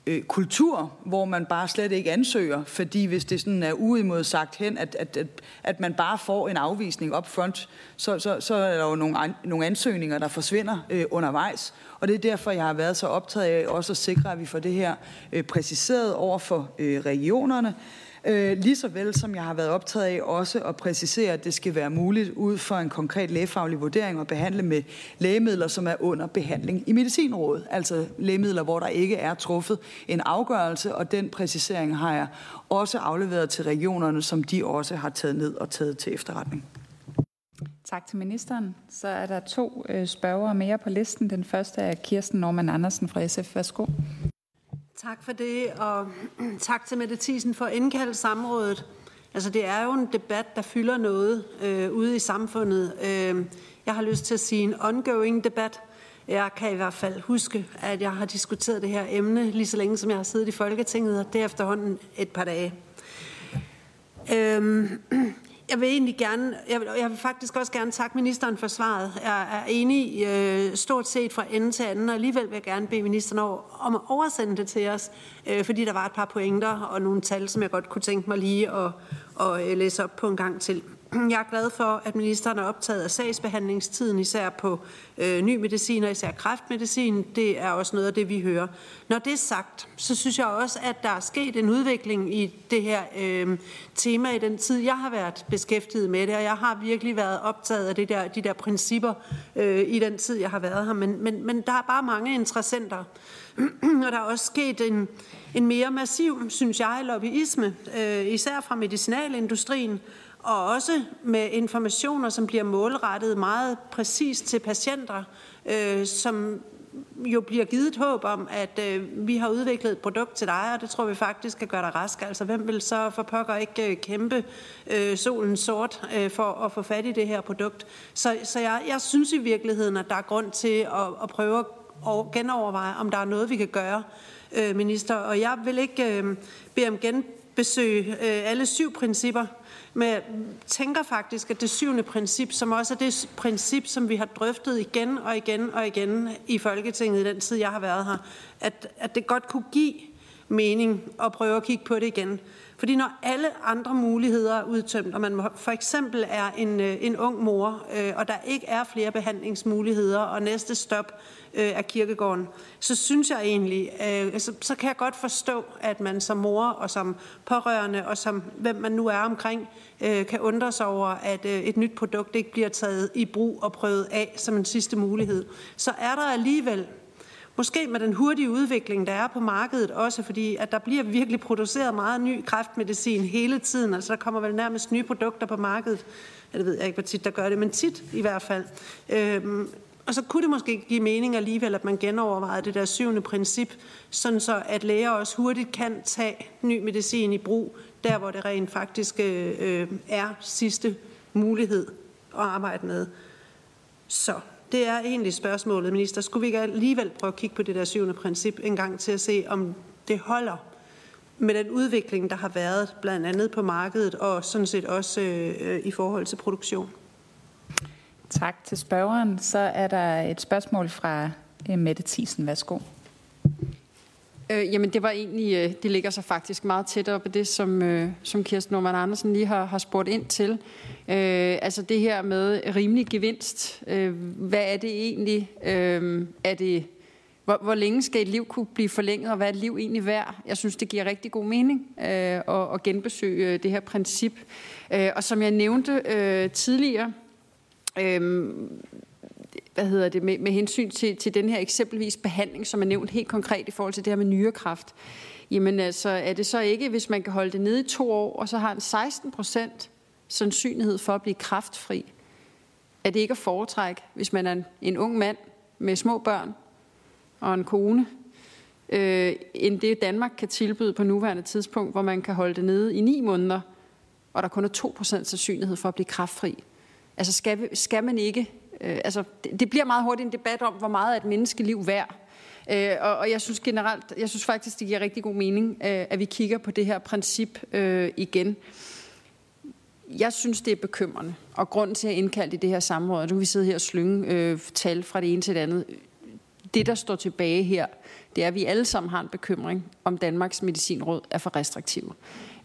Speaker 3: øh, kultur, hvor man bare slet ikke ansøger, fordi hvis det sådan er uimodsagt hen, at, at, at, at man bare får en afvisning op front, så, så, så er der jo nogle, an, nogle ansøgninger, der forsvinder øh, undervejs. Og det er derfor, jeg har været så optaget af også at sikre, at vi får det her øh, præciseret over for øh, regionerne, Øh, lige så vel som jeg har været optaget af også at præcisere, at det skal være muligt ud for en konkret lægefaglig vurdering at behandle med lægemidler, som er under behandling i medicinrådet. Altså lægemidler, hvor der ikke er truffet en afgørelse, og den præcisering har jeg også afleveret til regionerne, som de også har taget ned og taget til efterretning.
Speaker 1: Tak til ministeren. Så er der to øh, spørgere mere på listen. Den første er Kirsten Norman Andersen fra SF. Værsgo.
Speaker 4: Tak for det, og tak til Mette Thiesen for at indkalde samrådet. Altså, det er jo en debat, der fylder noget øh, ude i samfundet. Øh, jeg har lyst til at sige en ongoing debat. Jeg kan i hvert fald huske, at jeg har diskuteret det her emne lige så længe, som jeg har siddet i Folketinget, og det er efterhånden et par dage. Øh, jeg vil egentlig gerne, jeg vil, jeg vil faktisk også gerne takke ministeren for svaret. Jeg er enig øh, stort set fra ende til anden, og alligevel vil jeg gerne bede ministeren over, om at oversende det til os, øh, fordi der var et par pointer og nogle tal, som jeg godt kunne tænke mig lige at, at, at læse op på en gang til. Jeg er glad for, at ministeren er optaget af sagsbehandlingstiden, især på øh, ny medicin og især kræftmedicin. Det er også noget af det, vi hører. Når det er sagt, så synes jeg også, at der er sket en udvikling i det her øh, tema i den tid, jeg har været beskæftiget med det, og jeg har virkelig været optaget af det der, de der principper øh, i den tid, jeg har været her. Men, men, men der er bare mange interessenter, og der er også sket en, en mere massiv, synes jeg, lobbyisme, øh, især fra medicinalindustrien, og også med informationer, som bliver målrettet meget præcist til patienter, øh, som jo bliver givet håb om, at øh, vi har udviklet et produkt til dig, og det tror vi faktisk kan gøre dig rask. Altså, hvem vil så for pokker ikke øh, kæmpe øh, solen sort øh, for at få fat i det her produkt? Så, så jeg, jeg synes i virkeligheden, at der er grund til at, at prøve at genoverveje, om der er noget, vi kan gøre, øh, minister. Og jeg vil ikke øh, bede om genbesøg øh, alle syv principper, men jeg tænker faktisk, at det syvende princip, som også er det princip, som vi har drøftet igen og igen og igen i Folketinget i den tid, jeg har været her, at, at det godt kunne give mening at prøve at kigge på det igen. Fordi når alle andre muligheder er udtømt, og man for eksempel er en, øh, en ung mor, øh, og der ikke er flere behandlingsmuligheder, og næste stop øh, er kirkegården, så synes jeg egentlig, øh, så, så kan jeg godt forstå, at man som mor og som pårørende og som hvem man nu er omkring, øh, kan undre sig over, at øh, et nyt produkt ikke bliver taget i brug og prøvet af som en sidste mulighed. Så er der alligevel Måske med den hurtige udvikling, der er på markedet, også fordi, at der bliver virkelig produceret meget ny kræftmedicin hele tiden. Altså der kommer vel nærmest nye produkter på markedet. Ja, det ved jeg ikke, hvor tit der gør det, men tit i hvert fald. Øhm, og så kunne det måske give mening alligevel, at man genovervejede det der syvende princip, sådan så at læger også hurtigt kan tage ny medicin i brug, der hvor det rent faktisk øh, øh, er sidste mulighed at arbejde med. Så det er egentlig spørgsmålet, minister. Skulle vi ikke alligevel prøve at kigge på det der syvende princip en gang til at se, om det holder med den udvikling, der har været blandt andet på markedet og sådan set også øh, øh i forhold til produktion?
Speaker 1: Tak til spørgeren. Så er der et spørgsmål fra øh, Mette Thiesen. Værsgo.
Speaker 5: Øh, jamen det var egentlig, øh, det ligger sig faktisk meget tæt op det, som, øh, som Kirsten Norman Andersen lige har, har spurgt ind til. Øh, altså det her med rimelig gevinst. Øh, hvad er det egentlig? Øh, er det, hvor, hvor længe skal et liv kunne blive forlænget, og hvad er et liv egentlig værd? Jeg synes, det giver rigtig god mening øh, at, at genbesøge øh, det her princip. Øh, og som jeg nævnte øh, tidligere, øh, hvad hedder det, med, med hensyn til, til den her eksempelvis behandling, som er nævnt helt konkret i forhold til det her med nyrekræft, jamen altså, er det så ikke, hvis man kan holde det nede i to år, og så har en 16 procent sandsynlighed for at blive kraftfri, er det ikke at foretrække, hvis man er en, en ung mand med små børn og en kone, øh, end det Danmark kan tilbyde på nuværende tidspunkt, hvor man kan holde det nede i ni måneder, og der kun er 2% sandsynlighed for at blive kraftfri. Altså skal, vi, skal man ikke Øh, altså, det, det bliver meget hurtigt en debat om, hvor meget er et menneskeliv værd. Øh, og, og jeg synes generelt, jeg synes faktisk, det giver rigtig god mening, øh, at vi kigger på det her princip øh, igen. Jeg synes, det er bekymrende, og grunden til at indkalde i det her samråd, nu vi sidder her og slynge øh, tal fra det ene til det andet, det, der står tilbage her, det er, at vi alle sammen har en bekymring, om Danmarks Medicinråd er for restriktive.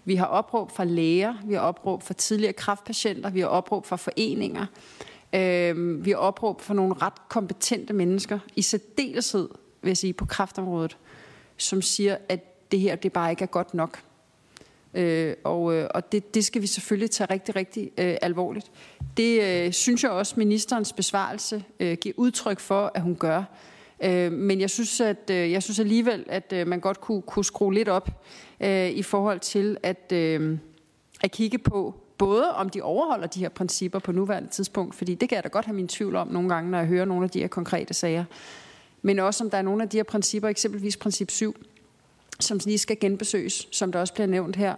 Speaker 5: Vi har opråb fra læger, vi har opråb fra tidligere kraftpatienter, vi har opråb fra foreninger, Øh, vi har opråb fra nogle ret kompetente mennesker, i særdeleshed, vil jeg sige, på kraftområdet, som siger, at det her det bare ikke er godt nok. Øh, og øh, og det, det skal vi selvfølgelig tage rigtig, rigtig øh, alvorligt. Det øh, synes jeg også, ministerens besvarelse øh, giver udtryk for, at hun gør. Øh, men jeg synes, at øh, jeg synes alligevel, at øh, man godt kunne, kunne skrue lidt op øh, i forhold til at, øh, at kigge på, både om de overholder de her principper på nuværende tidspunkt, fordi det kan jeg da godt have min tvivl om nogle gange, når jeg hører nogle af de her konkrete sager, men også om der er nogle af de her principper, eksempelvis princip 7, som lige skal genbesøges, som der også bliver nævnt her,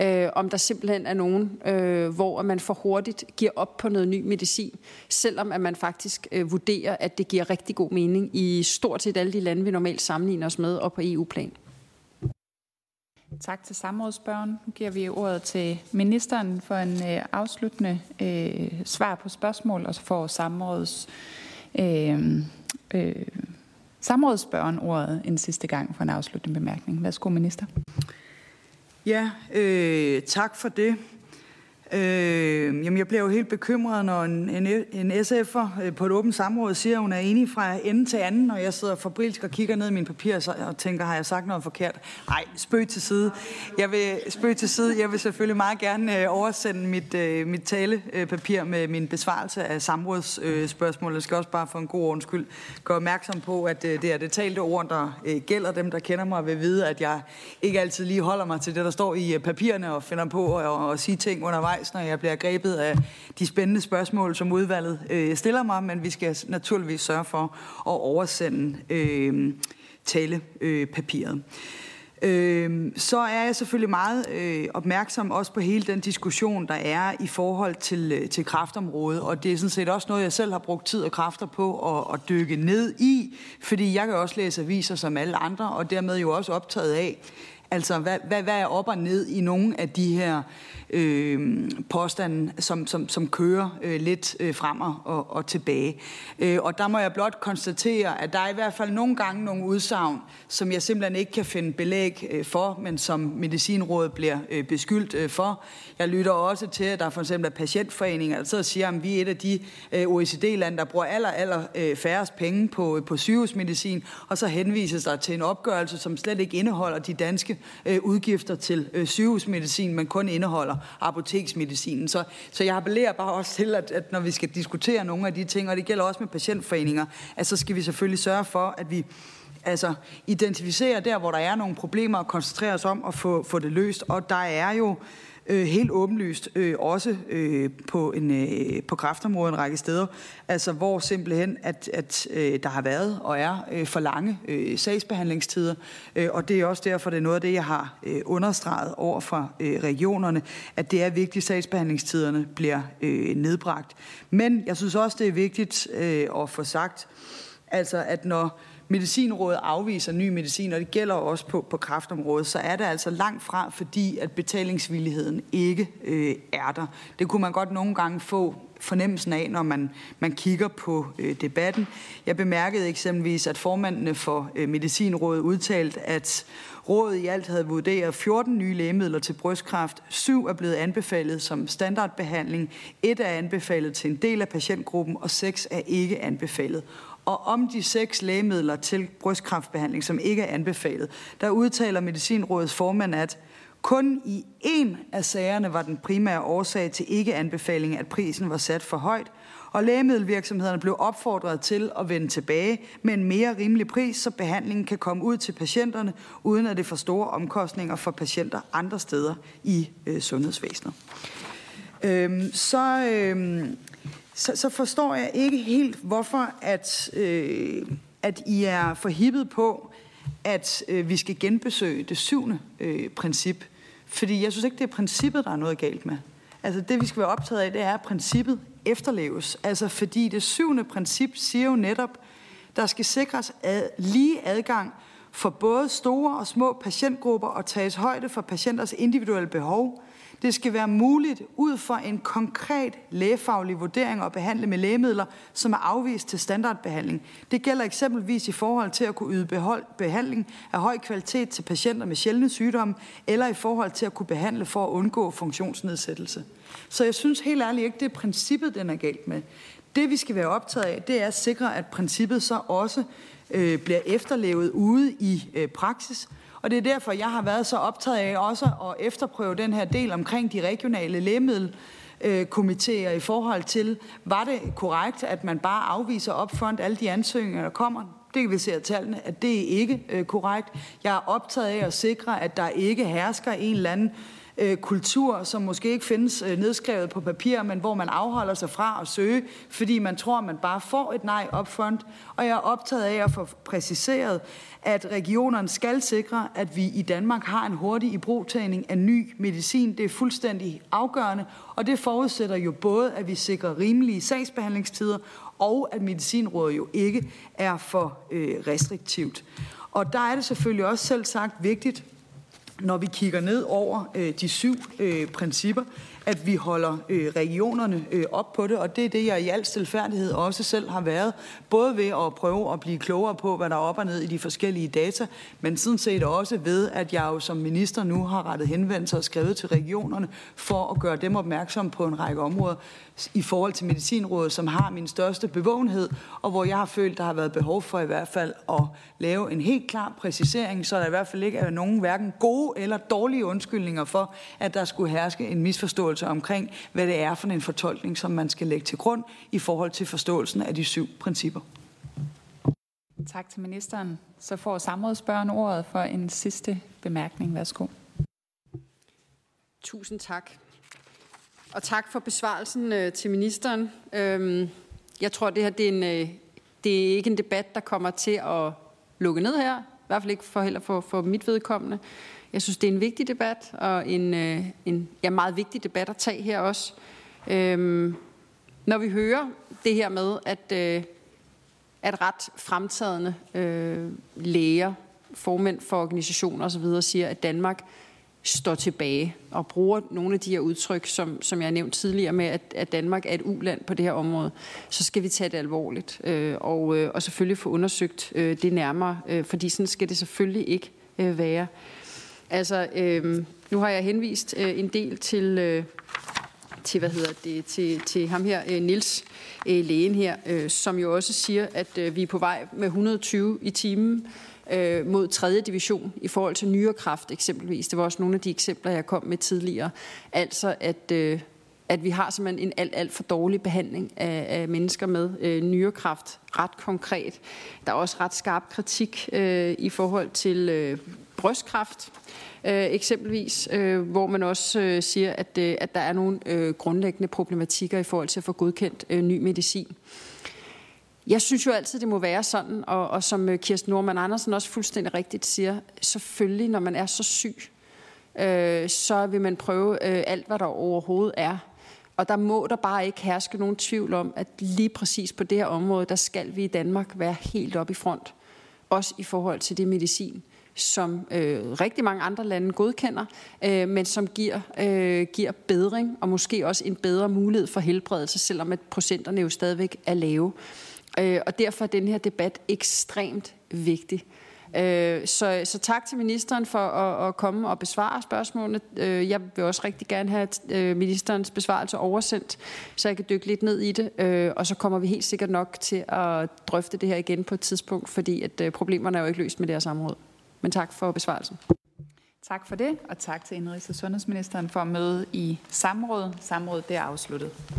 Speaker 5: øh, om der simpelthen er nogen, øh, hvor man for hurtigt giver op på noget ny medicin, selvom at man faktisk øh, vurderer, at det giver rigtig god mening i stort set alle de lande, vi normalt sammenligner os med, og på EU-plan.
Speaker 1: Tak til samrådsspørgen. Nu giver vi ordet til ministeren for en øh, afsluttende øh, svar på spørgsmål, og så får samråds, øh, øh, samrådsspørgen ordet en sidste gang for en afsluttende bemærkning. Værsgo, minister.
Speaker 3: Ja, øh, tak for det. Øh, jamen jeg bliver jo helt bekymret, når en, en, en SF'er øh, på et åbent samråd siger, at hun er enig fra ende til anden, og jeg sidder forbrilsk og kigger ned i mine papirer og tænker, har jeg sagt noget forkert? Nej, spøg til side. Jeg vil, spøg til side. Jeg vil selvfølgelig meget gerne øh, oversende mit, øh, mit talepapir med min besvarelse af samrådsspørgsmål. Jeg skal også bare for en god undskyld gøre opmærksom på, at øh, det er det talte ord, der øh, gælder. Dem, der kender mig, vil vide, at jeg ikke altid lige holder mig til det, der står i papirerne og finder på at, at sige ting undervejs undervejs, når jeg bliver grebet af de spændende spørgsmål, som udvalget øh, stiller mig, men vi skal naturligvis sørge for at oversende øh, talepapiret. Øh, så er jeg selvfølgelig meget øh, opmærksom også på hele den diskussion, der er i forhold til, øh, til kraftområdet, og det er sådan set også noget, jeg selv har brugt tid og kræfter på at, at dykke ned i, fordi jeg kan også læse aviser som alle andre, og dermed jo også optaget af, Altså, hvad, hvad, hvad er op og ned i nogle af de her øh, påstande, som, som, som kører øh, lidt øh, frem og, og tilbage. Øh, og der må jeg blot konstatere, at der er i hvert fald nogle gange nogle udsagn, som jeg simpelthen ikke kan finde belæg øh, for, men som Medicinrådet bliver øh, beskyldt øh, for. Jeg lytter også til, at der for eksempel er patientforeninger, der sidder og siger, at vi er et af de øh, OECD-lande, der bruger aller, aller øh, færrest penge på, øh, på sygehusmedicin, og så henvises der til en opgørelse, som slet ikke indeholder de danske øh, udgifter til øh, sygehusmedicin, men kun indeholder apoteksmedicinen. Så, så jeg appellerer bare også til, at, at når vi skal diskutere nogle af de ting, og det gælder også med patientforeninger, at så skal vi selvfølgelig sørge for, at vi altså identificere der, hvor der er nogle problemer, og koncentrere os om at få, få det løst. Og der er jo øh, Øh, helt åbenlyst øh, også øh, på, en, øh, på kraftområdet en række steder, altså hvor simpelthen, at, at øh, der har været og er øh, for lange øh, sagsbehandlingstider, øh, og det er også derfor, det er noget af det, jeg har øh, understreget over for øh, regionerne, at det er vigtigt, at sagsbehandlingstiderne bliver øh, nedbragt. Men jeg synes også, det er vigtigt øh, at få sagt, altså at når Medicinrådet afviser ny medicin, og det gælder også på, på kraftområdet, så er det altså langt fra, fordi at betalingsvilligheden ikke øh, er der. Det kunne man godt nogle gange få fornemmelsen af, når man, man kigger på øh, debatten. Jeg bemærkede eksempelvis, at formandene for øh, Medicinrådet udtalte, at rådet i alt havde vurderet 14 nye lægemidler til brystkræft. Syv er blevet anbefalet som standardbehandling. Et er anbefalet til en del af patientgruppen, og seks er ikke anbefalet og om de seks lægemidler til brystkræftbehandling, som ikke er anbefalet, der udtaler Medicinrådets formand, at kun i en af sagerne var den primære årsag til ikke-anbefaling, at prisen var sat for højt, og lægemiddelvirksomhederne blev opfordret til at vende tilbage med en mere rimelig pris, så behandlingen kan komme ud til patienterne, uden at det får store omkostninger for patienter andre steder i øh, sundhedsvæsenet. Øhm, så øhm, så, så forstår jeg ikke helt, hvorfor at, øh, at I er forhippet på, at øh, vi skal genbesøge det syvende øh, princip. Fordi jeg synes ikke, det er princippet, der er noget galt med. Altså det, vi skal være optaget af, det er, at princippet efterleves. Altså fordi det syvende princip siger jo netop, der skal sikres ad, lige adgang for både store og små patientgrupper og tages højde for patienters individuelle behov, det skal være muligt ud fra en konkret lægefaglig vurdering at behandle med lægemidler, som er afvist til standardbehandling. Det gælder eksempelvis i forhold til at kunne yde behold, behandling af høj kvalitet til patienter med sjældne sygdomme, eller i forhold til at kunne behandle for at undgå funktionsnedsættelse. Så jeg synes helt ærligt ikke, det er princippet, den er galt med. Det vi skal være optaget af, det er at sikre, at princippet så også øh, bliver efterlevet ude i øh, praksis, og det er derfor, jeg har været så optaget af også at efterprøve den her del omkring de regionale lægemiddel komitéer i forhold til, var det korrekt, at man bare afviser upfront alle de ansøgninger, der kommer? Det kan vi se af tallene, at det er ikke er korrekt. Jeg er optaget af at sikre, at der ikke hersker en eller anden øh, Øh, kultur, som måske ikke findes øh, nedskrevet på papir, men hvor man afholder sig fra at søge, fordi man tror, at man bare får et nej upfront. Og jeg er optaget af at få præciseret, at regionerne skal sikre, at vi i Danmark har en hurtig ibrugtagning af ny medicin. Det er fuldstændig afgørende, og det forudsætter jo både, at vi sikrer rimelige sagsbehandlingstider, og at medicinrådet jo ikke er for øh, restriktivt. Og der er det selvfølgelig også selv sagt vigtigt, når vi kigger ned over øh, de syv øh, principper, at vi holder øh, regionerne øh, op på det, og det er det, jeg i al stilfærdighed også selv har været, både ved at prøve at blive klogere på, hvad der er op og ned i de forskellige data, men sådan set også ved, at jeg jo som minister nu har rettet henvendelser og skrevet til regionerne for at gøre dem opmærksom på en række områder i forhold til Medicinrådet, som har min største bevågenhed, og hvor jeg har følt, der har været behov for i hvert fald at lave en helt klar præcisering, så der i hvert fald ikke er nogen hverken gode eller dårlige undskyldninger for, at der skulle herske en misforståelse forståelse omkring, hvad det er for en fortolkning, som man skal lægge til grund i forhold til forståelsen af de syv principper.
Speaker 1: Tak til ministeren. Så får samrådsspørgeren ordet for en sidste bemærkning. Værsgo.
Speaker 5: Tusind tak. Og tak for besvarelsen øh, til ministeren. Øhm, jeg tror, det her det er, en, øh, det er ikke en debat, der kommer til at lukke ned her. I hvert fald ikke for, heller for, for mit vedkommende. Jeg synes, det er en vigtig debat, og en, øh, en ja, meget vigtig debat at tage her også. Øhm, når vi hører det her med, at, øh, at ret fremtagende øh, læger formænd for organisationer osv. siger, at Danmark står tilbage og bruger nogle af de her udtryk, som, som jeg har nævnt tidligere med, at, at Danmark er et uland på det her område, så skal vi tage det alvorligt øh, og, øh, og selvfølgelig få undersøgt øh, det nærmere, øh, fordi sådan skal det selvfølgelig ikke øh, være. Altså, øh, nu har jeg henvist øh, en del til, øh, til, hvad hedder det, til, til ham her, øh, Nils øh, lægen her, øh, som jo også siger, at øh, vi er på vej med 120 i timen øh, mod 3. division i forhold til nyrekraft eksempelvis. Det var også nogle af de eksempler, jeg kom med tidligere. Altså, at, øh, at vi har simpelthen en alt, alt for dårlig behandling af, af mennesker med øh, nyrekraft, ret konkret. Der er også ret skarp kritik øh, i forhold til øh, brystkræft, øh, eksempelvis, øh, hvor man også øh, siger, at, øh, at der er nogle øh, grundlæggende problematikker i forhold til at få godkendt øh, ny medicin. Jeg synes jo altid, det må være sådan, og, og som øh, Kirsten Norman Andersen også fuldstændig rigtigt siger, selvfølgelig, når man er så syg, øh, så vil man prøve øh, alt, hvad der overhovedet er. Og der må der bare ikke herske nogen tvivl om, at lige præcis på det her område, der skal vi i Danmark være helt op i front. Også i forhold til det medicin, som øh, rigtig mange andre lande godkender, øh, men som giver, øh, giver bedring og måske også en bedre mulighed for helbredelse, selvom at procenterne jo stadigvæk er lave. Øh, og derfor er den her debat ekstremt vigtig. Øh, så, så tak til ministeren for at, at komme og besvare spørgsmålene. Øh, jeg vil også rigtig gerne have øh, ministerens besvarelse oversendt, så jeg kan dykke lidt ned i det. Øh, og så kommer vi helt sikkert nok til at drøfte det her igen på et tidspunkt, fordi at øh, problemerne er jo ikke løst med det her samråd. Men tak for besvarelsen.
Speaker 1: Tak for det, og tak til Indrigs- og Sundhedsministeren for at møde i samråd. Samrådet det er afsluttet.